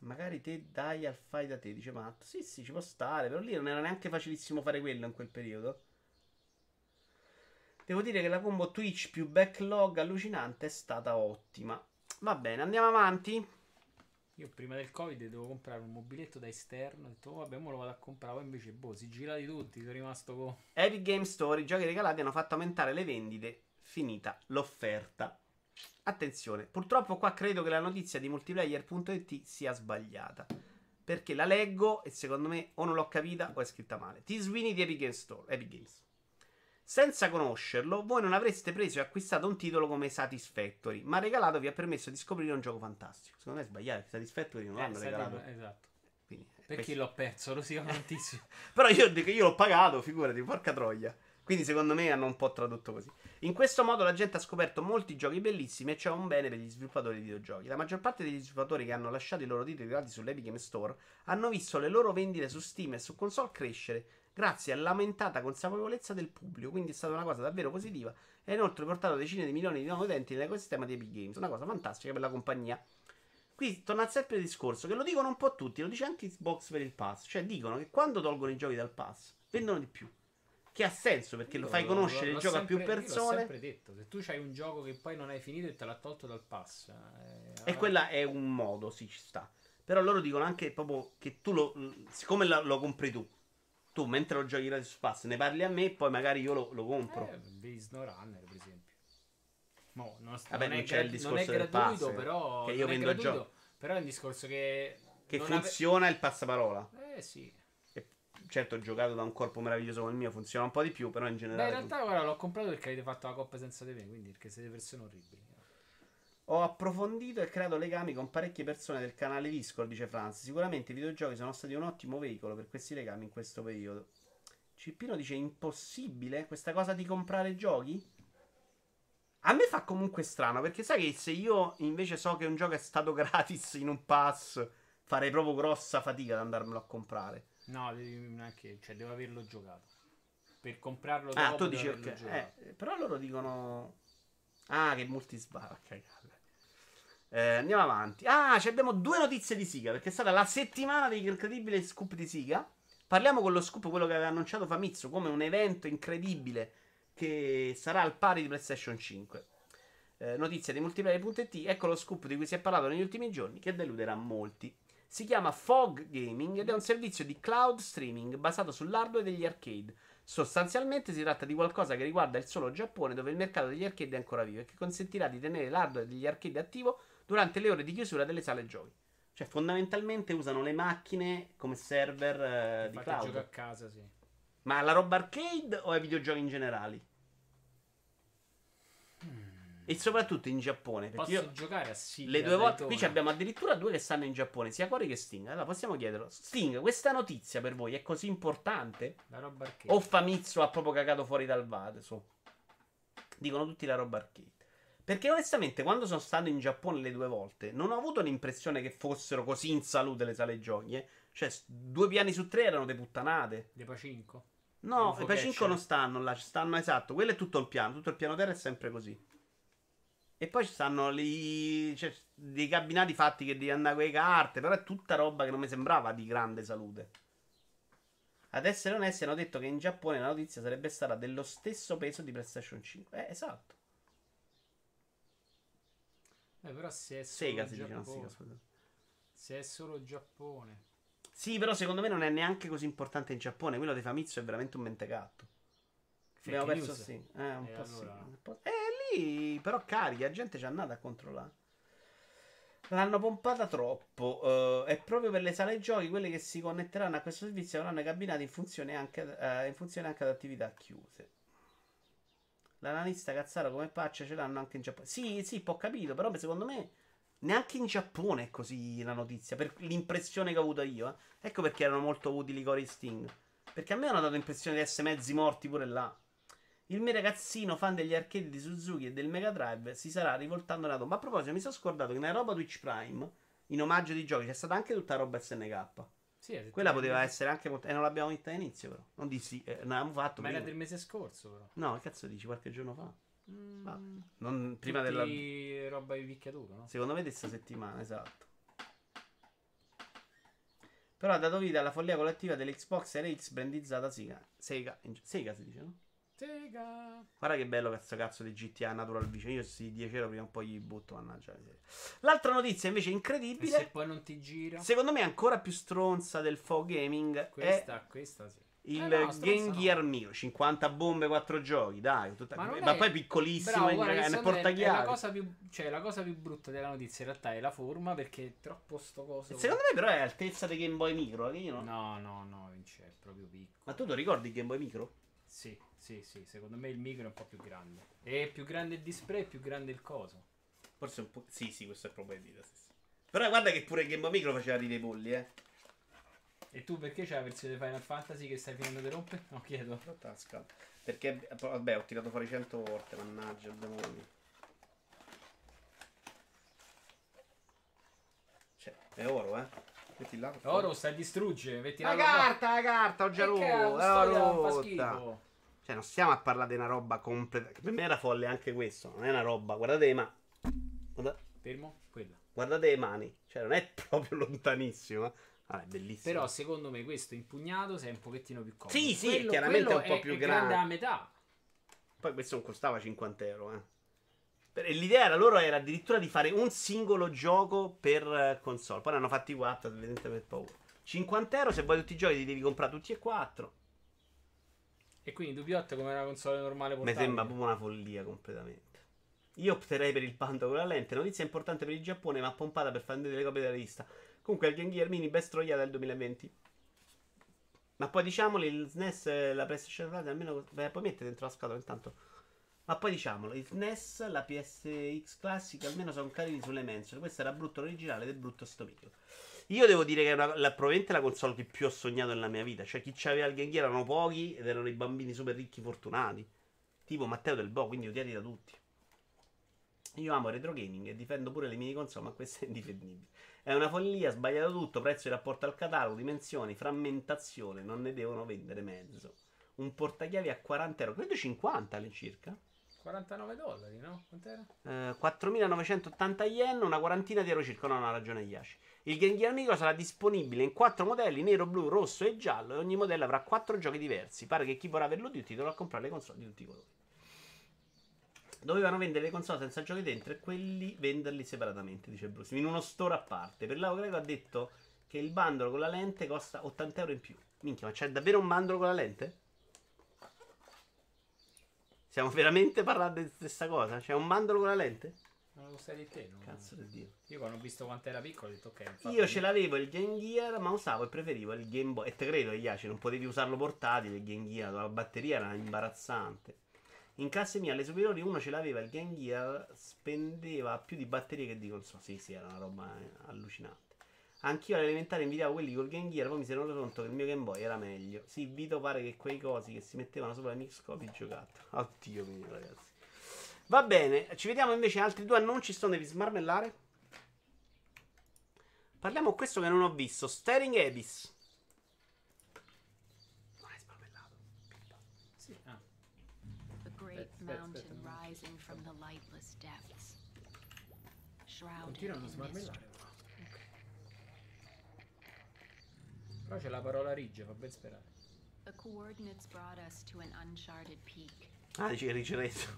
Magari te dai al fai da te, dice Matt. Sì, sì, ci può stare, però lì non era neanche facilissimo fare quello in quel periodo. Devo dire che la combo Twitch più backlog allucinante è stata ottima. Va bene, andiamo avanti. Io prima del Covid devo comprare un mobiletto da esterno. Ho detto, oh, vabbè, mo lo vado a comprare. Poi invece, boh, si girati tutti. Sono rimasto con. Epic Game Store, i giochi regalati hanno fatto aumentare le vendite. Finita l'offerta. Attenzione, purtroppo qua credo che la notizia di multiplayer.it sia sbagliata. Perché la leggo e secondo me o non l'ho capita o è scritta male. T. Sweeney di Epic Game Store, Epic Games. Senza conoscerlo, voi non avreste preso e acquistato un titolo come Satisfactory, ma regalato vi ha permesso di scoprire un gioco fantastico. Secondo me è sbagliato, Satisfactory non Eh, l'hanno regalato. Esatto. Quindi, eh, Perché questo- l'ho perso? Lo si tantissimo. Però io io l'ho pagato, figurati, porca troia. Quindi secondo me hanno un po' tradotto così. In questo modo la gente ha scoperto molti giochi bellissimi e c'è un bene per gli sviluppatori di videogiochi. La maggior parte degli sviluppatori che hanno lasciato i loro titoli gratis sull'Epic Game Store hanno visto le loro vendite su Steam e su console crescere grazie all'aumentata consapevolezza del pubblico. Quindi è stata una cosa davvero positiva e ha inoltre portato decine di milioni di nuovi utenti nell'ecosistema di Epic Games. Una cosa fantastica per la compagnia. Qui torna sempre il discorso che lo dicono un po' tutti, lo dice anche Xbox per il pass. Cioè dicono che quando tolgono i giochi dal pass vendono di più. Che ha senso perché lo fai conoscere il gioco a più io L'ho persone. sempre detto, se tu hai un gioco che poi non hai finito e te l'ha tolto dal pass. eh, E quella è un modo, sì, ci sta. Però loro dicono anche proprio che tu lo. Siccome lo, lo compri tu, tu mentre lo giochi gratis su pass ne parli a me, poi magari io lo, lo compro. Eh, SnowRunner, per esempio. Mo, non, Vabbè, non non c'è il gra- non è discorso del gratuito, pass, però. che io vendo gratuito, giochi. Però è un discorso che. Che non ave- funziona il passaparola. Eh sì. E certo, giocato da un corpo meraviglioso come il mio, funziona un po' di più, però in Beh, in generale. realtà guarda, l'ho comprato perché avete fatto la coppa senza di me, quindi perché siete persone orribili. Ho approfondito e creato legami con parecchie persone del canale Discord, dice Franz. Sicuramente i videogiochi sono stati un ottimo veicolo per questi legami in questo periodo. Cippino dice impossibile questa cosa di comprare giochi? A me fa comunque strano, perché sai che se io invece so che un gioco è stato gratis in un pass, farei proprio grossa fatica ad andarmelo a comprare. No, neanche, cioè, devo averlo giocato. Per comprarlo Ah, dopo tu devo dici ok. Eh, però loro dicono. Ah, che multisbarra. Cagate. Eh, andiamo avanti. Ah, ci abbiamo due notizie di Siga. Perché è stata la settimana degli incredibili scoop di Siga. Parliamo con lo scoop, quello che aveva annunciato Famitsu, come un evento incredibile che sarà al pari di PlayStation 5. Eh, notizia di multiplayer.it. Ecco lo scoop di cui si è parlato negli ultimi giorni, che deluderà molti. Si chiama Fog Gaming ed è un servizio di cloud streaming basato sull'hardware degli arcade. Sostanzialmente si tratta di qualcosa che riguarda il solo Giappone, dove il mercato degli arcade è ancora vivo e che consentirà di tenere l'hardware degli arcade attivo durante le ore di chiusura delle sale giochi. Cioè, fondamentalmente usano le macchine come server eh, di Infatti gioco a cloud. casa, sì. Ma la roba arcade o ai videogiochi in generale? E soprattutto in Giappone. Posso io giocare a Siga le due volte. Qui abbiamo addirittura due che stanno in Giappone, sia Cory che Sting. Allora possiamo chiederlo. Sting, questa notizia per voi è così importante? La roba arcade. O Famitsu ha proprio cagato fuori dal vaso? Dicono tutti la roba arcade. Perché onestamente, quando sono stato in Giappone le due volte, non ho avuto l'impressione che fossero così in salute le sale giochi. eh. Cioè, due piani su tre erano de puttanate. Le Pacinco. No, i Pacinco non stanno là, stanno esatto. Quello è tutto il piano, tutto il piano terra è sempre così. E poi ci stanno lì, cioè, dei cabinati fatti che devi andare con le carte, però è tutta roba che non mi sembrava di grande salute. Ad essere onesti, hanno detto che in Giappone la notizia sarebbe stata dello stesso peso di PlayStation 5. Eh, esatto. Eh, però se è solo Sega si dice. Sega, scusa. Se è solo Giappone. Sì, però secondo me non è neanche così importante in Giappone. Quello di Famitsu è veramente un mentecatto. Fake Abbiamo perso news? sì. Eh, un E po' sì. allora? un po'- Eh, lì però carica, la gente ci è andata a controllare. L'hanno pompata troppo. eh, è proprio per le sale giochi, quelle che si connetteranno a questo servizio avranno i cabinati in funzione anche, eh, in funzione anche ad attività chiuse. L'analista Cazzaro come patch ce l'hanno anche in Giappone. Sì, sì, ho capito, però secondo me neanche in Giappone è così la notizia, per l'impressione che ho avuto io. eh. Ecco perché erano molto utili Cory Sting. Perché a me hanno dato l'impressione di essere mezzi morti pure là. Il mio ragazzino, fan degli arcade di Suzuki e del Mega Drive, si sarà rivoltando nella tomba. A proposito, mi sono scordato che nella roba Twitch Prime, in omaggio di giochi, c'è stata anche tutta roba SNK. Sì, Quella poteva essere anche molto... E non l'abbiamo vista all'inizio, però. Non dissi, eh, non avevamo fatto Ma era del mese scorso, però. No, che cazzo dici? Qualche giorno fa? Mm, Ma non prima tutti della... roba di picchiatura, no? Secondo me questa settimana, esatto. Però ha dato vita alla follia collettiva dell'Xbox RX brandizzata Sega. Sega, Sega si dice, no? Sega. Guarda che bello questo cazzo di GTA Natural Vision. Io sì, 10 euro prima o poi gli butto, mannaggia. L'altra notizia invece E incredibile, se poi non ti gira? secondo me ancora più stronza del Fog Gaming, Questa, è questa sì. il Eh no, Game no. Gear Mio. 50 bombe, 4 giochi, dai. Tutta... Ma Ma, non è- poi piccolissimo, Bravo, in- guarda, è me è la cosa più, cioè, la cosa più brutta della notizia in realtà è la forma perché è troppo sto coso. Secondo me però è altezza dei Game Boy Micro, che io no. No, no, no, Vince, è proprio piccolo. Ma tu lo ricordi il Game Boy Micro? Sì, sì, sì, secondo me il micro è un po' più grande. E più grande il display, più grande il coso. Forse un po'. Sì, sì, questo è probabile. Sì, sì. Però guarda che pure il Game Boy Micro faceva ridere i polli, eh. E tu perché c'è la versione Final Fantasy che stai finendo di rompere? No, chiedo. La tasca. Perché, vabbè, ho tirato fuori 100 volte, mannaggia il demonio. Cioè, è oro, eh. Metti là. Oro sta a distruggere, metti La carta, la carta, ho già rotto. Cioè, non stiamo a parlare di una roba completa. Che per me era folle anche questo. Non è una roba. Guardate, ma. Guarda- Fermo? Quella. guardate le mani. Cioè, non è proprio lontanissimo. eh. Ah, è bellissimo. Però secondo me questo impugnato sei un pochettino più comodo. Sì, sì, Quello- chiaramente quello è un po' più è grande. a metà. Poi questo non costava 50 euro, eh. L'idea era loro era addirittura di fare un singolo gioco per eh, console. Poi ne hanno fatti 4, evidentemente per paura. 50 euro se vuoi tutti i giochi li devi comprare tutti e quattro. E quindi Dubiot come una console normale Mi portatile. sembra proprio una follia completamente. Io opterei per il bando con la lente. Notizia importante per il Giappone, ma pompata per far vedere le copie della lista. Comunque il Game Gear Mini best troiata del 2020. Ma poi diciamolo, il SNES la PlayStation 4 almeno... Beh, poi mette dentro la scatola intanto. Ma poi diciamolo, il SNES, la PSX Classic almeno sono carini sulle mensole. Questo era brutto l'originale ed è brutto sto video. Io devo dire che è una, la, probabilmente la console che più ho sognato nella mia vita. Cioè, chi c'aveva il Game erano pochi ed erano i bambini super ricchi fortunati. Tipo Matteo Del Bo, quindi odiati da tutti. Io amo retro gaming e difendo pure le mini console, ma questo è indifendibile. È una follia, sbagliato tutto, prezzo in rapporto al catalogo, dimensioni, frammentazione, non ne devono vendere mezzo. Un portachiavi a 40 euro, credo 50 all'incirca. 49 dollari, no? Quant'era? Eh, 4.980 yen, una quarantina di euro circa, non ha ragione Yashi. Il Game Gear Amico sarà disponibile in quattro modelli, nero, blu, rosso e giallo, e ogni modello avrà quattro giochi diversi. Pare che chi vorrà averlo di dovrà comprare le console di tutti i colori. Dovevano vendere le console senza giochi dentro e quelli venderli separatamente, dice Bruce, in uno store a parte. Per l'Avo Greco ha detto che il bandolo con la lente costa 80 euro in più. Minchia, ma c'è davvero un bandolo con la lente? Stiamo veramente parlando di stessa cosa? C'è un bandolo con la lente? Non lo sai di te, no? Cazzo di Dio. Io quando ho visto quanto era piccolo ho detto ok. Io ce l'avevo il Game Gear, ma usavo e preferivo il Game Boy. E te credo, Iaci, non potevi usarlo portatile il Game Gear, la batteria era imbarazzante. In classe mia alle superiori uno ce l'aveva il Game Gear, spendeva più di batterie che di console. Sì, sì, era una roba eh, allucinante. Anch'io all'elementare invidiavo quelli col Game Gear, poi mi sono reso conto che il mio Game Boy era meglio. Sì, Vito pare che quei cosi che si mettevano sopra i mixcopi giocato. Oddio mio, ragazzi. Va bene, ci vediamo invece altri due annunci, sto devi smarmellare. Parliamo di questo che non ho visto, Staring Abyss. Non è smarmellato. Sì, ah. The great Aspetta, mountain rising from the lightless depths. Shrouded Continua a non in smarmellare. Però c'è la parola Ridge, fa ben sperare. The coordinates brought us to an uncharted peak. Ah, dice Tra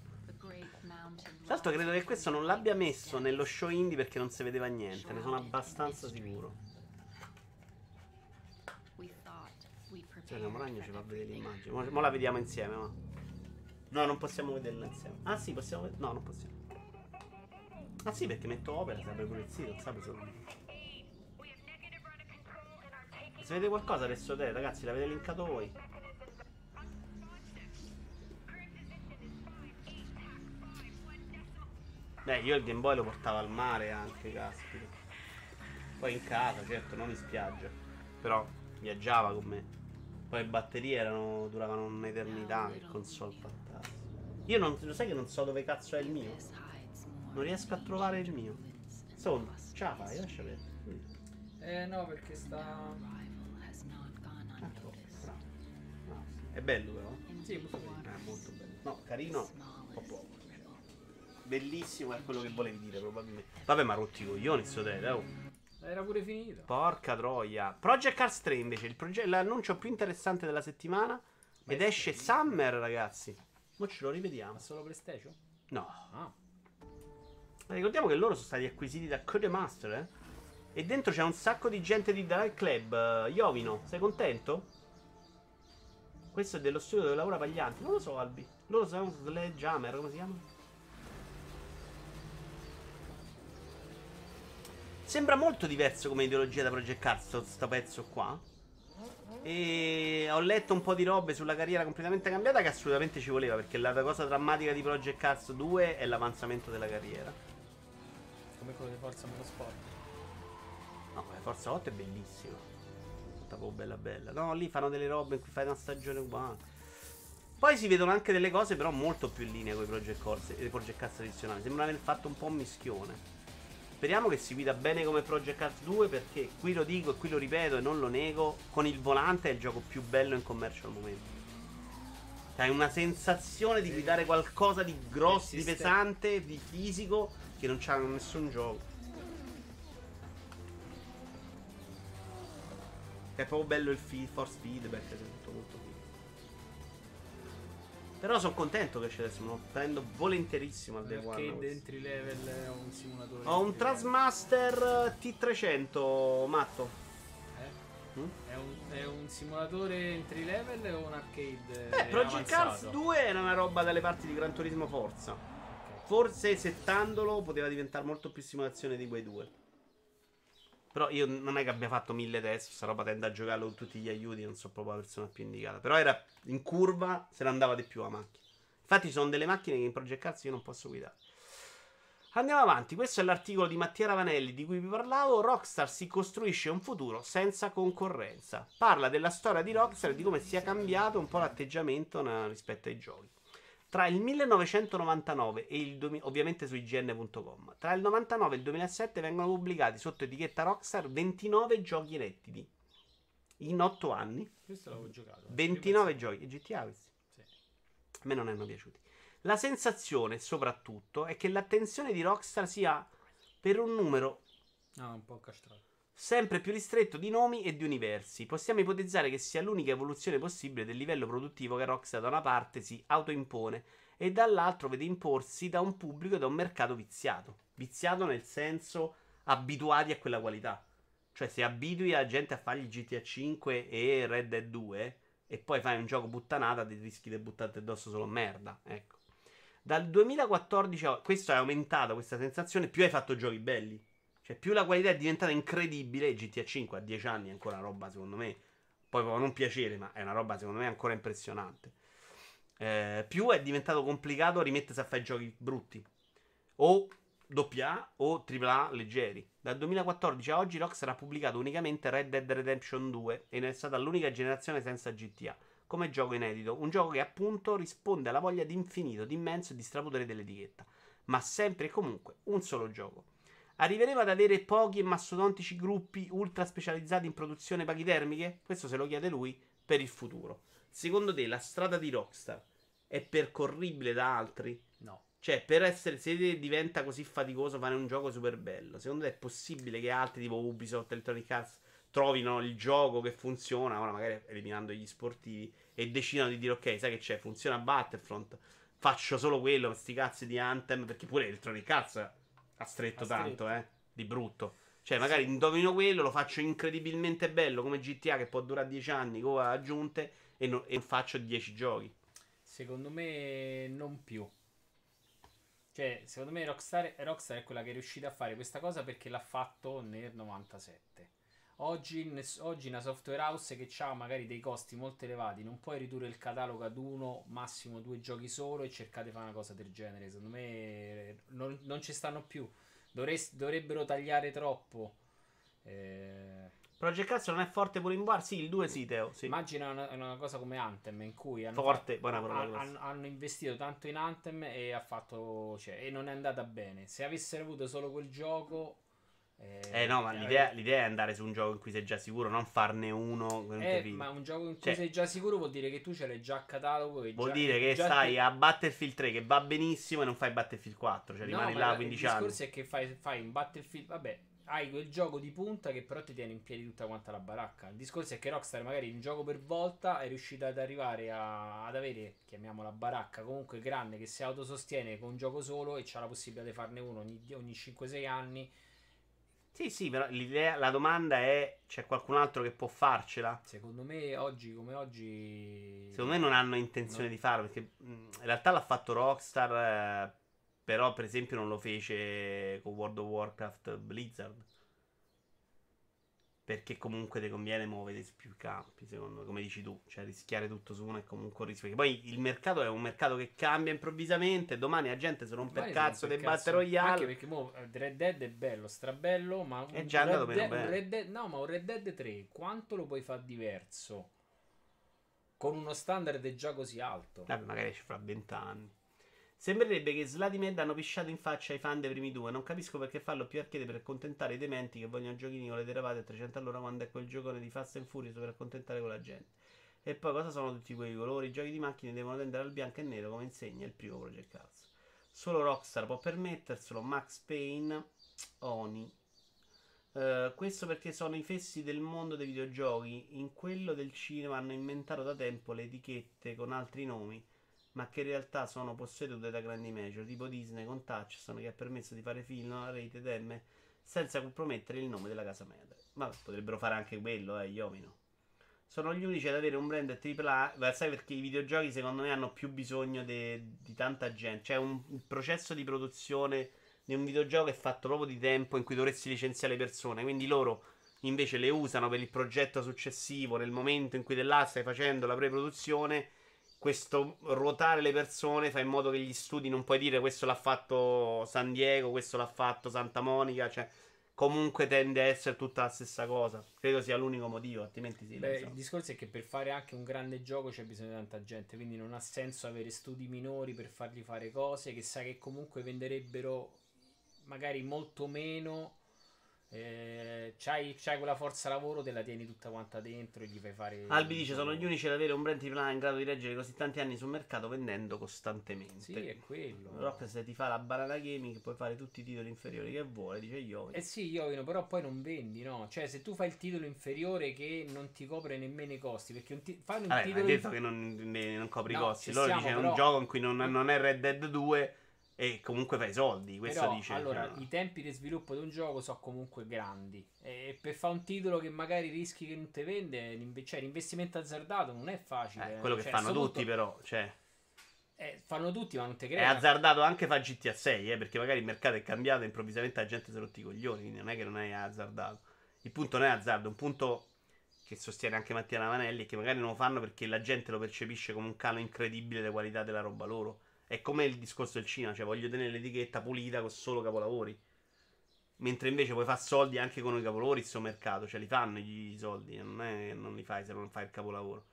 l'altro credo che questo non l'abbia messo nello show indie perché non si vedeva niente, ne sono abbastanza sicuro. Cioè, Camoragno for ci fa vedere l'immagine. Mo, mo la vediamo insieme, ma. No, non possiamo vederla insieme. Ah, sì, possiamo. No, non possiamo. Ah, sì, perché metto opera, si apre pure il sito, non sape solo. Se vede qualcosa adesso te, ragazzi, l'avete linkato voi. Beh, io il Game Boy lo portavo al mare anche, caspita. Poi in casa, certo, non in spiaggia. Però viaggiava con me. Poi le batterie erano, duravano un'eternità, che console fantastica. Io non, lo sai che non so dove cazzo è il mio? Non riesco a trovare il mio. Ce la fai, lascia vedere. Eh no, perché sta... È bello però. Sì, molto bello. È waters, molto bello. No, carino, un po' ripple. Bellissimo è quello che volevi dire probabilmente. Vabbè, ma rotti i coglioni sto te, oh. Era pure finito. Porca troia. Project Cars 3 invece, il proge- l'annuncio più interessante della settimana. Ed è esce Summer, ragazzi. Mo ce lo rivediamo. Ma solo PlayStation? No. Ah. Ricordiamo che loro sono stati acquisiti da Codemaster, eh? E dentro c'è un sacco di gente di Drive Club. Iovino, sei contento? Questo è dello studio dove lavora Paglianti. Non lo so, Albi. Loro sono Sledgehammer, come si chiama? Sembra molto diverso come ideologia da Project Cars, sto, pezzo qua. E ho letto un po' di robe sulla carriera completamente cambiata che assolutamente ci voleva, perché la cosa drammatica di Project Cars 2 è l'avanzamento della carriera. Come quello di Forza Motorsport. No, Forza 8 è bellissima. Tutta proprio bella bella. No, lì fanno delle robe in cui fai una stagione uguale. Poi si vedono anche delle cose però molto più in linea con i Project Cars, i Project Cars tradizionali. Sembra aver fatto un po' un mischione. Speriamo che si guida bene come Project Cars 2 perché qui lo dico e qui lo ripeto e non lo nego, con il volante è il gioco più bello in commercio al momento. Hai una sensazione di guidare qualcosa di grosso, di pesante, di fisico che non c'ha nessun gioco. È proprio bello il feed, force feedback, è tutto molto figo. Però sono contento che c'è adesso, me lo prendo volentierissimo al day one. Arcade questo. entry level o un simulatore. Ho un level. Trasmaster T300, matto. Eh? Mm? È, un, è un simulatore entry level o un arcade? Beh, eh, Project? Cars 2 era una roba dalle parti di Gran Turismo Forza. Ok. Forse settandolo poteva diventare molto più simulazione di quei due. Però io non è che abbia fatto mille test, sta roba tende a giocarlo con tutti gli aiuti, non so proprio la persona più indicata. Però era in curva, se ne andava di più la macchina. Infatti sono delle macchine che in Project io non posso guidare. Andiamo avanti, questo è l'articolo di Mattia Ravanelli di cui vi parlavo. Rockstar si costruisce un futuro senza concorrenza. Parla della storia di Rockstar e di come sia cambiato un po' l'atteggiamento rispetto ai giochi. Tra il 1999 e il 2000, ovviamente su IGN.com, tra il 99 e il 2007 vengono pubblicati sotto etichetta Rockstar 29 giochi rettili. In 8 anni, Questo l'avevo giocato. 29 giochi. E GTA questi? Sì. A me non hanno piaciuti. La sensazione, soprattutto, è che l'attenzione di Rockstar sia per un numero No, un po' castrato. Sempre più ristretto di nomi e di universi. Possiamo ipotizzare che sia l'unica evoluzione possibile del livello produttivo che Rockstar da una parte si autoimpone e dall'altro vede imporsi da un pubblico e da un mercato viziato. Viziato nel senso abituati a quella qualità. Cioè se abitui la gente a fargli GTA 5 e Red Dead 2 e poi fai un gioco puttanata, ti rischi di buttarti addosso solo merda. Ecco. Dal 2014 a questo è aumentato questa sensazione, più hai fatto giochi belli. Cioè, più la qualità è diventata incredibile, GTA 5 a 10 anni è ancora una roba, secondo me. Poi può non piacere, ma è una roba, secondo me, ancora impressionante. Eh, più è diventato complicato rimettersi a fare giochi brutti. O AA o AAA leggeri. Dal 2014 a oggi Rockstar ha pubblicato unicamente Red Dead Redemption 2 e ne è stata l'unica generazione senza GTA. Come gioco inedito, un gioco che appunto risponde alla voglia di infinito, di immenso e di strapotere dell'etichetta. Ma sempre e comunque un solo gioco. Arriveremo ad avere pochi e mastodontici gruppi ultra specializzati in produzione pachitermiche? Questo se lo chiede lui per il futuro. Secondo te la strada di Rockstar è percorribile da altri? No. Cioè, per essere, se diventa così faticoso fare un gioco super bello, secondo te è possibile che altri tipo Ubisoft, Electronic Arts trovino il gioco che funziona, ora magari eliminando gli sportivi, e decidano di dire ok, sai che c'è, funziona Battlefront, faccio solo quello, sti cazzi di Anthem, perché pure Electronic Arts ha stretto tanto, stretto. eh, di brutto. Cioè, magari indovino quello, lo faccio incredibilmente bello come GTA che può durare 10 anni con aggiunte e, no- e faccio 10 giochi. Secondo me non più. Cioè, secondo me Rockstar, Rockstar è quella che è riuscita a fare questa cosa perché l'ha fatto nel 97. Oggi, oggi una software house che ha magari dei costi molto elevati, non puoi ridurre il catalogo ad uno, massimo due giochi solo e cercate di fare una cosa del genere. Secondo me non, non ci stanno più. Dovrest- dovrebbero tagliare troppo. Eh, Project Cars non è forte pure in bar? Sì, il 2 sì, Teo. Sì. Immagina una, una cosa come Anthem in cui hanno, Forte, buona parola han- questa. han- hanno investito tanto in Anthem e ha fatto cioè, e non è andata bene. Se avessero avuto solo quel gioco eh, Eh no, ma eh, l'idea, l'idea è andare su un gioco in cui sei già sicuro, non farne uno non eh, ma un gioco in cui Cioè- sei già sicuro vuol dire che tu ce l'hai già a catalogo Vuol già- dire che stai ti- a Battlefield 3 che va benissimo e non fai Battlefield 4, cioè No, rimani ma là la- 15 il anni. discorso è che fai, fai un Battlefield, vabbè, hai quel gioco di punta che però ti tiene in piedi tutta quanta la baracca. Il discorso è che Rockstar magari un gioco per volta è riuscita ad arrivare a- ad avere, chiamiamola baracca, comunque grande che si autosostiene con un gioco solo e c'ha la possibilità di farne uno ogni, ogni 5-6 anni. Sì, sì, però l'idea, la domanda è c'è qualcun altro che può farcela? Secondo me oggi come oggi... Secondo me non hanno intenzione No. di farlo perché in realtà l'ha fatto Rockstar, eh, però per esempio non lo fece con World of Warcraft Blizzard. Perché comunque ti conviene muovere più campi, secondo me, come dici tu, cioè rischiare tutto su uno è comunque un rischio. Perché poi il mercato è un mercato che cambia improvvisamente, domani la gente rompe il Magari cazzo dei Battle. Royale. Anche perché mo, eh, Red Dead è bello, strabello, ma un, È già andato Red meno bene. Red Dead- no, ma un Red Dead 3 quanto lo puoi fare diverso? Con uno standard già così alto. Vabbè, magari ci fra vent'anni. Sembrerebbe che Sladimed hanno pisciato in faccia ai fan dei primi due. Non capisco perché farlo più arcade per accontentare i dementi che vogliono giochini con le derivate a 300 all'ora quando è quel giocone di Fast and Furious per accontentare quella gente. E poi cosa sono tutti quei colori? I giochi di macchine devono tendere al bianco e nero come insegna il primo Project Cars. Solo Rockstar può permetterselo, Max Payne, Oni. Eh, questo perché sono i fessi del mondo dei videogiochi. In quello del cinema hanno inventato da tempo le etichette con altri nomi ma che in realtà sono possedute da grandi major, tipo Disney con Touchstone che ha permesso di fare film a rated M senza compromettere il nome della casa madre. Ma potrebbero fare anche quello, eh, Iomino. Sono gli unici ad avere un brand AAA, sai perché i videogiochi secondo me hanno più bisogno di tanta gente, cioè un, il processo di produzione di un videogioco è fatto proprio di tempo in cui dovresti licenziare le persone. Quindi loro invece le usano per il progetto successivo, nel momento in cui dell'A stai facendo la pre-produzione. Questo ruotare le persone fa in modo che gli studi non puoi dire questo l'ha fatto San Diego, questo l'ha fatto Santa Monica, cioè comunque tende a essere tutta la stessa cosa. Credo sia l'unico motivo, altrimenti sì. Beh, lo il so. discorso è che per fare anche un grande gioco c'è bisogno di tanta gente, quindi non ha senso avere studi minori per fargli fare cose che sai che comunque venderebbero magari molto meno. Eh, c'hai, c'hai quella forza lavoro, te la tieni tutta quanta dentro e gli fai fare. Albi dice: Sono gli unici ad avere un brand AAA in grado di reggere così tanti anni sul mercato vendendo costantemente. Sì, è quello. Rock, se ti fa la banana gaming, puoi fare tutti i titoli inferiori che vuole. Dice io. Eh sì, Iovino, però poi non vendi, no? Cioè, se tu fai il titolo inferiore che non ti copre nemmeno i costi, perché un ti- fai un Vabbè, ma titolo hai detto inf- che non, ne- non copri i No, costi. ci Loro È però- un gioco in cui non, non è Red Dead 2 e comunque fai soldi. Questo Però, dice. allora, cioè, i tempi di sviluppo di un gioco sono comunque grandi. E per fare un titolo che magari rischi che non ti vende, cioè, l'investimento azzardato non è facile. eh, quello che Cioè, fanno tutti, punto- però. Cioè, eh, fanno tutti, ma non ti è crea. azzardato anche fa GTA 6, eh, perché magari il mercato è cambiato e improvvisamente la gente si è rotti i coglioni. Quindi non è che non è azzardato. Il punto non è azzardo, è un punto che sostiene anche Mattia Navanelli e che magari non lo fanno perché la gente lo percepisce come un calo incredibile della qualità della roba loro. È come il discorso del cinema, cioè voglio tenere l'etichetta pulita con solo capolavori. Mentre invece puoi fare soldi anche con i capolavori il suo mercato, cioè li fanno i soldi, non è non li fai se non fai il capolavoro.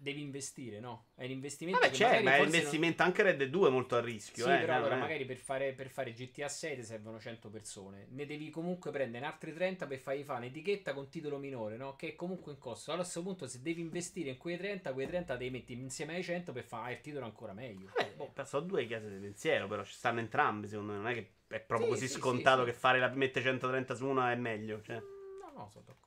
Devi investire, no? È un investimento Vabbè, che c'è, ma è forse non- investimento anche Red Dead 2 è molto a rischio, Sì, eh, però allora è- magari per fare, per fare GTA 6 ti servono 100 persone. Ne devi comunque prendere altre 30 per fargli fare un'etichetta con titolo minore, no? Che è comunque un costo. Allora a questo punto se devi investire in quei 30, quei 30 devi metti insieme ai 100 per fare il titolo ancora meglio. Vabbè, Boh. sono due chiese di pensiero, però ci stanno entrambi, secondo me. Non è che è proprio Sì, così sì, scontato sì, che fare la mette 130 su una è meglio. Cioè. No, no, sono d'accordo.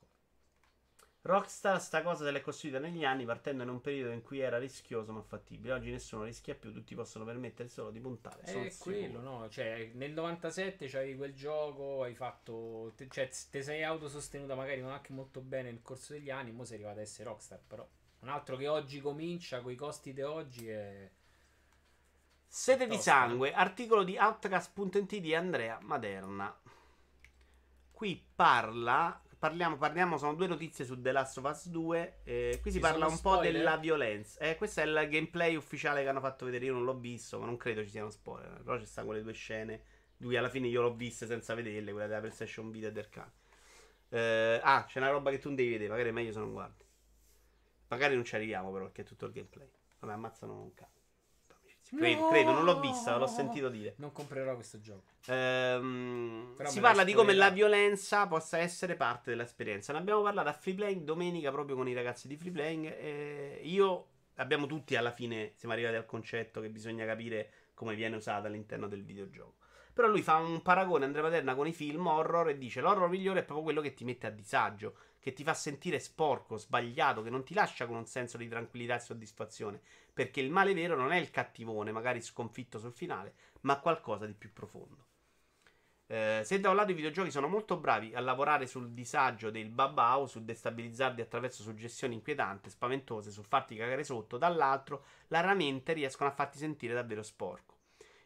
Rockstar sta cosa se l'è costruita negli anni partendo in un periodo in cui era rischioso ma fattibile. Oggi nessuno rischia più, tutti possono permettere solo di puntare. sono È quello, no? Cioè, nel 97 c'avevi quel gioco, hai fatto. te- cioè, te sei autosostenuta magari non anche molto bene nel corso degli anni, mo sei arrivata a essere Rockstar, però. Un altro che oggi comincia, con i costi di oggi, è. Sete di sangue, articolo di Outcast.it di Andrea Maderna. Qui parla, parliamo, parliamo, sono due notizie su The Last of Us 2. eh, qui si Ci parla un po' spoiler? della violenza. Eh, questo è il gameplay ufficiale che hanno fatto vedere. Io non l'ho visto, ma non credo ci siano spoiler. Però ci stanno quelle due scene. Cui alla fine io l'ho viste senza vederle, quella della PlayStation Vita e del cane. Eh, ah, c'è una roba che tu non devi vedere, magari è meglio se non guardi. Magari non ci arriviamo, però, perché è tutto il gameplay. Vabbè, ammazzano un cane. Credo, credo, non l'ho vista, l'ho sentito dire. Non comprerò questo gioco. Ehm, si parla di come la violenza possa essere parte dell'esperienza. Ne abbiamo parlato a Free Playing domenica proprio con i ragazzi di Free Playing. e io abbiamo tutti alla fine siamo arrivati al concetto che bisogna capire come viene usata all'interno del videogioco. Però lui fa un paragone Andrea Paterna con i film horror e dice l'horror migliore è proprio quello che ti mette a disagio, che ti fa sentire sporco, sbagliato, che non ti lascia con un senso di tranquillità e soddisfazione, perché il male vero non è il cattivone, magari sconfitto sul finale, ma qualcosa di più profondo. Eh, se da un lato i videogiochi sono molto bravi a lavorare sul disagio del babau, sul destabilizzarli attraverso suggestioni inquietanti, spaventose, sul farti cagare sotto, dall'altro raramente riescono a farti sentire davvero sporco.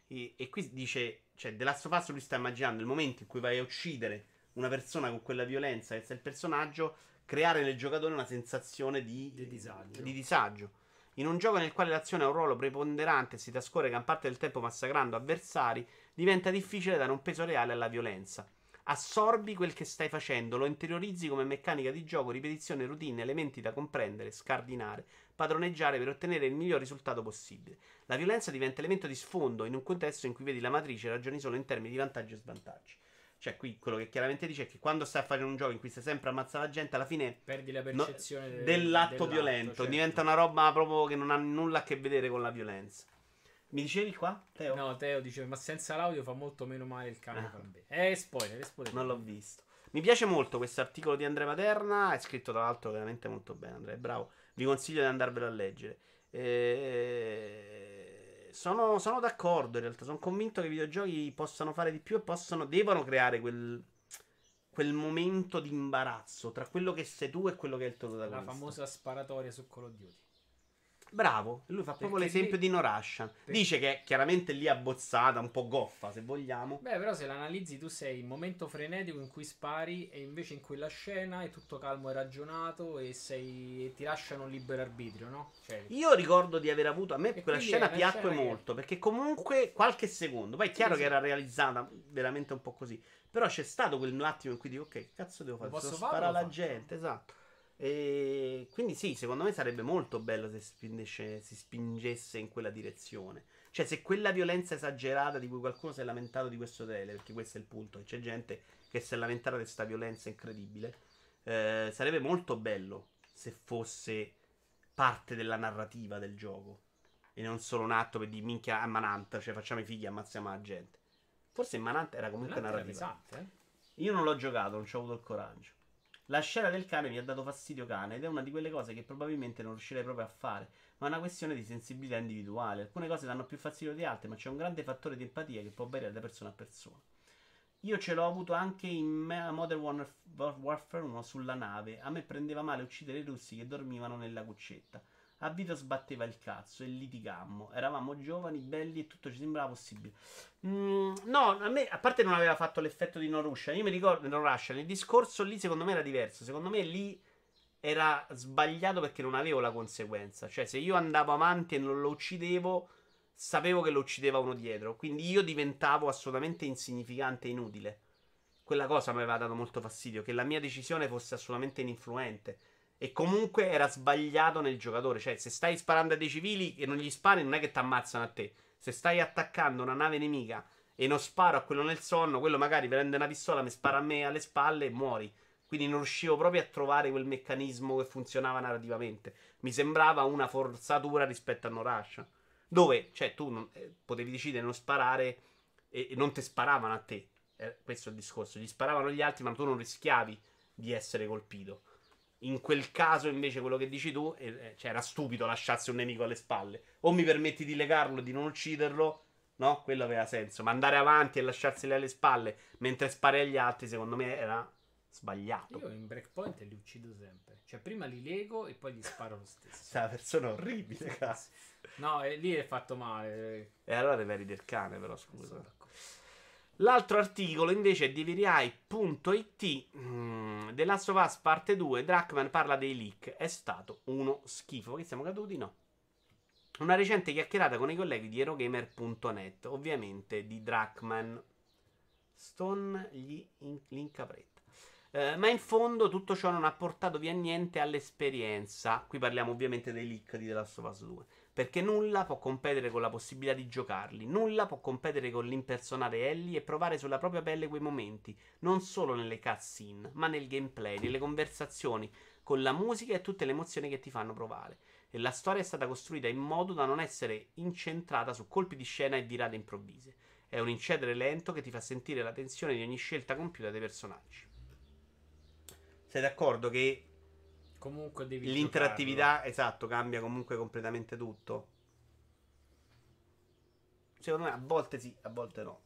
E, e qui dice, cioè, The Last of Us lui sta immaginando il momento in cui vai a uccidere una persona con quella violenza che è il personaggio, creare nel giocatore una sensazione di, Di disagio. di disagio. In un gioco nel quale l'azione ha un ruolo preponderante e si trascorre gran parte del tempo massacrando avversari, diventa difficile dare un peso reale alla violenza. Assorbi quel che stai facendo, lo interiorizzi come meccanica di gioco, ripetizione, routine, elementi da comprendere, scardinare, padroneggiare per ottenere il miglior risultato possibile. La violenza diventa elemento di sfondo in un contesto in cui vedi la matrice e ragioni solo in termini di vantaggi e svantaggi. Cioè, qui quello che chiaramente dice è che quando stai a fare un gioco in cui stai sempre a ammazzare la gente, alla fine Perdi la No, percezione de- dell'atto violento. certo. Diventa una roba proprio che non ha nulla a che vedere con la violenza. Mi dicevi qua, Teo? No, Teo dice, ma senza l'audio fa molto meno male il cane. Ah. Eh, spoiler, spoiler. Non l'ho visto. Mi piace molto questo articolo di Andrea Materna. È scritto tra l'altro veramente molto bene. Andrea, bravo. Vi consiglio di andarvelo a leggere. Eh, Sono, sono d'accordo in realtà. Sono convinto che i videogiochi possano fare di più e possano, devono creare quel, quel momento di imbarazzo tra quello che sei tu e quello che è il tuo La protagonista. famosa sparatoria su Call of Duty. Bravo, lui fa proprio Perché l'esempio lì- di No Russian. per- Dice che è chiaramente lì abbozzata, un po' goffa se vogliamo. Beh, però se l'analizzi tu sei il momento frenetico in cui spari e invece in quella scena è tutto calmo e ragionato e, sei, e ti lasciano libero arbitrio, no? Cioè, Io ricordo di aver avuto. A me E quella quindi scena è una piacque scena che- molto. Perché comunque qualche secondo. Poi è chiaro Sì, che era realizzata veramente un po' così. Però c'è stato quell'attimo in cui dico: Ok, che cazzo devo fare? Lo posso Devo fare, sparare lo alla faccio. gente, esatto. E quindi sì, secondo me sarebbe molto bello se si spingesse in quella direzione. Cioè, se quella violenza esagerata di cui qualcuno si è lamentato di questo tele, perché questo è il punto, c'è gente che si è lamentata di questa violenza incredibile, eh, sarebbe molto bello se fosse parte della narrativa del gioco e non solo un atto per dire minchia a Manant, cioè facciamo i figli, ammazziamo la gente. Forse in Manant era comunque Manant era narrativa. pesante, eh? Io non l'ho giocato, non ci ho avuto il coraggio. La scena del cane mi ha dato fastidio cane ed è una di quelle cose che probabilmente non riuscirei proprio a fare, ma è una questione di sensibilità individuale. Alcune cose danno più fastidio di altre, ma c'è un grande fattore di empatia che può variare da persona a persona. Io ce l'ho avuto anche in Modern Warf- Warfare 1 sulla nave. A me prendeva male uccidere i russi che dormivano nella cuccetta. A Vito sbatteva il cazzo e litigammo. Eravamo giovani, belli e tutto ci sembrava possibile. Mm, no, a me, a parte non aveva fatto l'effetto di No io mi ricordo No Russian, il discorso lì secondo me era diverso. Secondo me lì era sbagliato perché non avevo la conseguenza. Cioè, se io andavo avanti e non lo uccidevo, sapevo che lo uccideva uno dietro. Quindi io diventavo assolutamente insignificante e inutile. Quella cosa mi aveva dato molto fastidio, che la mia decisione fosse assolutamente ininfluente. E comunque era sbagliato nel giocatore. Cioè, se stai sparando a dei civili e non gli spari, non è che ti ammazzano a te. Se stai attaccando una nave nemica e non sparo a quello nel sonno, quello magari prende una pistola, mi spara a me alle spalle e muori. Quindi non riuscivo proprio a trovare quel meccanismo che funzionava narrativamente. Mi sembrava una forzatura rispetto a No. Dove, cioè, tu non- eh, potevi decidere di non sparare e, e non ti sparavano a te. Eh, questo è il discorso. Gli sparavano gli altri, ma tu non rischiavi di essere colpito. In quel caso, invece, quello che dici tu, eh, eh, cioè, era stupido lasciarsi un nemico alle spalle. O mi permetti di legarlo, di non ucciderlo, no? Quello aveva senso. Ma andare avanti e lasciarseli alle spalle mentre spari agli altri, secondo me, era sbagliato. Io in breakpoint li uccido sempre. Cioè, prima li lego e poi gli sparo lo stesso. Sei una persona orribile, cazzo. No, e lì è fatto male. E allora devi eri del cane, però, scusa. L'altro articolo invece è di VRI.it mm, The Last of Us parte 2 Drachman parla dei leak È stato uno schifo Che siamo caduti? No Una recente chiacchierata con i colleghi di Erogamer.net Ovviamente di Drachman Stone gli in- l'incapretta Eh, ma in fondo tutto ciò non ha portato via niente all'esperienza. Qui parliamo ovviamente dei leak di The Last of Us 2. Perché nulla può competere con la possibilità di giocarli, nulla può competere con l'impersonare Ellie e provare sulla propria pelle quei momenti, non solo nelle cutscene, ma nel gameplay, nelle conversazioni, con la musica e tutte le emozioni che ti fanno provare. E la storia è stata costruita in modo da non essere incentrata su colpi di scena e virate improvvise. È un incedere lento che ti fa sentire la tensione di ogni scelta compiuta dai personaggi. Sei d'accordo che Comunque devi L'interattività, esatto, cambia comunque completamente tutto. Secondo me a volte sì, a volte no.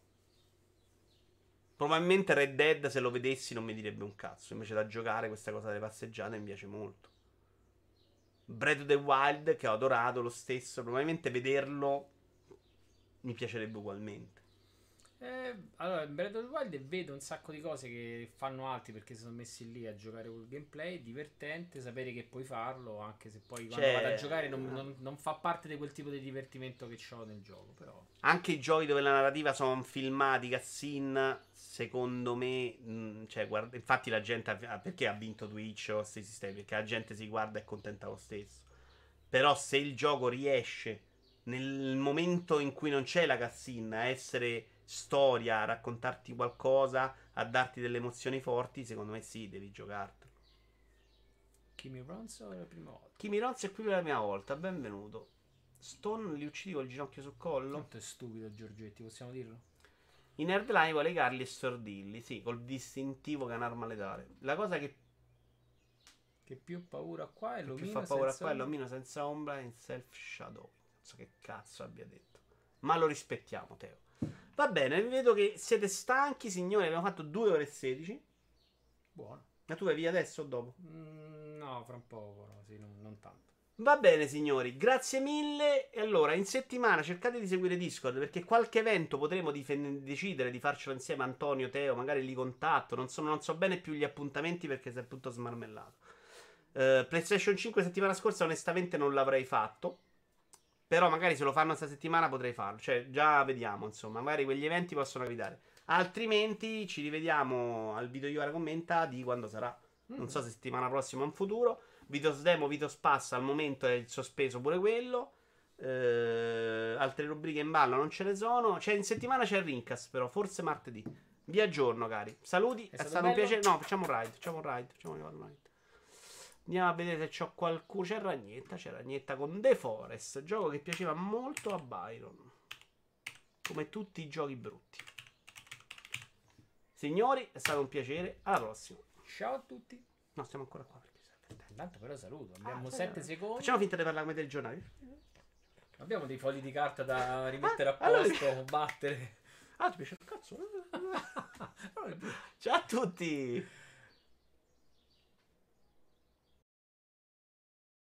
Probabilmente Red Dead, se lo vedessi, non mi direbbe un cazzo. Invece da giocare questa cosa delle passeggiate mi piace molto. Breath of the Wild, che ho adorato lo stesso, probabilmente vederlo mi piacerebbe ugualmente. Eh, allora, in Breath of the Wild vedo un sacco di cose che fanno altri perché si sono messi lì a giocare col gameplay. Divertente sapere che puoi farlo, anche se poi quando Cioè- vado a giocare non, non- non fa parte di quel tipo di divertimento che ho nel gioco. Però, Anche i giochi dove la narrativa sono filmati, cutscene, secondo me, mh, cioè, guarda, infatti la gente, ha- perché ha vinto Twitch o questi sistemi? Perché la gente si guarda e è contenta lo stesso. Però se il gioco riesce nel momento in cui non c'è la cutscene a essere storia, a raccontarti qualcosa, a darti delle emozioni forti, secondo me sì, devi giocartelo. Kimi Ronzo è la prima volta. Kimi Ronz è qui per la mia volta, benvenuto. Stone li uccidi col ginocchio sul collo? Quanto è stupido Giorgetti, possiamo dirlo? In Hardline vuole legarli e stordirli, sì, col distintivo che è un'arma letale. La cosa che Che più paura qua è l'omino fa paura qua è l'omino senza ombra in self shadow. Non so che cazzo abbia detto. Ma lo rispettiamo, Teo. Va bene, vedo che siete stanchi, signori. Abbiamo fatto 2 ore e 16. Buono. Ma tu vai via adesso o dopo? Mm, no, fra un poco, no, sì, non, non tanto. Va bene, signori, grazie mille. E allora, in settimana cercate di seguire Discord perché qualche evento potremo difen- decidere di farcelo insieme. Antonio, Teo, magari li contatto. Non so, non so bene più gli appuntamenti perché si è tutto smarmellato. Eh, PlayStation 5 settimana scorsa, onestamente, non l'avrei fatto. Però magari se lo fanno questa settimana potrei farlo. Cioè, già vediamo, insomma. Magari quegli eventi possono capitare. Altrimenti ci rivediamo al video Iora commenta di quando sarà. Non so se settimana prossima o in futuro. Vitos Demo, Vitos Pass al momento è sospeso pure quello. Eh, altre rubriche in ballo non ce ne sono. Cioè, in settimana c'è il Rincast, però forse martedì. Vi aggiorno, cari. Saluti, è, stato stato, un piacere. No, facciamo un ride. Facciamo un ride. Facciamo un ride. Andiamo a vedere se c'ho qualcuno. C'è Ragnetta. C'è Ragnetta con The Forest. Gioco che piaceva molto a Byron. Come tutti i giochi brutti. Signori, è stato un piacere. Alla prossima. Ciao a tutti. No, stiamo ancora qua. Perché. Intanto però saluto. Abbiamo Ah, 7 sì, secondi. Facciamo finta di parlare come del giornale. Abbiamo dei fogli di carta da rimettere Ah, a allora- posto, battere. Ah, ti piace il cazzo? Ciao a tutti.